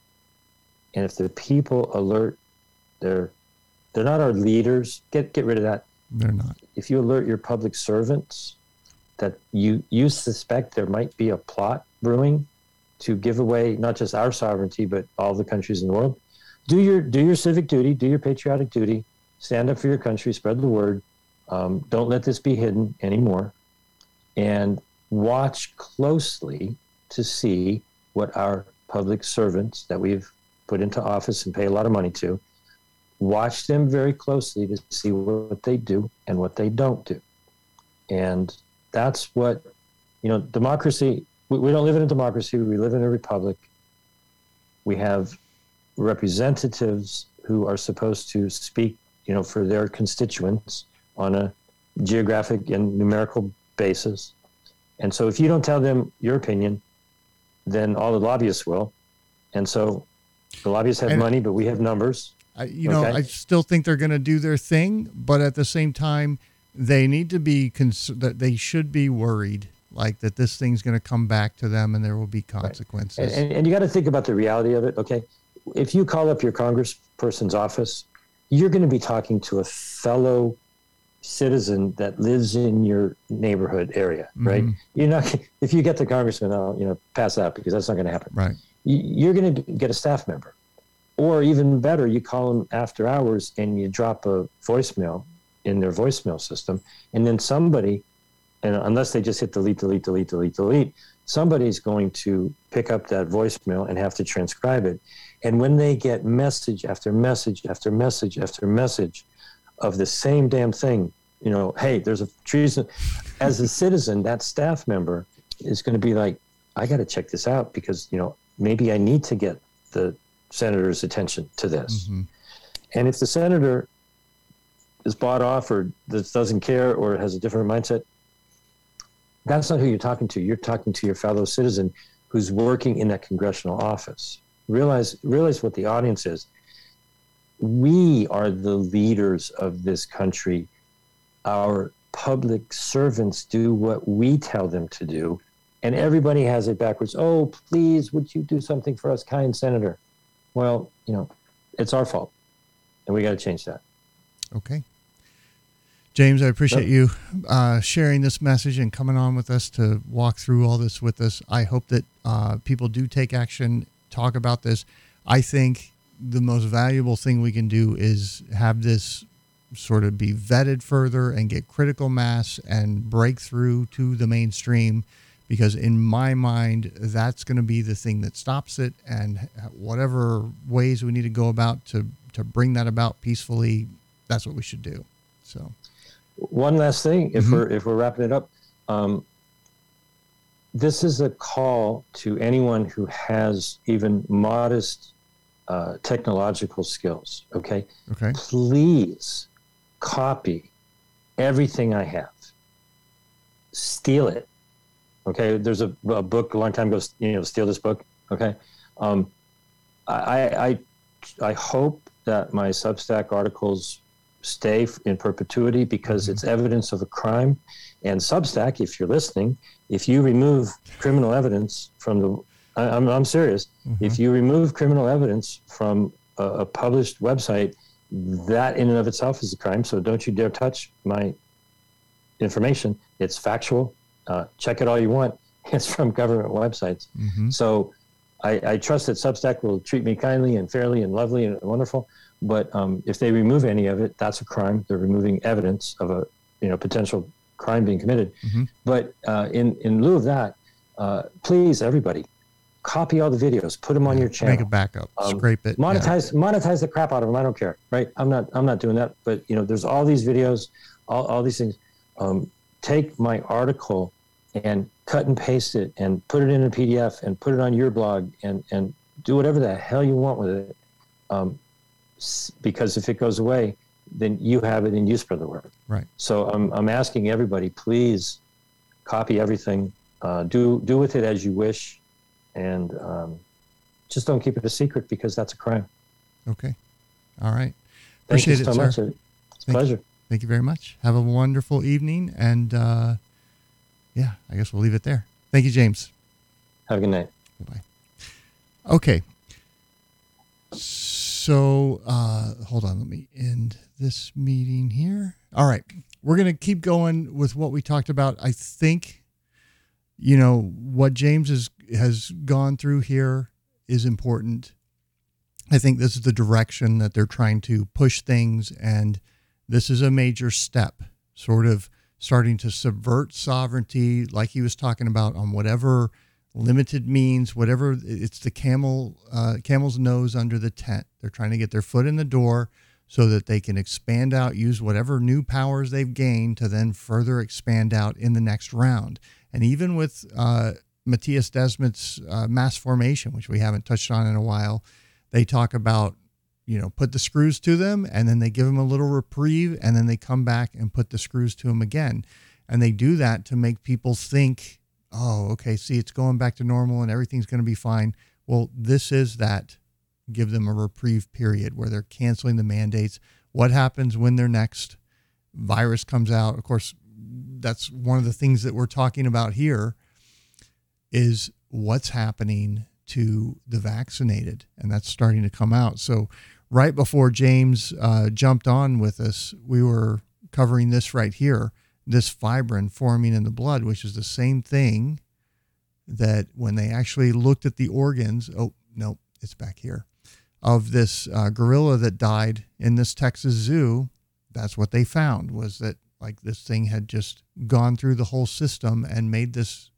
Speaker 6: and if the people alert their they're not our leaders, get get rid of that.
Speaker 1: They're not.
Speaker 6: If you alert your public servants that you you suspect there might be a plot brewing to give away not just our sovereignty but all the countries in the world, do your do your civic duty, do your patriotic duty, stand up for your country, spread the word. Um, don't let this be hidden anymore, and watch closely to see what our public servants that we've put into office and pay a lot of money to. Watch them very closely to see what they do and what they don't do, and that's what you know. Democracy. We, we don't live in a democracy. We live in a republic. We have representatives who are supposed to speak, you know, for their constituents on a geographic and numerical basis. And so if you don't tell them your opinion, then all the lobbyists will. And so the lobbyists have
Speaker 1: And-
Speaker 6: money, but we have numbers.
Speaker 1: I, you know, I still think they're going to do their thing, but at the same time, they need to be cons- that they should be worried, like that this thing's going to come back to them and there will be consequences.
Speaker 6: And, and, and you got to think about the reality of it. Okay. If you call up your congressperson's office, you're going to be talking to a fellow citizen that lives in your neighborhood area, mm-hmm. right? You're not, if you get the congressman, I'll, you know, pass out because that's not going to happen.
Speaker 1: right.
Speaker 6: you're going to get a staff member. Or even better, you call them after hours and you drop a voicemail in their voicemail system. And then somebody, and unless they just hit delete, delete, delete, delete, delete, somebody's going to pick up that voicemail and have to transcribe it. And when they get message after message after message after message of the same damn thing, you know, hey, there's a treason. As a citizen, that staff member is going to be like, I got to check this out because, you know, maybe I need to get the senator's attention to this.
Speaker 1: Mhm.
Speaker 6: And if the senator is bought off or just doesn't care or has a different mindset, that's not who you're talking to. You're talking to your fellow citizen who's working in that congressional office. Realize realize what the audience is. We are the leaders of this country. Our public servants do what we tell them to do, and everybody has it backwards. Oh, please, would you do something for us, kind senator? Well, you know, it's our fault, and we got to change that.
Speaker 1: Okay. James, I appreciate you uh, sharing this message and coming on with us to walk through all this with us. I hope that uh, people do take action, talk about this. I think the most valuable thing we can do is have this sort of be vetted further and get critical mass and break through to the mainstream because in my mind that's going to be the thing that stops it and whatever ways we need to go about to to bring that about peacefully that's what we should do so
Speaker 6: one last thing, if mm-hmm. we're if we're wrapping it up, um, this is a call to anyone who has even modest uh, technological skills. Okay.
Speaker 1: Okay.
Speaker 6: Please copy everything I have. Steal it. Okay. There's a, a book a long time ago. You know, steal this book. Okay. Um, I, I I hope that my Substack articles stay in perpetuity because mm-hmm. it's evidence of a crime. And Substack, if you're listening, if you remove criminal evidence from the, I, am I'm serious, mm-hmm. if you remove criminal evidence from a, a, published website, that in and of itself is a crime. So don't you dare touch my information. It's factual. Uh, check it all you want. It's from government websites. Mm-hmm. So I, I trust that Substack will treat me kindly and fairly and lovely and wonderful. But um, if they remove any of it, that's a crime. They're removing evidence of a you know potential crime being committed. Mm-hmm. But uh, in in lieu of that, uh, please everybody copy all the videos, put them on your channel,
Speaker 1: make a backup, um, scrape it,
Speaker 6: monetize yeah. monetize the crap out of them. I don't care, right? I'm not I'm not doing that. But you know, there's all these videos, all, all these things. Um, take my article and cut and paste it and put it in a PDF and put it on your blog and and do whatever the hell you want with it. Um, because if it goes away, then you have it and you spread the word.
Speaker 1: Right.
Speaker 6: So I'm, I'm asking everybody, please copy everything, uh, do do with it as you wish, and um, just don't keep it a secret because that's a crime.
Speaker 1: Okay. All right. Appreciate
Speaker 6: Thank you
Speaker 1: so
Speaker 6: it, sir. Much. It's a pleasure.
Speaker 1: You. Thank you very much. Have a wonderful evening, and uh, yeah, I guess we'll leave it there. Thank you, James.
Speaker 6: Have a good night.
Speaker 1: Bye. Okay. So uh, hold on, let me end this meeting here. All right, we're gonna keep going with what we talked about. I think, you know, what James has has gone through here is important. I think this is the direction that they're trying to push things, and this is a major step, sort of starting to subvert sovereignty, like he was talking about, on whatever limited means, whatever it's the camel uh, camel's nose under the tent. They're trying to get their foot in the door so that they can expand out, use whatever new powers they've gained to then further expand out in the next round. And even with uh, Mattias Desmet's uh, mass formation, which we haven't touched on in a while, they talk about you know put the screws to them and then they give them a little reprieve and then they come back and put the screws to them again and they do that to make people think oh, okay, see, it's going back to normal and everything's going to be fine. Well, this is that give them a reprieve period where they're canceling the mandates. What happens when their next virus comes out? Of course, that's one of the things that we're talking about here is what's happening to the vaccinated, and that's starting to come out. So, right before James uh, jumped on with us, we were covering this right here this fibrin forming in the blood, which is the same thing that when they actually looked at the organs, oh, no, it's back here, of this uh, gorilla that died in this Texas zoo, that's what they found was that like this thing had just gone through the whole system and made this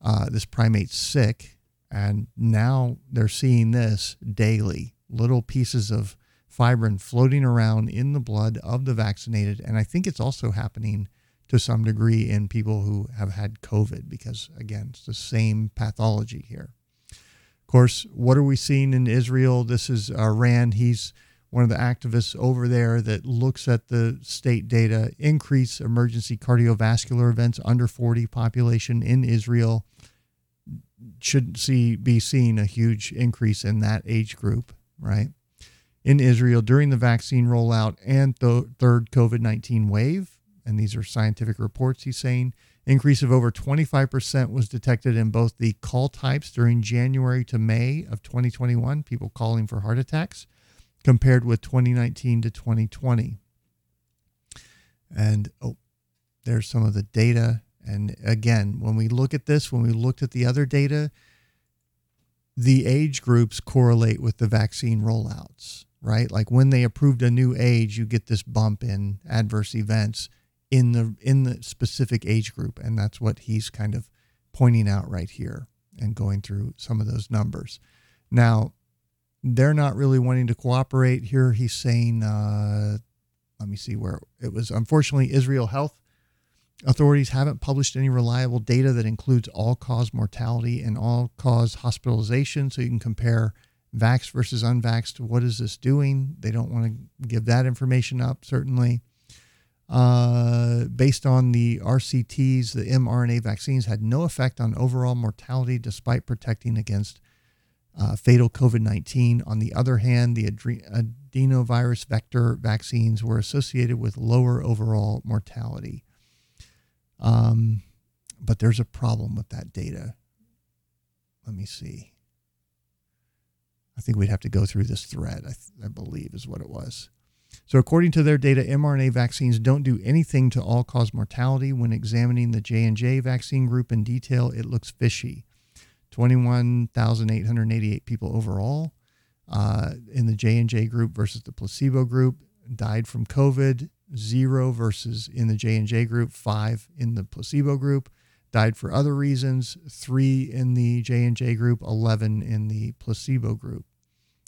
Speaker 1: uh, this primate sick. And now they're seeing this daily, little pieces of fibrin floating around in the blood of the vaccinated. And I think it's also happening to some degree in people who have had COVID because, again, it's the same pathology here. Of course, what are we seeing in Israel? This is uh, Rand. He's one of the activists over there that looks at the state data, increase emergency cardiovascular events under 40 population in Israel. Shouldn't see be seeing a huge increase in that age group, right? in Israel during the vaccine rollout and the third COVID 19 wave. And these are scientific reports, he's saying. Increase of over 25% was detected in both the call types during January to May of 2021, people calling for heart attacks, compared with 2019 to 2020. And oh, there's some of the data. And again, when we look at this, when we looked at the other data, the age groups correlate with the vaccine rollouts, right? Like when they approved a new age, you get this bump in adverse events in the in the specific age group. And that's what he's kind of pointing out right here and going through some of those numbers. Now they're not really wanting to cooperate here. He's saying uh, let me see where it was. Unfortunately israel health authorities haven't published any reliable data that includes all cause mortality and all cause hospitalization so you can compare vax versus unvaxxed what is this doing they don't want to give that information up certainly uh, based on the RCTs, the mRNA vaccines had no effect on overall mortality despite protecting against uh, fatal COVID 19. On the other hand, the adenovirus vector vaccines were associated with lower overall mortality. Um, but there's a problem with that data. Let me see. I think we'd have to go through this thread, I, I believe, is what it was. So, according to their data, mRNA vaccines don't do anything to all-cause mortality. When examining the J&J vaccine group in detail, it looks fishy. 21,888 people overall uh, in the J&J group versus the placebo group died from COVID. Zero versus in the J&J group, five in the placebo group died for other reasons. Three in the J&J group, 11 in the placebo group.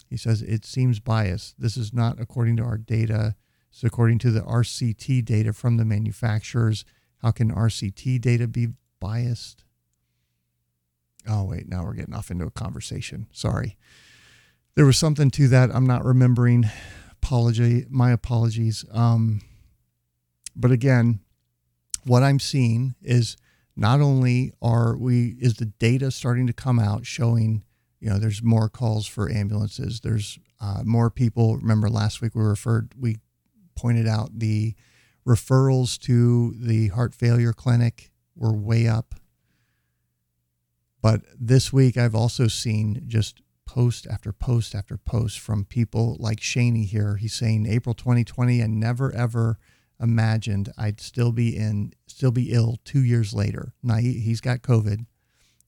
Speaker 1: He says it seems biased. This is not according to our data. It's according to the RCT data from the manufacturers. How can RCT data be biased? Oh, wait, now we're getting off into a conversation. Sorry. There was something to that. I'm not remembering. Apology. My apologies. Um, but again, what I'm seeing is not only are we is the data starting to come out showing you know, there's more calls for ambulances. There's uh, more people. Remember last week we referred, we pointed out the referrals to the heart failure clinic were way up. But this week I've also seen just post after post after post from people like Shaney here. He's saying April 2020 and never ever imagined I'd still be in, still be ill two years later. Now he's got COVID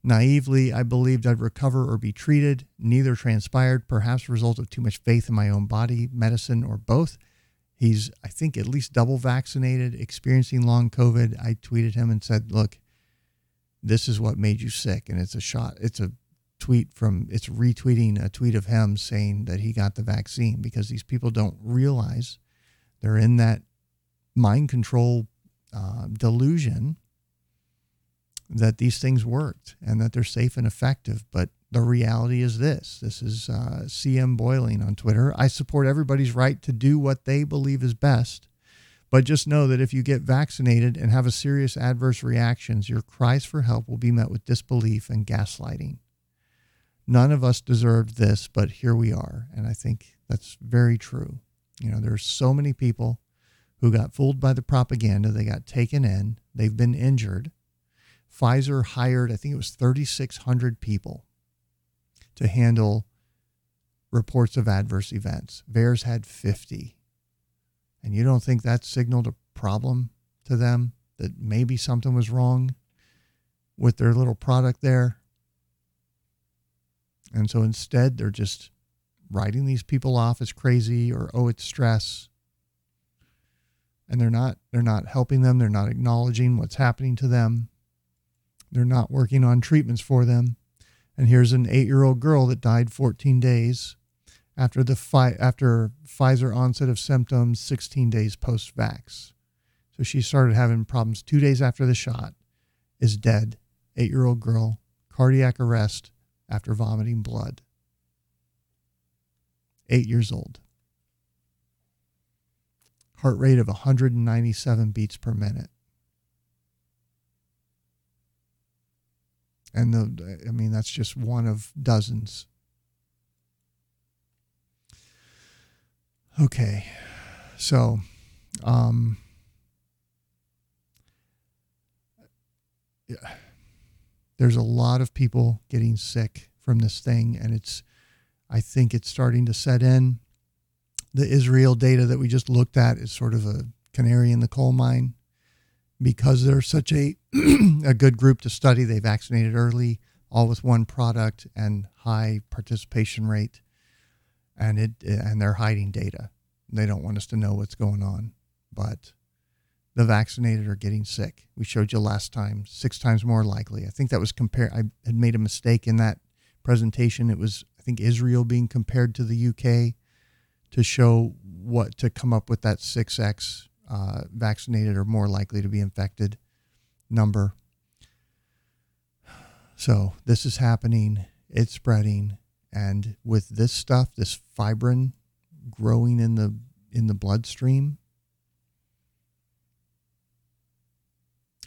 Speaker 1: Naively, I believed I'd recover or be treated. Neither transpired, perhaps a result of too much faith in my own body, medicine, or both. He's, I think, at least double vaccinated, experiencing long COVID. I tweeted him and said, Look, this is what made you sick. And it's a shot, it's a tweet from, it's retweeting a tweet of him saying that he got the vaccine because these people don't realize they're in that mind control uh, delusion that these things worked and that they're safe and effective. But the reality is this this is uh, CM Boiling on Twitter. I support everybody's right to do what they believe is best. But just know that if you get vaccinated and have a serious adverse reactions, your cries for help will be met with disbelief and gaslighting. None of us deserved this, but here we are. And I think that's very true. You know, there's so many people who got fooled by the propaganda. They got taken in, they've been injured, Pfizer hired, I think it was 3,600 people to handle reports of adverse events. VAERS had 50. And you don't think that signaled a problem to them that maybe something was wrong with their little product there? And so instead, they're just writing these people off as crazy or, oh, it's stress. And they're not they're not helping them. They're not acknowledging what's happening to them. They're not working on treatments for them. And here's an eight year old girl that died 14 days after the fi- after Pfizer onset of symptoms 16 days post vax. So she started having problems two days after the shot, is dead. Eight year old girl, cardiac arrest after vomiting blood. Eight years old. Heart rate of 197 beats per minute. And the, I mean, that's just one of dozens. Okay. So, um, yeah, there's a lot of people getting sick from this thing, and it's, I think it's starting to set in. The Israel data that we just looked at is sort of a canary in the coal mine because they're such a a good group to study. They vaccinated early, all with one product, and high participation rate, and it and they're hiding data. They don't want us to know what's going on, but the vaccinated are getting sick. We showed you last time six times more likely. I think that was compared. I had made a mistake in that presentation. It was I think Israel being compared to the UK to show what to come up with that six x uh, vaccinated or more likely to be infected number. So this is happening, it's spreading, and with this stuff, this fibrin growing in the in the bloodstream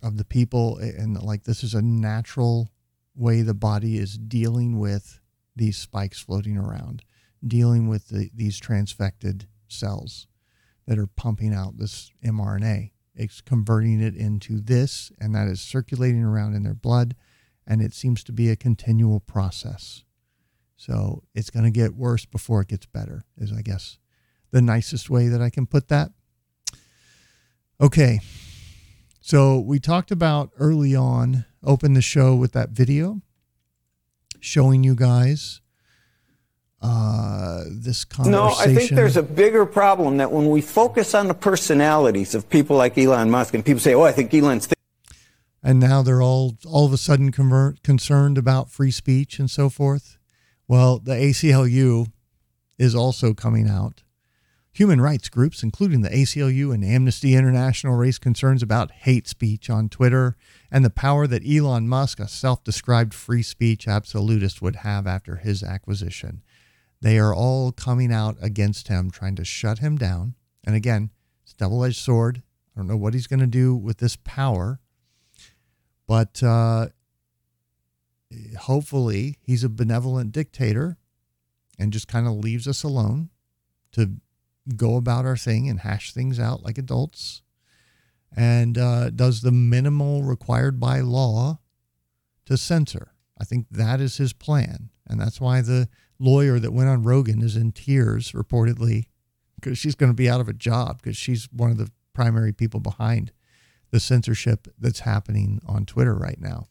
Speaker 1: of the people, and like this is a natural way the body is dealing with these spikes floating around, dealing with the, these transfected cells that are pumping out this mRNA. It's converting it into this, and that is circulating around in their blood, and it seems to be a continual process. So it's going to get worse before it gets better, is I guess the nicest way that I can put that. Okay. So we talked about early on, open the show with that video showing you guys uh, this conversation.
Speaker 2: No, I think there's a bigger problem that when we focus on the personalities of people like Elon Musk and people say, oh, I think Elon's. Th-
Speaker 1: and now they're all all of a sudden convert, concerned about free speech and so forth. Well, the ACLU is also coming out. Human rights groups, including the ACLU and Amnesty International, raise concerns about hate speech on Twitter and the power that Elon Musk, a self described free speech absolutist, would have after his acquisition. They are all coming out against him, trying to shut him down. And again, it's double edged sword. I don't know what he's going to do with this power, but uh, hopefully he's a benevolent dictator and just kind of leaves us alone to go about our thing and hash things out like adults and uh, does the minimal required by law to censor. I think that is his plan. And that's why the lawyer that went on Rogan is in tears, reportedly, because she's going to be out of a job because she's one of the primary people behind the censorship that's happening on Twitter right now.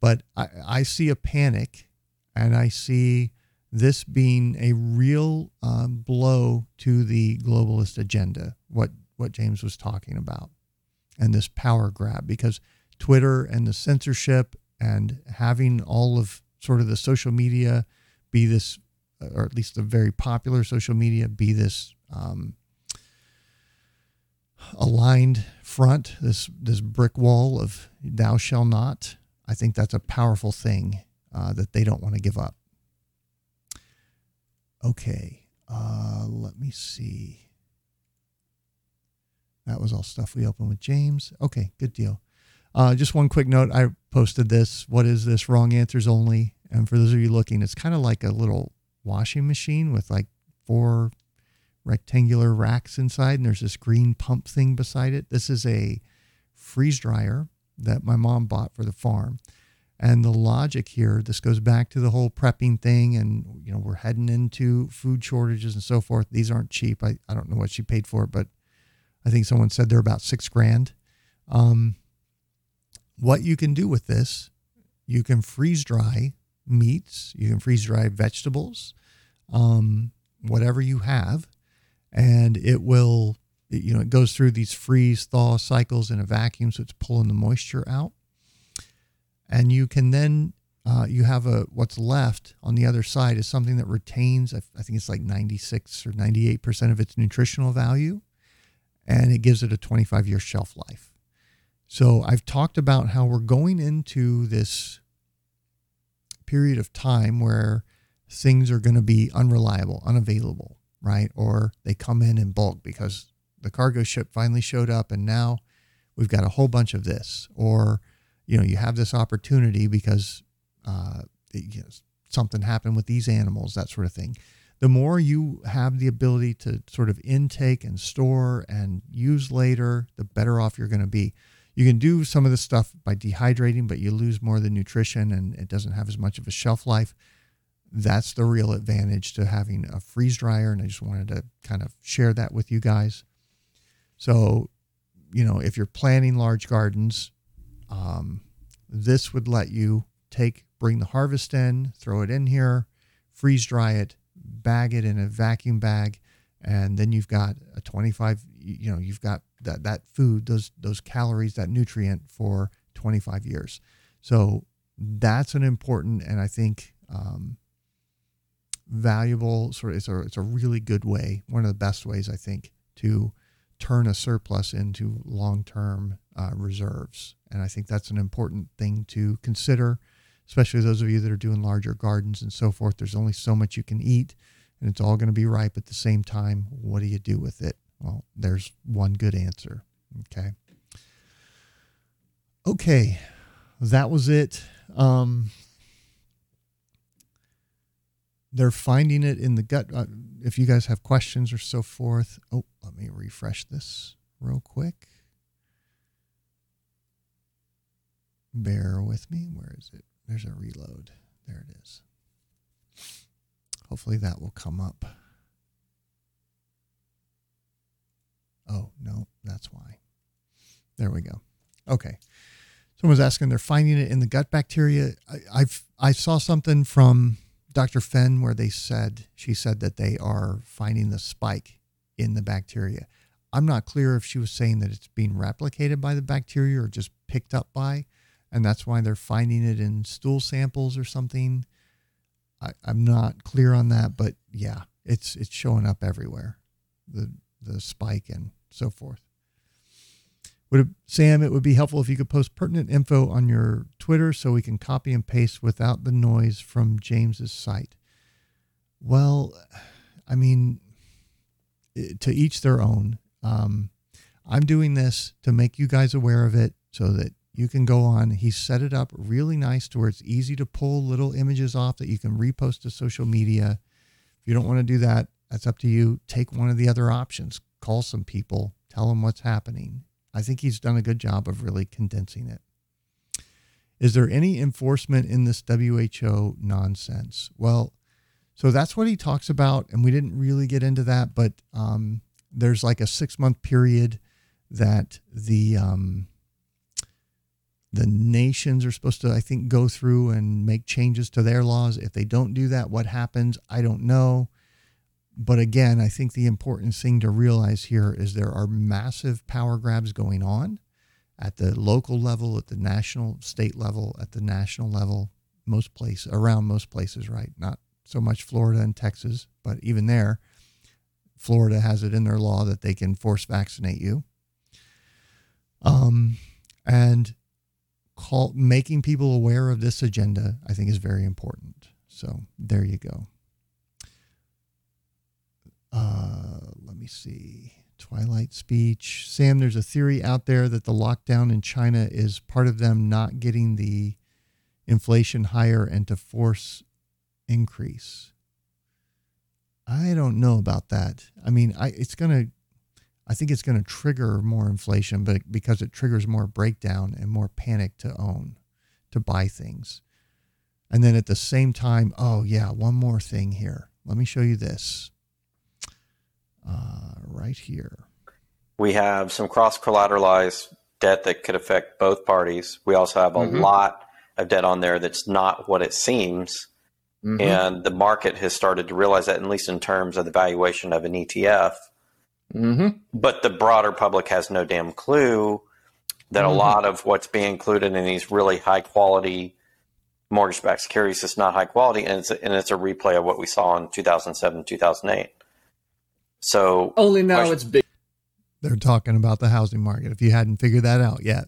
Speaker 1: But I, I see a panic and I see this being a real um, blow to the globalist agenda, what, what James was talking about, and this power grab, because Twitter and the censorship and having all of sort of the social media be this, or at least the very popular social media, be this um, aligned front, this this brick wall of "Thou shall not." I think that's a powerful thing uh, that they don't want to give up. Okay, uh, let me see. That was all stuff we opened with James. Okay, good deal. Uh, just one quick note. I posted this. What is this? Wrong answers only. And for those of you looking, it's kind of like a little washing machine with like four rectangular racks inside, and there's this green pump thing beside it. This is a freeze dryer that my mom bought for the farm. And the logic here, this goes back to the whole prepping thing, and you know, we're heading into food shortages and so forth. These aren't cheap. I, I don't know what she paid for it, but I think someone said they're about six grand. Um, what you can do with this, you can freeze dry meats, you can freeze dry vegetables, um, whatever you have, and it will, you know, it goes through these freeze thaw cycles in a vacuum, so it's pulling the moisture out. And you can then, uh, you have a, what's left on the other side is something that retains, I, I think it's like 96 or 98% of its nutritional value, and it gives it a 25 year shelf life. So I've talked about how we're going into this period of time where things are going to be unreliable, unavailable, right? Or they come in in bulk because the cargo ship finally showed up and now we've got a whole bunch of this. Or, you know, you have this opportunity because uh, you know, something happened with these animals, that sort of thing. the more you have the ability to sort of intake and store and use later, the better off you're going to be. You can do some of the stuff by dehydrating, but you lose more of the nutrition and it doesn't have as much of a shelf life. That's the real advantage to having a freeze dryer. And I just wanted to kind of share that with you guys. So, you know, if you're planning large gardens, um, this would let you take, bring the harvest in, throw it in here, freeze dry it, bag it in a vacuum bag, and then you've got a 25. You know, you've got that that food, those those calories, that nutrient for 25 years. So that's an important and I think um, valuable sort of it's a it's a really good way, one of the best ways I think to turn a surplus into long term uh, reserves. And I think that's an important thing to consider, especially those of you that are doing larger gardens and so forth. There's only so much you can eat, and it's all going to be ripe at the same time. What do you do with it? Well, there's one good answer. Okay. Okay, that was it. Um, they're finding it in the gut. Uh, if you guys have questions or so forth, oh, let me refresh this real quick. Bear with me. Where is it? There's a reload. There it is. Hopefully that will come up. Oh, no, that's why. There we go. Okay. Someone's asking, they're finding it in the gut bacteria. I, I've I saw something from Dr. Fenn where they said she said that they are finding the spike in the bacteria. I'm not clear if she was saying that it's being replicated by the bacteria or just picked up by, and that's why they're finding it in stool samples or something. I, I'm not clear on that, but yeah, it's it's showing up everywhere. The the spike and so forth. Would it, Sam, it would be helpful if you could post pertinent info on your Twitter so we can copy and paste without the noise from James's site. Well, I mean, to each their own. Um, I'm doing this to make you guys aware of it so that you can go on. He set it up really nice to where it's easy to pull little images off that you can repost to social media. If you don't want to do that, that's up to you. Take one of the other options. Call some people, tell them what's happening. I think he's done a good job of really condensing it. Is there any enforcement in this WHO nonsense? Well, so that's what he talks about, and we didn't really get into that, but um, there's like a six month period that the um, the nations are supposed to, I think, go through and make changes to their laws. If they don't do that, what happens? I don't know. But again, I think the important thing to realize here is there are massive power grabs going on at the local level, at the national, state level, at the national level, most places, around most places, right? Not so much Florida and Texas, but even there, Florida has it in their law that they can force vaccinate you. Um, and call making people aware of this agenda, I think, is very important. So there you go. Uh, let me see. Twilight speech. Sam, there's a theory out there that the lockdown in China is part of them not getting the inflation higher and to force increase. I don't know about that. I mean, I it's to I think it's going to trigger more inflation but because it triggers more breakdown and more panic to own, to buy things. And then at the same time, oh yeah, one more thing here. Let me show you this. Uh, right here.
Speaker 5: We have some cross collateralized debt that could affect both parties. We also have a mm-hmm. lot of debt on there that's not what it seems. Mm-hmm. And the market has started to realize that, at least in terms of the valuation of an ETF. Mm-hmm. But the broader public has no damn clue that a mm-hmm. lot of what's being included in these really high quality mortgage backed securities is not high quality. And it's, a, and it's a replay of what we saw in 2007, 2008. So
Speaker 7: only now question, it's big.
Speaker 1: They're talking about the housing market. If you hadn't figured that out yet,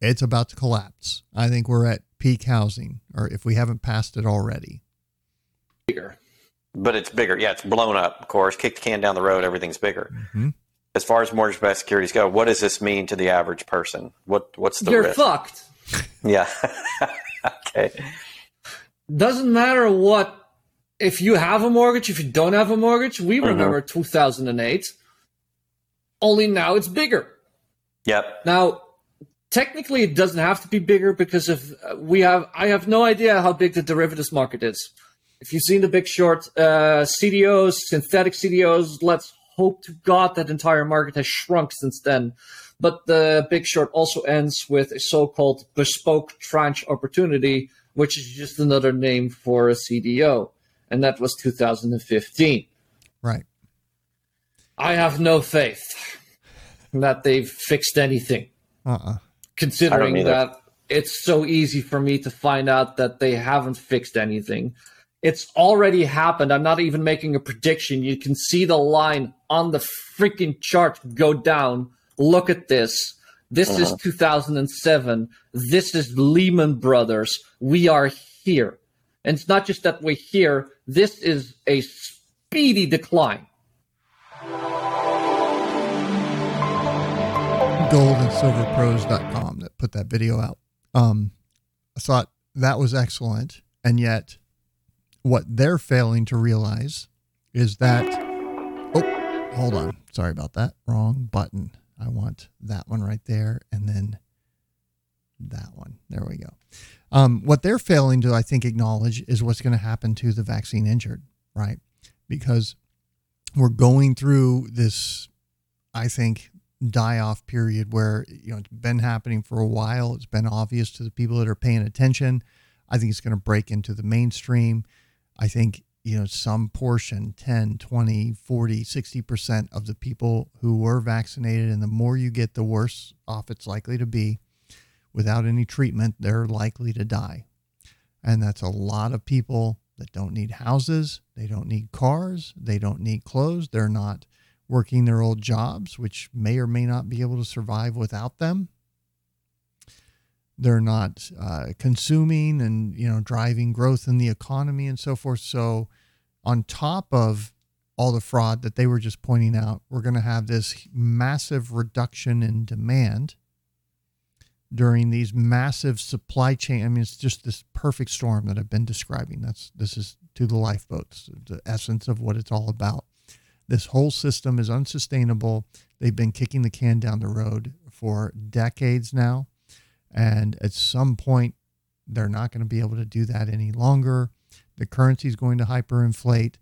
Speaker 1: it's about to collapse. I think we're at peak housing, or if we haven't passed it already.
Speaker 5: Bigger. But it's bigger. Yeah, it's blown up, of course. Kick the can down the road, everything's bigger. Mm-hmm. As far as mortgage backed securities go, what does this mean to the average person? What what's the
Speaker 7: You're
Speaker 5: risk?
Speaker 7: fucked.
Speaker 5: yeah. okay.
Speaker 7: Doesn't matter what if you have a mortgage, if you don't have a mortgage, we mm-hmm. remember 2008. Only now it's bigger.
Speaker 5: Yep.
Speaker 7: Now, technically, it doesn't have to be bigger because if uh, we have, I have no idea how big the derivatives market is. If you've seen the Big Short, uh, CDOs, synthetic CDOs, let's hope to God that entire market has shrunk since then. But the Big Short also ends with a so-called bespoke tranche opportunity, which is just another name for a CDO, and that was 2015.
Speaker 1: Right.
Speaker 7: I have no faith that they've fixed anything.
Speaker 1: Uh-uh.
Speaker 7: Considering that it's so easy for me to find out that they haven't fixed anything. It's already happened. I'm not even making a prediction. You can see the line on the freaking chart go down. Look at this. This uh-huh. is 2007. This is Lehman Brothers. We are here. And it's not just that we're here, this is a speedy decline.
Speaker 1: goldandsilverpros.com that put that video out. Um, I thought that was excellent. And yet, what they're failing to realize is that. Oh, hold on. Sorry about that. Wrong button. I want that one right there. And then that one. There we go. Um, what they're failing to, I think, acknowledge is what's going to happen to the vaccine injured, right? Because we're going through this, I think, die off period where you know it's been happening for a while. It's been obvious to the people that are paying attention. I think it's going to break into the mainstream. I think you know some portion 10 20 40 60% of the people who were vaccinated and the more you get the worse off it's likely to be without any treatment they're likely to die and that's a lot of people that don't need houses they don't need cars they don't need clothes they're not working their old jobs, which may or may not be able to survive without them. They're not uh, consuming and you know driving growth in the economy and so forth. So, on top of all the fraud that they were just pointing out, we're going to have this massive reduction in demand during these massive supply chain. I mean, it's just this perfect storm that I've been describing. That's this is to the lifeboats, the essence of what it's all about. This whole system is unsustainable. They've been kicking the can down the road for decades now. And at some point, they're not going to be able to do that any longer. The currency is going to hyperinflate,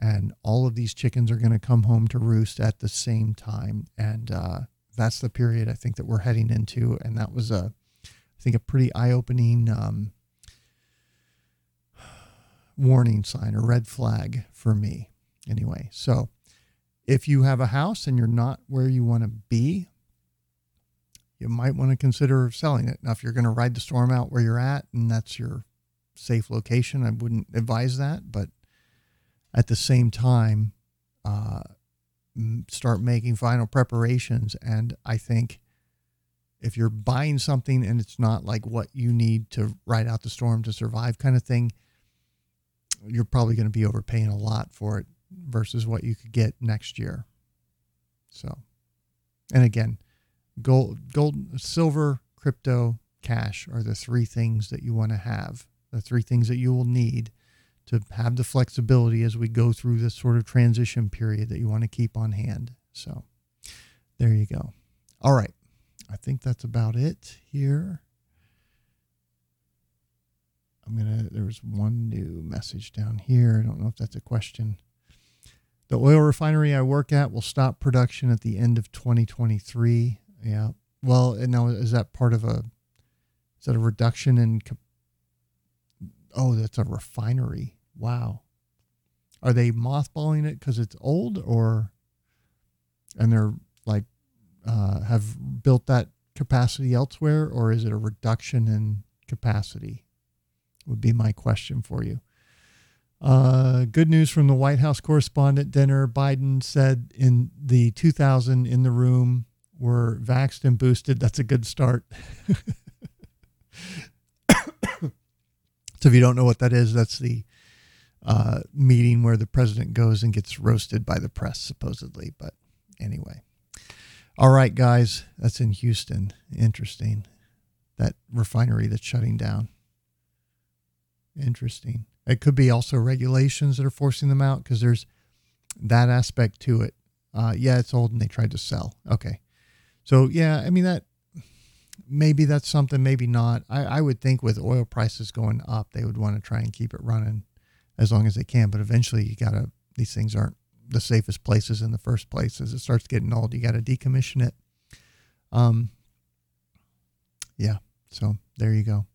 Speaker 1: and all of these chickens are going to come home to roost at the same time. And uh, that's the period I think that we're heading into. And that was a, I think, a pretty eye-opening um, warning sign or red flag for me. Anyway, so if you have a house and you're not where you want to be, you might want to consider selling it. Now, if you're going to ride the storm out where you're at and that's your safe location, I wouldn't advise that. But at the same time, uh, start making final preparations. And I think if you're buying something and it's not like what you need to ride out the storm to survive kind of thing, you're probably going to be overpaying a lot for it versus what you could get next year. So, and again, gold, gold, silver, crypto, cash are the three things that you want to have, the three things that you will need to have the flexibility as we go through this sort of transition period that you want to keep on hand. So, there you go. All right. I think that's about it here. I'm going to, there was one new message down here. I don't know if that's a question. The oil refinery I work at will stop production at the end of 2023. Yeah. Well, now is that part of a is that a reduction in Oh, that's a refinery. Wow. Are they mothballing it cuz it's old or and they're like uh, have built that capacity elsewhere or is it a reduction in capacity? Would be my question for you. Uh, good news from the White House correspondent dinner. Biden said in the 2000 in the room were vaxxed and boosted. That's a good start. so if you don't know what that is, that's the uh, meeting where the president goes and gets roasted by the press, supposedly. But anyway. All right, guys, that's in Houston. Interesting. That refinery that's shutting down. Interesting. It could be also regulations that are forcing them out because there's that aspect to it. Uh, yeah, it's old and they tried to sell. Okay. So, yeah, I mean, that maybe that's something, maybe not. I, I would think with oil prices going up, they would want to try and keep it running as long as they can. But eventually, you got to, these things aren't the safest places in the first place. As it starts getting old, you got to decommission it. Um, yeah. So there you go.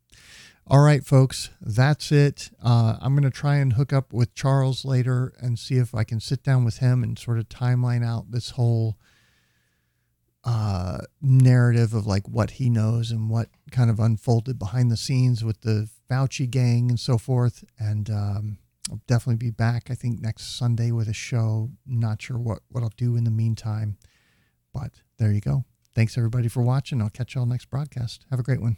Speaker 1: All right, folks, that's it. Uh, I'm going to try and hook up with Charles later and see if I can sit down with him and sort of timeline out this whole uh, narrative of like what he knows and what kind of unfolded behind the scenes with the Fauci gang and so forth. And um, I'll definitely be back, I think, next Sunday with a show. Not sure what, what I'll do in the meantime, but there you go. Thanks everybody for watching. I'll catch y'all next broadcast. Have a great one.